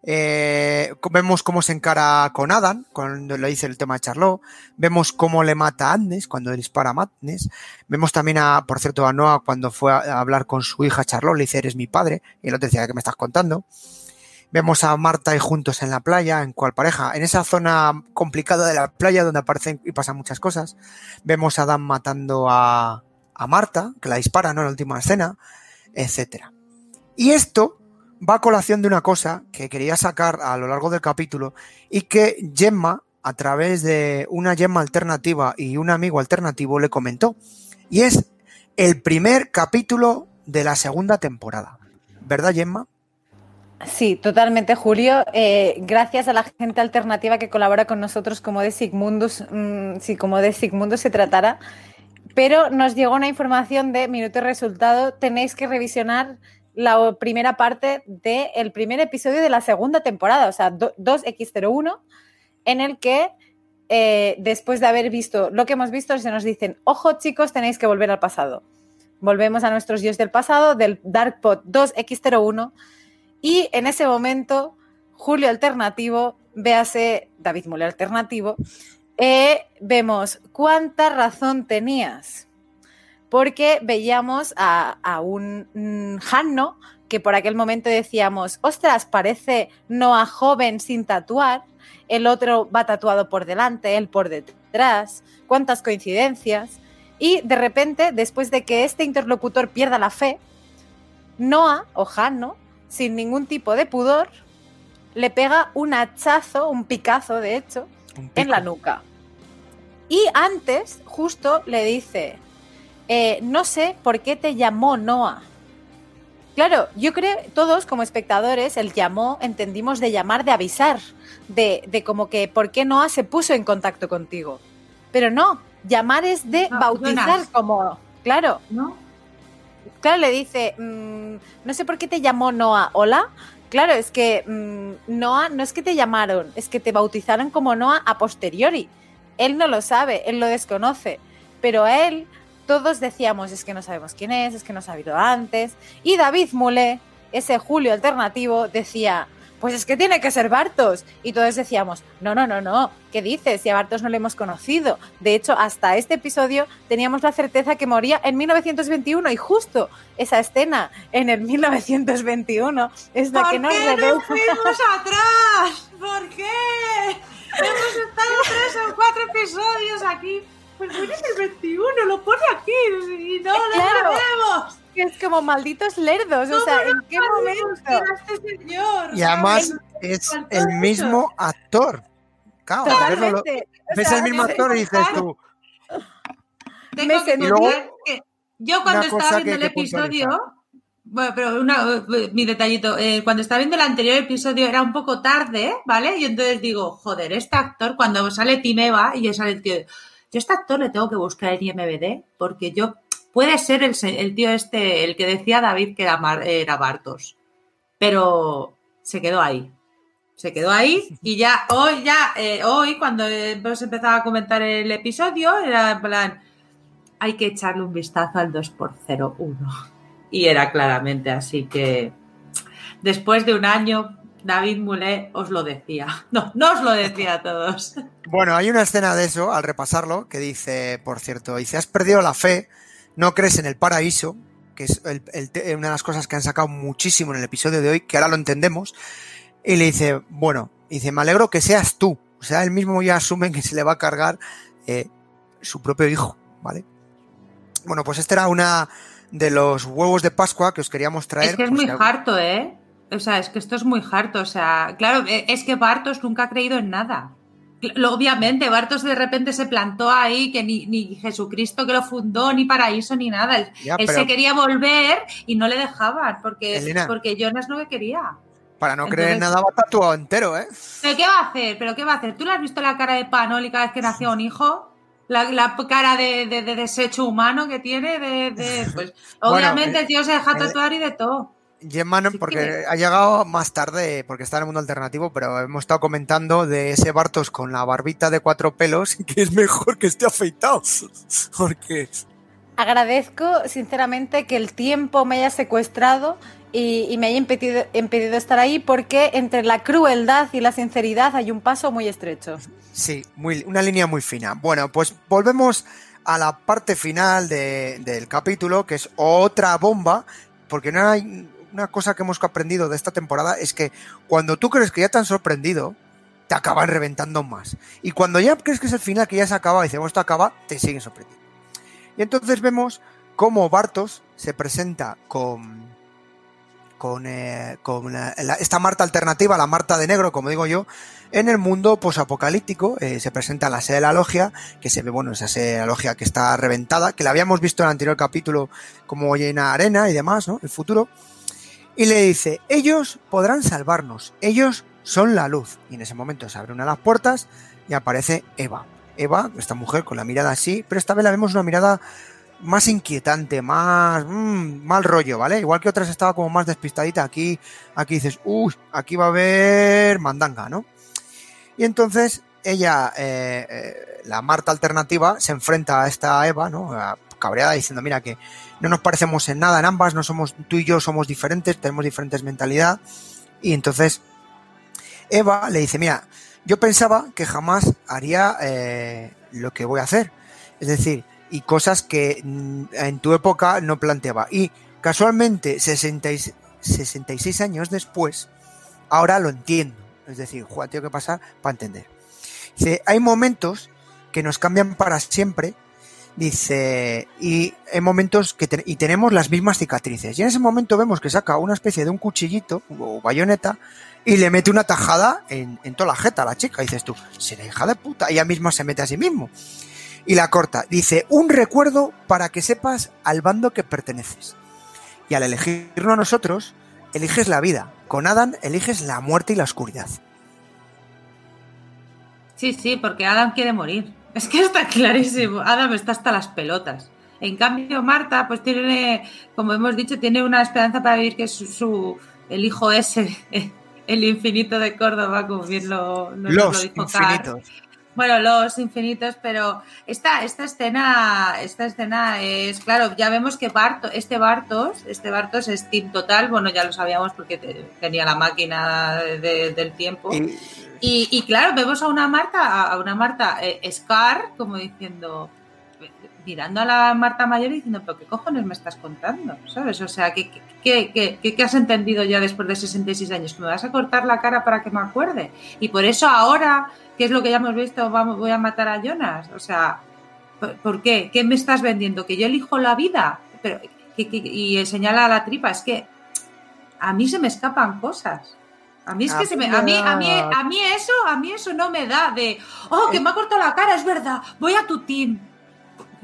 Eh, vemos cómo se encara con Adam cuando le dice el tema de Charlotte. Vemos cómo le mata a Agnes cuando le dispara a Agnes. Vemos también a, por cierto, a Noah cuando fue a hablar con su hija Charlotte, le dice, eres mi padre. Y el otro decía, ¿qué me estás contando? Vemos a Marta y juntos en la playa, en cual pareja, en esa zona complicada de la playa donde aparecen y pasan muchas cosas. Vemos a Adam matando a, a Marta, que la dispara, ¿no? En la última escena, etcétera. Y esto va a colación de una cosa que quería sacar a lo largo del capítulo y que Gemma, a través de una Gemma alternativa y un amigo alternativo, le comentó. Y es el primer capítulo de la segunda temporada. ¿Verdad, Gemma? Sí, totalmente, Julio. Eh, gracias a la gente alternativa que colabora con nosotros, como de Sigmundus, mmm, si como de Sigmundus se tratara. Pero nos llegó una información de minuto y resultado. Tenéis que revisionar la primera parte del de primer episodio de la segunda temporada, o sea, 2X01, en el que eh, después de haber visto lo que hemos visto, se nos dicen, ojo chicos, tenéis que volver al pasado. Volvemos a nuestros dios del pasado, del DarkPod 2X01, y en ese momento, Julio Alternativo, véase David Mule Alternativo, eh, vemos cuánta razón tenías. Porque veíamos a, a un mm, Hanno que por aquel momento decíamos, ostras, parece Noah joven sin tatuar, el otro va tatuado por delante, él por detrás, cuántas coincidencias. Y de repente, después de que este interlocutor pierda la fe, Noah o Hanno, sin ningún tipo de pudor, le pega un hachazo, un picazo de hecho, en la nuca. Y antes, justo le dice, eh, no sé por qué te llamó Noah. Claro, yo creo, todos como espectadores, el llamó, entendimos de llamar, de avisar, de, de como que por qué Noah se puso en contacto contigo. Pero no, llamar es de No, bautizar como, claro, ¿No? Claro, le dice, mm, no sé por qué te llamó Noah, hola. Claro, es que mm, Noah no es que te llamaron, es que te bautizaron como Noah a posteriori. Él no lo sabe, él lo desconoce, pero a él todos decíamos, es que no sabemos quién es, es que no ha habido antes. Y David Mule, ese Julio alternativo, decía, pues es que tiene que ser Bartos. Y todos decíamos, no, no, no, no, ¿qué dices? Si a Bartos no le hemos conocido. De hecho, hasta este episodio teníamos la certeza que moría en 1921 y justo esa escena en el 1921 es la ¿Por que nos qué no fuimos atrás? ¿Por qué? Hemos estado tres o cuatro episodios aquí. Pues viene el 21, lo pone aquí y no lo Claro. sabemos. Que es como malditos lerdos. O sea, ¿en qué momento? Este señor. Y además es el mismo actor. Claro, lo- Totalmente. O ves sea, el mismo actor y dices tú, Tengo que contar que yo cuando estaba viendo que el episodio, bueno, pero una, mi detallito, eh, cuando estaba viendo el anterior episodio era un poco tarde, ¿vale? Y entonces digo, joder, este actor, cuando sale Tim Eva y sale el tío, yo a este actor le tengo que buscar en IMBD porque yo, puede ser el, tío este, el que decía David que era, era Bartos, pero se quedó ahí. Se quedó ahí y ya hoy, ya, eh, hoy cuando hemos empezado a comentar el episodio, era en plan, hay que echarle un vistazo al 2x01. Y era claramente así que después de un año, David Moulet os lo decía. [LAUGHS] No, no os lo decía a todos. Bueno, hay una escena de eso, al repasarlo, que dice, por cierto, dice, has perdido la fe, no crees en el paraíso, que es el- el te- una de las cosas que han sacado muchísimo en el episodio de hoy, que ahora lo entendemos, y le dice, bueno, dice, me alegro que seas tú. O sea, él mismo ya asume que se le va a cargar eh, su propio hijo, ¿vale? Bueno, pues este era una de los huevos de Pascua que os queríamos traer. Es que es muy harto, ¿eh? O sea, es que esto es muy harto. O sea, claro, eh, es que Bartos nunca ha creído en nada. Obviamente, Bartos de repente se plantó ahí, que ni, ni Jesucristo que lo fundó, ni paraíso, ni nada. Él, Ya, él pero- se quería volver y no le dejaban, porque, Elena. porque Jonas no le quería. Para no creer en nada va tatuado entero, ¿eh? ¿Pero qué va a hacer? ¿Pero qué va a hacer? ¿Tú le has visto la cara de Panoli cada vez que nació un hijo? La, la cara de, de- de desecho humano que tiene, de, de- pues [LAUGHS] obviamente el tío se deja eh, tatuar y de todo. Gemma, no, Así porque que- ha llegado más tarde, porque está en el mundo alternativo, pero hemos estado comentando de ese Bartos con la barbita de cuatro pelos, [LAUGHS] que es mejor que esté afeitado. [LAUGHS] Porque Agradezco sinceramente que el tiempo me haya secuestrado y, y me haya impedido, impedido estar ahí porque entre la crueldad y la sinceridad hay un paso muy estrecho. sí, muy, una línea muy fina. Bueno, pues volvemos a la parte final de- del capítulo, que es otra bomba, porque no hay una cosa que hemos aprendido de esta temporada es que cuando tú crees que ya te han sorprendido, te acaban reventando más. Y cuando ya crees que es el final, que ya se acaba, y bueno, esto acaba, te siguen sorprendiendo. Y entonces vemos cómo Bartos se presenta con, con, eh, con esta Marta alternativa, la Marta de negro, como digo yo, en el mundo posapocalíptico. eh, se presenta en la sede de la logia, que se ve, bueno, esa sede de la logia que está reventada, que la habíamos visto en el anterior capítulo como llena arena y demás, ¿no? El futuro. Y le dice, ellos podrán salvarnos, ellos son la luz. Y en ese momento se abre una de las puertas y aparece Eva. Eva, esta mujer con la mirada así, pero esta vez la vemos una mirada más inquietante, más mm, mal rollo, ¿vale? Igual que otras estaba como más despistadita, aquí, aquí dices, uy, aquí va a haber mandanga, ¿no? Y entonces ella, eh, eh, la Marta alternativa, se enfrenta a esta Eva, ¿no? Cabreada diciendo, mira que no nos parecemos en nada en ambas, no somos, tú y yo somos diferentes, tenemos diferentes mentalidad. Y entonces Eva le dice, mira, yo pensaba que jamás haría eh, lo que voy a hacer. Es decir, y cosas que mm, en tu época no planteaba. Y casualmente, 66 años después, ahora lo entiendo. Es decir, tengo que pasar para entender. Dice, hay momentos que nos cambian para siempre. Dice, y hay momentos que y tenemos las mismas cicatrices. Y en ese momento vemos que saca una especie de un cuchillito o bayoneta y le mete una tajada en, toda la jeta a la chica. Y dices tú, será hija de puta. Ella misma se mete a sí mismo. Y la corta. Dice, un recuerdo para que sepas al bando que perteneces. Y al elegirnos a nosotros, eliges la vida. Con Adam eliges la muerte y la oscuridad. Sí, sí, porque Adam quiere morir. Es que está clarísimo. Adam está hasta las pelotas. En cambio, Marta, pues tiene, como hemos dicho, tiene una esperanza para vivir que es su, el hijo ese, [LAUGHS] el infinito de Córdoba, como bien lo, Los infinitos. Bueno, los infinitos, pero esta, esta escena, esta escena es, claro, ya vemos que Bartos, este Bartos, este Bartos es Team Total, bueno, ya lo sabíamos porque tenía la máquina del tiempo. Y, claro, vemos a una Marta, a una Marta eh, Scar, como diciendo, mirando a la Marta mayor y diciendo, pero ¿qué cojones me estás contando? ¿Sabes? O sea, ¿qué, qué, has entendido ya después de 66 años? ¿Que me vas a cortar la cara para que me acuerde? Y por eso ahora, ¿qué es lo que ya hemos visto? Vamos, voy a matar a Jonas. O sea, ¿por qué? ¿Qué me estás vendiendo? ¿Que yo elijo la vida? Pero, y señala a la tripa, es que a mí se me escapan cosas. A mí es que se me, a mí, a mí, a mí eso, a mí eso no me da de, oh, que me ha cortado la cara, es verdad, voy a tu team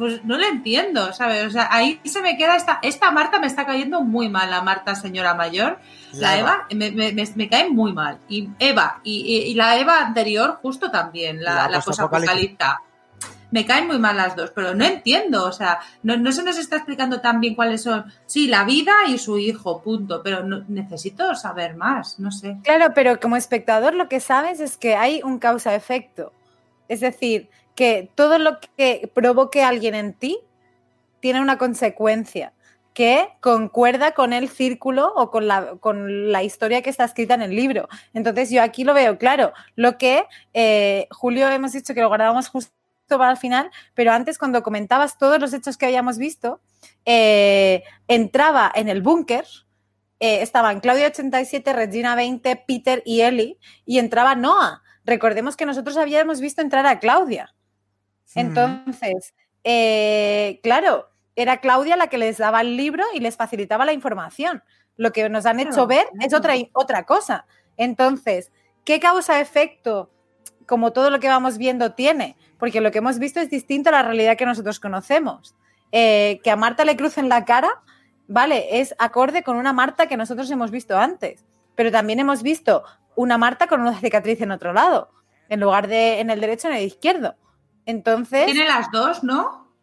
pues no lo entiendo, ¿sabes? O sea, ahí se me queda esta, esta Marta me está cayendo muy mal, la Marta señora mayor. La, Eva, me, cae muy mal. Y Eva, y, la Eva anterior justo también, la, la, posapocalipta. Me caen muy mal las dos, pero no entiendo, o sea, no, se nos está explicando tan bien cuáles son, sí, la vida y su hijo, punto, pero necesito saber más, no sé. Claro, pero como espectador lo que sabes es que hay un causa-efecto. Es decir, que todo lo que provoque alguien en ti tiene una consecuencia que concuerda con el círculo o con la, con la historia que está escrita en el libro. Entonces yo aquí lo veo claro. Lo que eh, Julio hemos dicho que lo guardábamos justo para el final, pero antes cuando comentabas todos los hechos que habíamos visto, eh, entraba en el búnker, eh, estaban Claudia 87, Regina 20, Peter y Eli, y entraba Noah. Recordemos que nosotros habíamos visto entrar a Claudia. Entonces, eh, claro, era Claudia la que les daba el libro y les facilitaba la información. Lo que nos han hecho ver es otra, otra cosa. Entonces, ¿qué causa-efecto, como todo lo que vamos viendo, tiene? Porque lo que hemos visto es distinto a la realidad que nosotros conocemos. Eh, que a Marta le crucen la cara, vale, es acorde con una Marta que nosotros hemos visto antes. Pero también hemos visto una Marta con una cicatriz en otro lado, en lugar de en el derecho, en el izquierdo. Entonces. Tiene las dos, ¿no?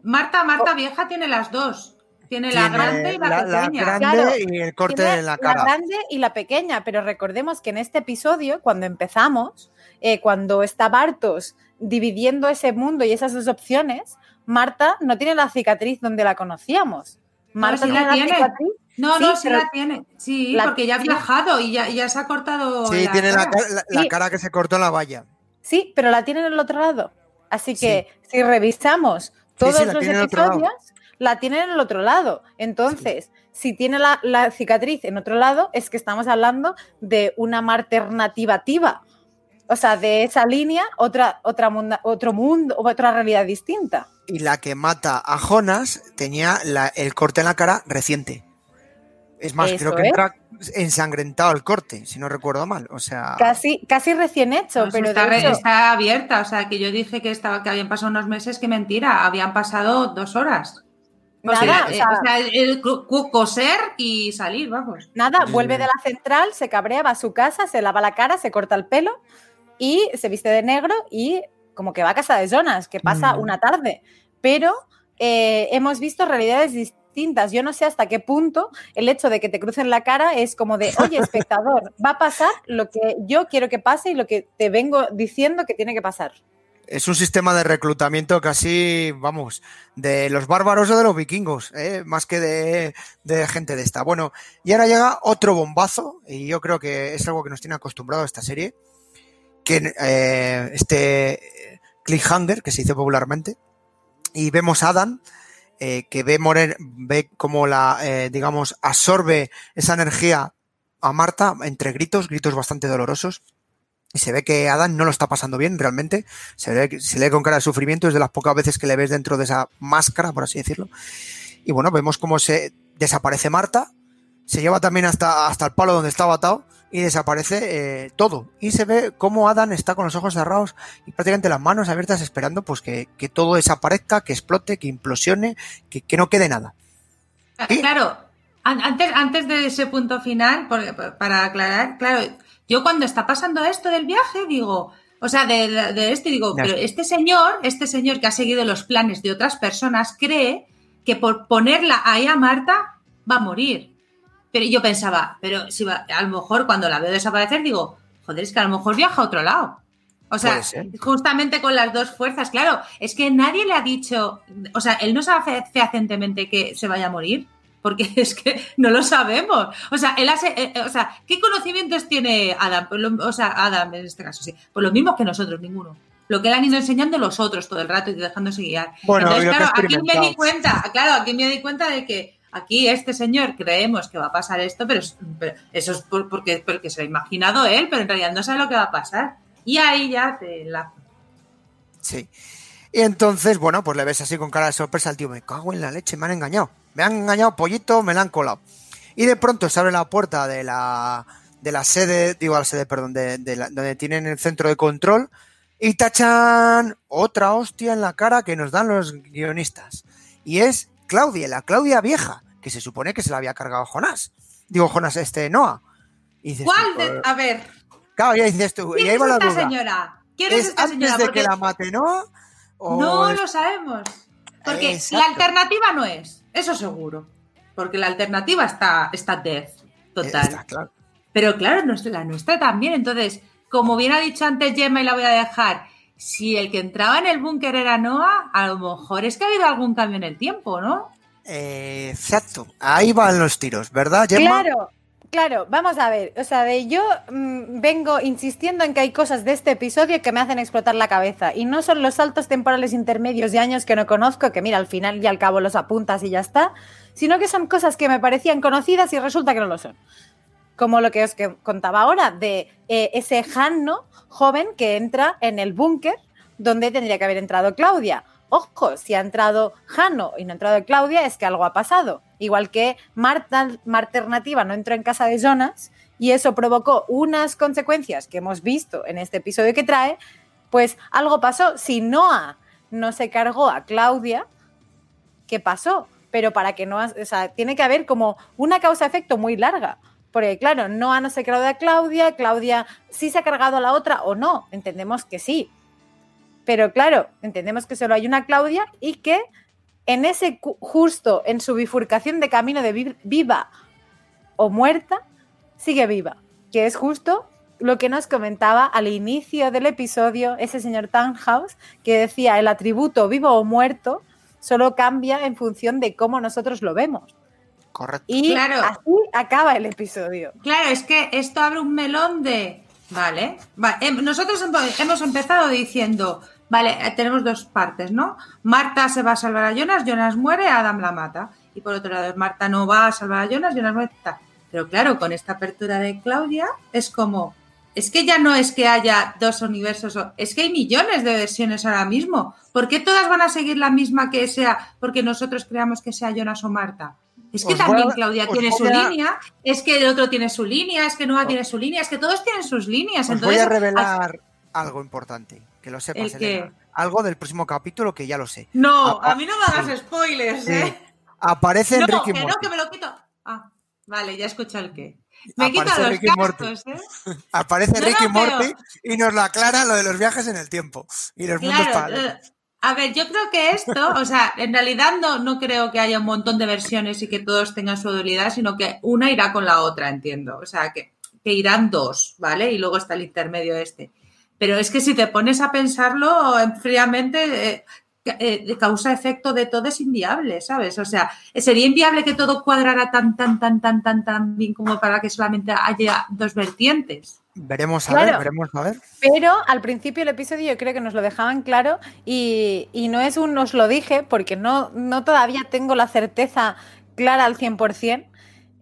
Marta, Marta oh. vieja tiene las dos. Tiene, la grande y la, pequeña. La grande y el corte de la cara. La grande y la pequeña, pero recordemos que en este episodio, cuando empezamos, eh, cuando está Bartos dividiendo ese mundo y esas dos opciones, Marta no tiene la cicatriz donde la conocíamos. Marta tiene la cicatriz. No, no, sí la tiene. Sí, porque ya ha viajado y ya, ya se ha cortado. Sí, tiene La, la, cara que se cortó en la valla. Sí, pero la tiene en el otro lado. Así que si revisamos todos los episodios, la tienen en el otro lado. Entonces, si tiene la, cicatriz en otro lado, es que estamos hablando de una alternativa. O sea, de esa línea, otra, otra otro mundo, otra realidad distinta. Y la que mata a Jonas tenía el corte en la cara reciente. Es más, creo que entra ensangrentado el corte, si no recuerdo mal. O sea. Casi, casi recién hecho, pero está, abierta. O sea, que yo dije que estaba, que habían pasado unos meses, que mentira, habían pasado dos horas. Nada, o sea, el, coser y salir, vamos. Nada, vuelve de la central, se cabrea, va a su casa, se lava la cara, se corta el pelo y se viste de negro y como que va a casa de Jonas, que pasa mm. una tarde. Pero eh, hemos visto realidades distintas yo no sé hasta qué punto el hecho de que te crucen la cara es como de, oye, [LAUGHS] espectador, va a pasar lo que yo quiero que pase y lo que te vengo diciendo que tiene que pasar. es un sistema de reclutamiento casi, vamos, de los bárbaros o de los vikingos, ¿eh? más que de, de, gente de esta. Bueno, y ahora llega otro bombazo, y yo creo que es algo que nos tiene acostumbrado a esta serie, que eh, este cliffhanger, que se dice popularmente, y vemos a Adam, eh, que ve como la, eh, digamos, absorbe esa energía a Marta entre gritos, gritos bastante dolorosos. Y se ve que Adam no lo está pasando bien realmente. Se, ve, lee con cara de sufrimiento, es de las pocas veces que le ves dentro de esa máscara, por así decirlo. Y bueno, vemos cómo se desaparece Marta, se lleva también hasta, hasta el palo donde estaba atado y desaparece eh, todo. Y se ve cómo Adam está con los ojos cerrados y prácticamente las manos abiertas esperando pues que, que todo desaparezca, que explote, que implosione, que, que no quede nada. Y, claro, antes, antes de ese punto final, para aclarar, claro, yo cuando está pasando esto del viaje, digo, o sea, de, de este, digo, pero este señor, este señor que ha seguido los planes de otras personas, cree que por ponerla ahí a Marta va a morir. Pero yo pensaba, pero si va, a lo mejor cuando la veo desaparecer, digo, joder, es que a lo mejor viaja a otro lado. O sea, justamente con las dos fuerzas, claro, es que nadie le ha dicho, o sea, él no sabe fehacientemente que se vaya a morir porque [LAUGHS] es que no lo sabemos. O sea, él hace, eh, o sea, ¿qué conocimientos tiene Adam? O sea, Adam en este caso, sí. Pues lo mismo que nosotros, ninguno. Lo que le han ido enseñando los otros todo el rato y dejándose guiar. Bueno, Entonces, claro, aquí me di cuenta, claro, aquí me di cuenta de que aquí este señor creemos que va a pasar esto, pero, eso es porque, se lo ha imaginado él, pero en realidad no sabe lo que va a pasar. Y ahí ya te la... Sí. Y entonces, bueno, pues le ves así con cara de sorpresa al tío, me cago en la leche, me han engañado. Me han engañado pollito, me la han colado. Y de pronto se abre la puerta de la, de la sede, digo la sede, perdón, de, donde tienen el centro de control y tachan otra hostia en la cara que nos dan los guionistas. Y es Claudia, la Claudia vieja, que se supone que se la había cargado Jonás. Digo, Jonás, este, Noah. Y dices, ¿Cuál? De, a ver. Claro, ya dices tú. ¿Quién y ahí es va esta señora? ¿Quién es, ¿Es esta antes señora? de Porque que la mate Noah? o no es- lo sabemos. Porque Exacto. la alternativa no es, eso seguro. Porque la alternativa está, está death, total. Está claro. Pero claro, nuestra- la nuestra también. Entonces, como bien ha dicho antes Gemma y la voy a dejar, si el que entraba en el búnker era Noah, a lo mejor es que ha habido algún cambio en el tiempo, ¿no? Eh, exacto. Ahí van los tiros, ¿verdad, Gemma? Claro, claro, vamos a ver. O sea, de yo mm, vengo insistiendo en que hay cosas de este episodio que me hacen explotar la cabeza. Y no son los saltos temporales intermedios de años que no conozco, que mira, al final y al cabo los apuntas y ya está. Sino que son cosas que me parecían conocidas y resulta que no lo son. Como lo que os contaba ahora, de eh, ese Hanno joven que entra en el búnker donde tendría que haber entrado Claudia. Ojo, si ha entrado Hanno y no ha entrado Claudia, es que algo ha pasado. Igual que Marta, Marternativa no entró en casa de Jonas y eso provocó unas consecuencias que hemos visto en este episodio que trae, pues algo pasó. Si Noah no se cargó a Claudia, ¿qué pasó? Pero para que Noah, o sea, tiene que haber como una causa-efecto muy larga. Porque claro, no se cargó a Claudia, Claudia sí se ha cargado a la otra o no, entendemos que sí. Pero claro, entendemos que solo hay una Claudia y que en ese justo en su bifurcación de camino de vi- viva o muerta, sigue viva, que es justo lo que nos comentaba al inicio del episodio ese señor Tannhaus, que decía el atributo vivo o muerto solo cambia en función de cómo nosotros lo vemos. Correcto. Y Claro. así acaba el episodio. Claro, es que esto abre un melón de. Vale. va- em- nosotros hemos empezado diciendo. Vale, eh, tenemos dos partes, ¿no? Marta se va a salvar a Jonas, Jonas muere, Adam la mata. Y por otro lado, Marta no va a salvar a Jonas, Jonas muere. Pero claro, con esta apertura de Claudia, es como. Es que ya no es que haya dos universos, es que hay millones de versiones ahora mismo. ¿Por qué todas van a seguir la misma que sea porque nosotros creamos que sea Jonas o Marta? Es que Os también a- Claudia tiene su a- línea, es que el otro tiene su línea, es que Noah tiene su línea, es que todos tienen sus líneas. Os Entonces, voy a revelar algo importante, que lo sepas. Elena. Algo del próximo capítulo que ya lo sé. No, a mí no me hagas spoilers, Sí. ¿eh? Aparece No, en Ricky que no, Morty. que me lo quito. Ah, vale, ya escucho el qué. Me Aparece Ricky Morty. cascos, ¿eh? [LAUGHS] Aparece No, Ricky no, Morty y nos lo aclara lo de los viajes en el tiempo y los mundos Claro, paralelos. Eh, a ver, yo creo que esto, o sea, en realidad no, no creo que haya un montón de versiones y que todos tengan su dualidad, sino que una irá con la otra, entiendo. O sea, que, que irán dos, ¿vale? Y luego está el intermedio este. Pero es que si te pones a pensarlo fríamente, eh, eh, causa-efecto de todo es inviable, ¿sabes? O sea, sería inviable que todo cuadrara tan, tan, tan, tan, tan, tan bien como para que solamente haya dos vertientes. Veremos a ver, veremos a ver. Pero al principio del episodio yo creo que nos lo dejaban claro y, y no es un nos lo dije porque no, no todavía tengo la certeza clara al 100%,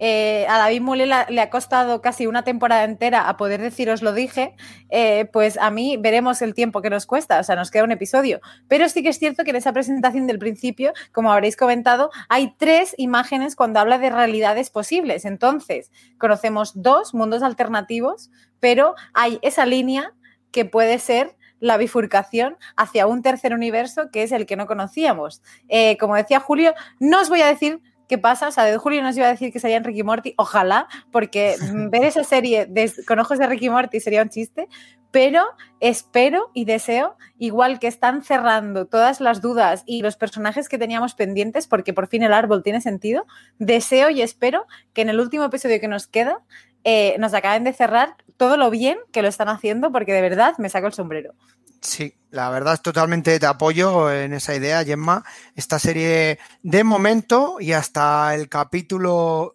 eh, a David Mule le ha costado casi una temporada entera a poder decir os lo dije, eh, pues a mí veremos el tiempo que nos cuesta, o sea, nos queda un episodio. Pero sí que es cierto que en esa presentación del principio, como habréis comentado, hay tres imágenes cuando habla de realidades posibles. Entonces, conocemos dos mundos alternativos, pero hay esa línea que puede ser la bifurcación hacia un tercer universo que es el que no conocíamos. Eh, como decía Julio, no os voy a decir qué pasa. O sea, de Julio nos iba a decir que sería Ricky Morty, ojalá, porque [LAUGHS] ver esa serie con ojos de Ricky Morty sería un chiste, pero espero y deseo, igual que están cerrando todas las dudas y los personajes que teníamos pendientes, porque por fin el árbol tiene sentido, deseo y espero que en el último episodio que nos queda eh, nos acaben de cerrar todo lo bien que lo están haciendo, porque de verdad me saco el sombrero. Sí, la verdad es totalmente de apoyo en esa idea, Gemma. Esta serie, de momento y hasta el capítulo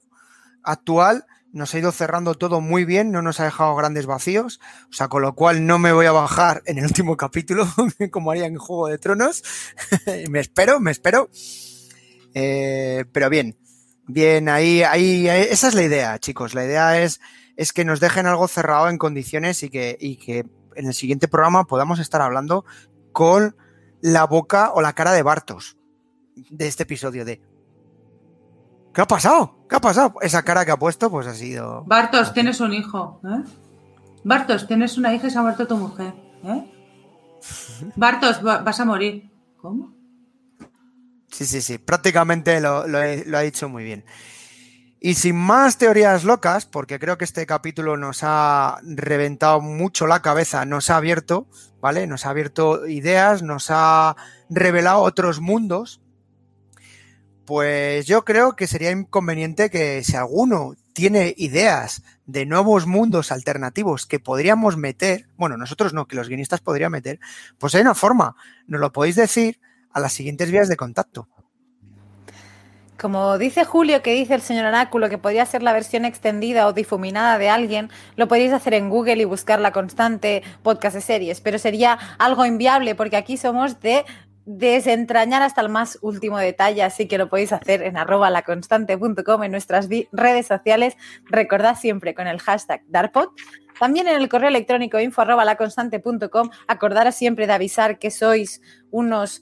actual, nos ha ido cerrando todo muy bien, no nos ha dejado grandes vacíos, o sea, con lo cual no me voy a bajar en el último capítulo, [LAUGHS] como haría en Juego de Tronos. [LAUGHS] me espero, me espero. Eh, pero bien, bien, ahí, ahí, esa es la idea, chicos. La idea es, es que nos dejen algo cerrado en condiciones y que, y que en el siguiente programa podamos estar hablando con la boca o la cara de Bartos de este episodio de ¿Qué ha pasado? ¿Qué ha pasado? Esa cara que ha puesto pues ha sido... Bartos, tienes un hijo. ¿eh? Bartos, tienes una hija y se ha muerto tu mujer. ¿eh? Bartos, vas a morir. ¿Cómo? Sí, sí, sí. Prácticamente lo, ha dicho muy bien. Y sin más teorías locas, porque creo que este capítulo nos ha reventado mucho la cabeza, nos ha abierto, ¿vale? Nos ha abierto ideas, nos ha revelado otros mundos. Pues yo creo que sería inconveniente que si alguno tiene ideas de nuevos mundos alternativos que podríamos meter, bueno, nosotros no, que los guionistas podrían meter, pues hay una forma, nos lo podéis decir a las siguientes vías de contacto. Como dice Julio, que dice el señor Oráculo, que podría ser la versión extendida o difuminada de alguien, lo podéis hacer en Google y buscar la constante podcast de series, pero sería algo inviable porque aquí somos de desentrañar hasta el más último detalle, así que lo podéis hacer en arroba laconstante.com en nuestras redes sociales. Recordad siempre con el hashtag DARPOD. También en el correo electrónico info arroba laconstante.com. Acordaros siempre de avisar que sois unos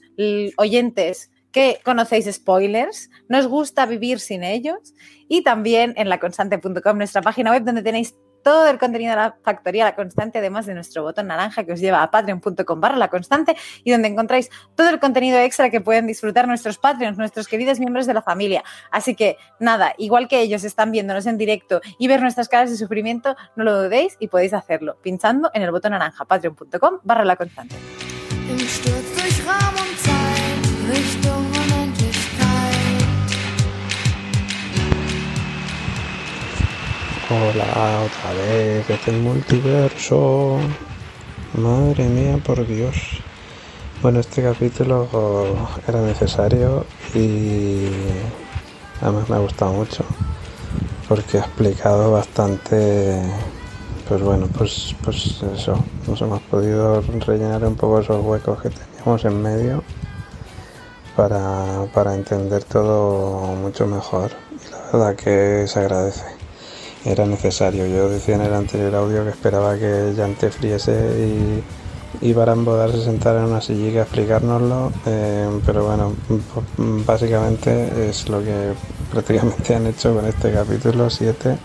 oyentes que conocéis spoilers, nos gusta vivir sin ellos y también en laconstante.com, nuestra página web donde tenéis todo el contenido de la factoría La Constante, además de nuestro botón naranja que os lleva a patreon.com barra La Constante y donde encontráis todo el contenido extra que pueden disfrutar nuestros patreons, nuestros queridos miembros de la familia. Así que nada, igual que ellos están viéndonos en directo y ver nuestras caras de sufrimiento, no lo dudéis y podéis hacerlo pinchando en el botón naranja patreon.com barra La Constante. Hola, otra vez desde el multiverso. Madre mía, por Dios. Bueno, este capítulo era necesario y además me ha gustado mucho porque ha explicado bastante, pues bueno, pues, pues eso, nos hemos podido rellenar un poco esos huecos que teníamos en medio para, para entender todo mucho mejor y la verdad que se agradece era necesario. Yo decía en el anterior audio que esperaba que Jan friese y, y Baran se sentara en una silla a explicárnoslo, eh, pero bueno, básicamente es lo que [LAUGHS] prácticamente han hecho con este capítulo 7.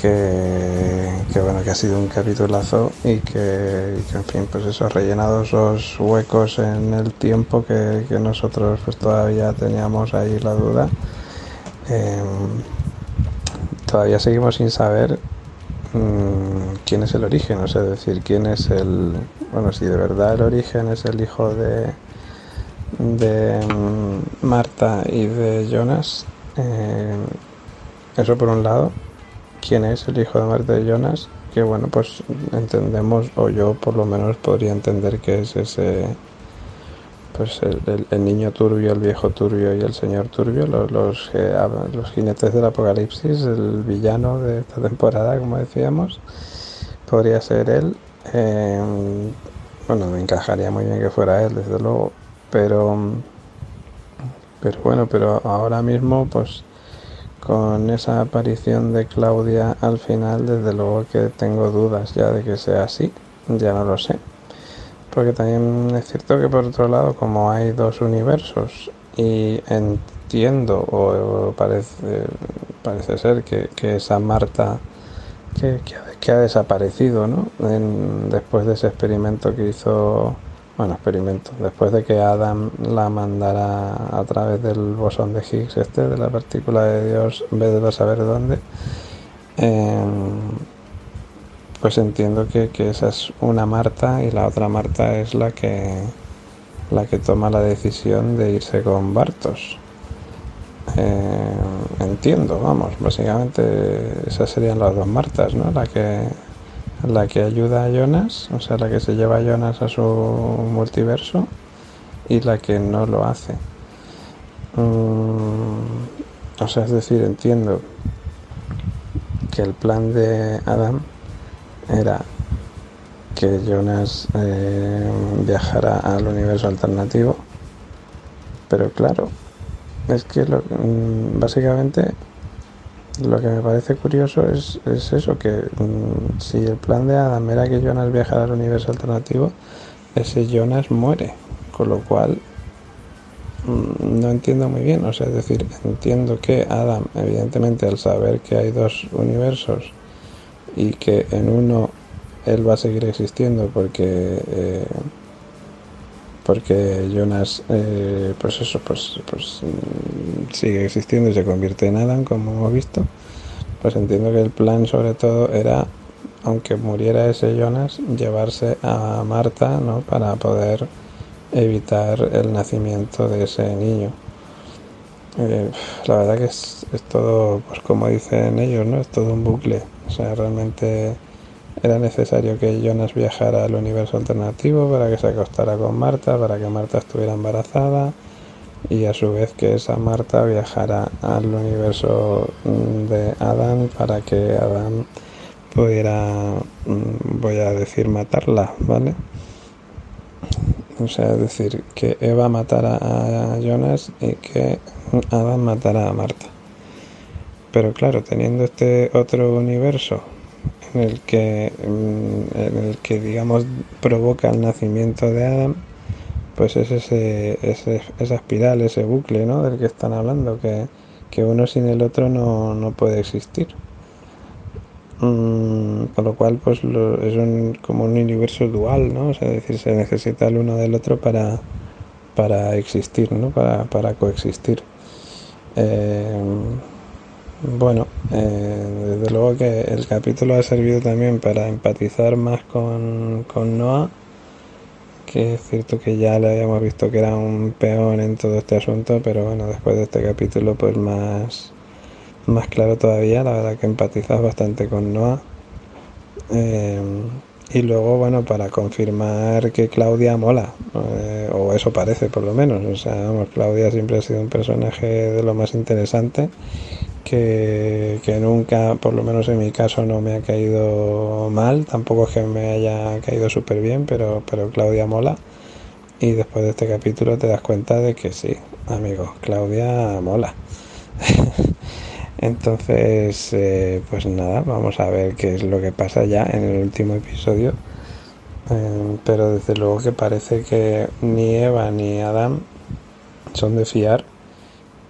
Que, bueno que ha sido un capitulazo y que, en fin pues eso ha rellenado esos huecos en el tiempo que, nosotros pues todavía teníamos ahí la duda eh, todavía seguimos sin saber mm, quién es el origen, o sea, decir, quién es el, bueno, si de verdad el origen es el hijo de, de mm, Marta y de Jonas, eh, eso por un lado, quién es el hijo de Marta y Jonas, que bueno, pues entendemos, o yo por lo menos podría entender que es ese, pues el, niño turbio, el viejo turbio y el señor turbio, los, los, jinetes del apocalipsis, el villano de esta temporada, como decíamos, podría ser él. Eh, bueno, me encajaría muy bien que fuera él, desde luego, pero, pero bueno, pero ahora mismo, pues con esa aparición de Claudia al final, desde luego que tengo dudas ya de que sea así, ya no lo sé. Porque también es cierto que por otro lado, como hay dos universos y entiendo o, parece, parece ser que, esa Marta que, que, ha desaparecido, ¿no? después de ese experimento que hizo bueno, experimento. Después de que Adam la mandara a través del bosón de Higgs, este, de la partícula de Dios, en vez de saber dónde, em, pues entiendo que, esa es una Marta y la otra Marta es la que la que toma la decisión de irse con Bartos. Em, entiendo, vamos, básicamente esas serían las dos Martas, ¿no? La que la que ayuda a Jonas, o sea, la que se lleva a Jonas a su multiverso y la que no lo hace. Mm, o sea, es decir, entiendo que el plan de Adam era que Jonas eh, viajara al universo alternativo, pero claro, es que lo, mm, básicamente lo que me parece curioso es, eso, que mm, si el plan de Adam era que Jonas viajara al universo alternativo, ese Jonas muere, con lo cual mm, no entiendo muy bien, o sea, es decir, entiendo que Adam, evidentemente, al saber que hay dos universos y que en uno él va a seguir existiendo porque eh, porque Jonas, eh, pues eso, pues, pues mm, sigue existiendo y se convierte en Adam, como hemos visto. Pues entiendo que el plan, sobre todo, era, aunque muriera ese Jonas, llevarse a Marta, ¿no? Para poder evitar el nacimiento de ese niño. Eh, la verdad que es, es todo, pues como dicen ellos, ¿no? Es todo un bucle. O sea, realmente era necesario que Jonas viajara al universo alternativo para que se acostara con Marta, para que Marta estuviera embarazada y a su vez que esa Marta viajara al universo mm, de Adán para que Adán pudiera, mm, voy a decir, matarla, ¿vale? O sea, decir, que Eva matara a Jonas y que Adán matara a Marta. Pero claro, teniendo este otro universo en el que, mm, en el que digamos provoca el nacimiento de Adam, pues es ese, esa espiral, ese bucle ¿no? del que están hablando, que, uno sin el otro no, puede existir. Mm, con lo cual pues es un, como un universo dual, ¿no? es decir, se necesita el uno del otro para, para existir, ¿no? para, para coexistir. Eh, bueno, eh, desde luego que el capítulo ha servido también para empatizar más con, con Noah, que es cierto que ya le habíamos visto que era un peón en todo este asunto, pero bueno, después de este capítulo pues más, más claro todavía, la verdad que empatizas bastante con Noah. Eh, y luego, bueno, para confirmar que Claudia mola, eh, o eso parece por lo menos, o sea, vamos, Claudia siempre ha sido un personaje de lo más interesante que, nunca, por lo menos en mi caso, no me ha caído mal. Tampoco es que me haya caído súper bien, pero, pero Claudia mola. Y después de este capítulo te das cuenta de que sí, amigo, Claudia mola. [LAUGHS] Entonces, eh, pues nada, vamos a ver qué es lo que pasa ya en el último episodio. Eh, pero desde luego que parece que ni Eva ni Adam son de fiar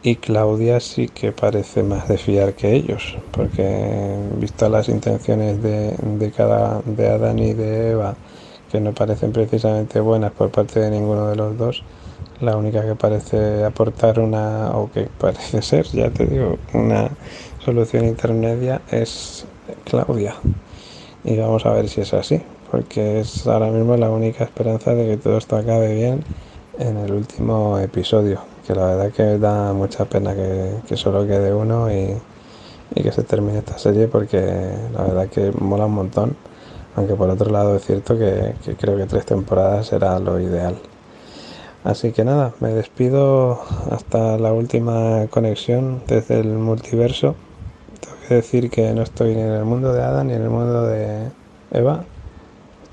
y Claudia sí que parece más de fiar que ellos, porque visto las intenciones de, de cada de Adán y de Eva, que no parecen precisamente buenas por parte de ninguno de los dos, la única que parece aportar una, o que parece [LAUGHS] ser, ya te digo, una solución intermedia es Claudia. Y vamos a ver si es así, porque es ahora mismo la única esperanza de que todo esto acabe bien en el último episodio que la verdad que da mucha pena que, solo quede uno y, y que se termine esta serie porque la verdad que mola un montón. Aunque por otro lado es cierto que, que creo que tres temporadas era lo ideal. Así que nada, me despido hasta la última conexión desde el multiverso. Tengo que decir que no estoy ni en el mundo de Adam ni en el mundo de Eva.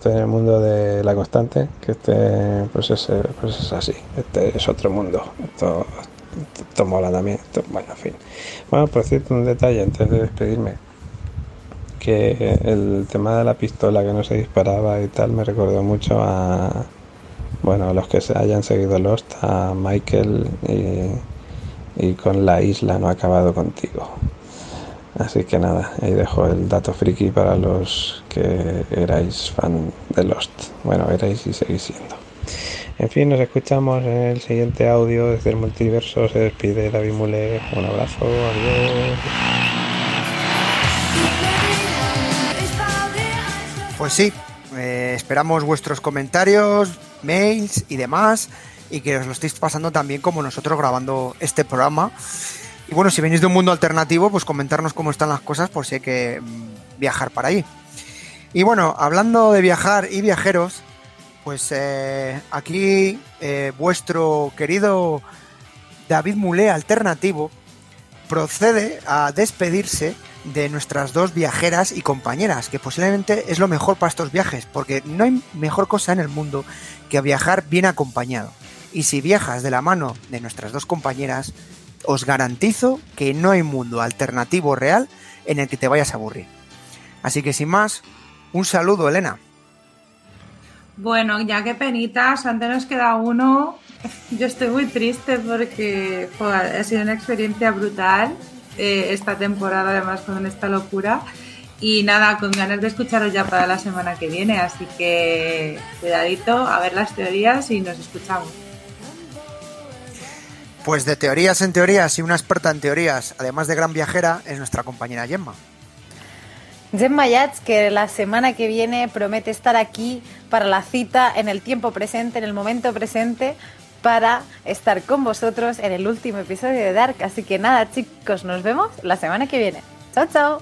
En el mundo de la constante, que este pues es, pues es así. Este es otro mundo. Esto, esto mola también. Bueno, en fin. Bueno, por cierto, un detalle antes de despedirme. Que el tema de la pistola que no se disparaba y tal me recordó mucho a bueno, los que se hayan seguido Lost, a Michael y con la isla no ha acabado contigo. Así que nada, ahí dejo el dato friki para los que erais fan de Lost. Bueno, erais y seguís siendo. En fin, nos escuchamos en el siguiente audio desde el multiverso. Se despide David Mule. Un abrazo, adiós. Pues sí, eh, esperamos vuestros comentarios, mails y demás, y que os lo estéis pasando también como nosotros grabando este programa. Y bueno, si venís de un mundo alternativo, pues comentarnos cómo están las cosas por si hay que mm, viajar para allí. Y bueno, hablando de viajar y viajeros, pues eh, aquí eh, vuestro querido David Mulé alternativo procede a despedirse de nuestras dos viajeras y compañeras, que posiblemente es lo mejor para estos viajes, porque no hay mejor cosa en el mundo que viajar bien acompañado. Y si viajas de la mano de nuestras dos compañeras, os garantizo que no hay mundo alternativo real en el que te vayas a aburrir. Así que sin más, un saludo, Elena. Bueno, ya que penitas, antes nos queda uno. [LAUGHS] Yo estoy muy triste porque ha sido una experiencia brutal eh, esta temporada, además con esta locura. Y nada, con ganas de escucharos ya para la semana que viene. Así que cuidadito, a ver las teorías y nos escuchamos. Pues de teorías en teorías y una experta en teorías, además de gran viajera, es nuestra compañera Gemma. Gemma Yats, que la semana que viene promete estar aquí para la cita en el tiempo presente, en el momento presente, para estar con vosotros en el último episodio de Dark. Así que nada, chicos, nos vemos la semana que viene. Chao, chao.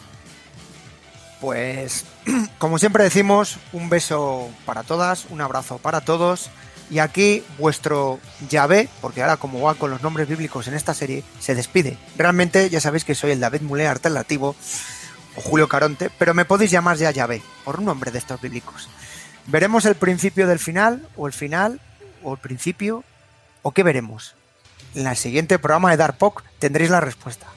Pues, [CLEARS THROAT] como siempre decimos, un beso para todas, un abrazo para todos. Y aquí vuestro Yahvé, porque ahora como va con los nombres bíblicos en esta serie, se despide. Realmente ya sabéis que soy el David Mulé alternativo, o Julio Caronte, pero me podéis llamar ya Yahvé, por un nombre de estos bíblicos. Veremos el principio del final, o el final, o el principio, o qué veremos. En el siguiente programa de Dark Pok tendréis la respuesta.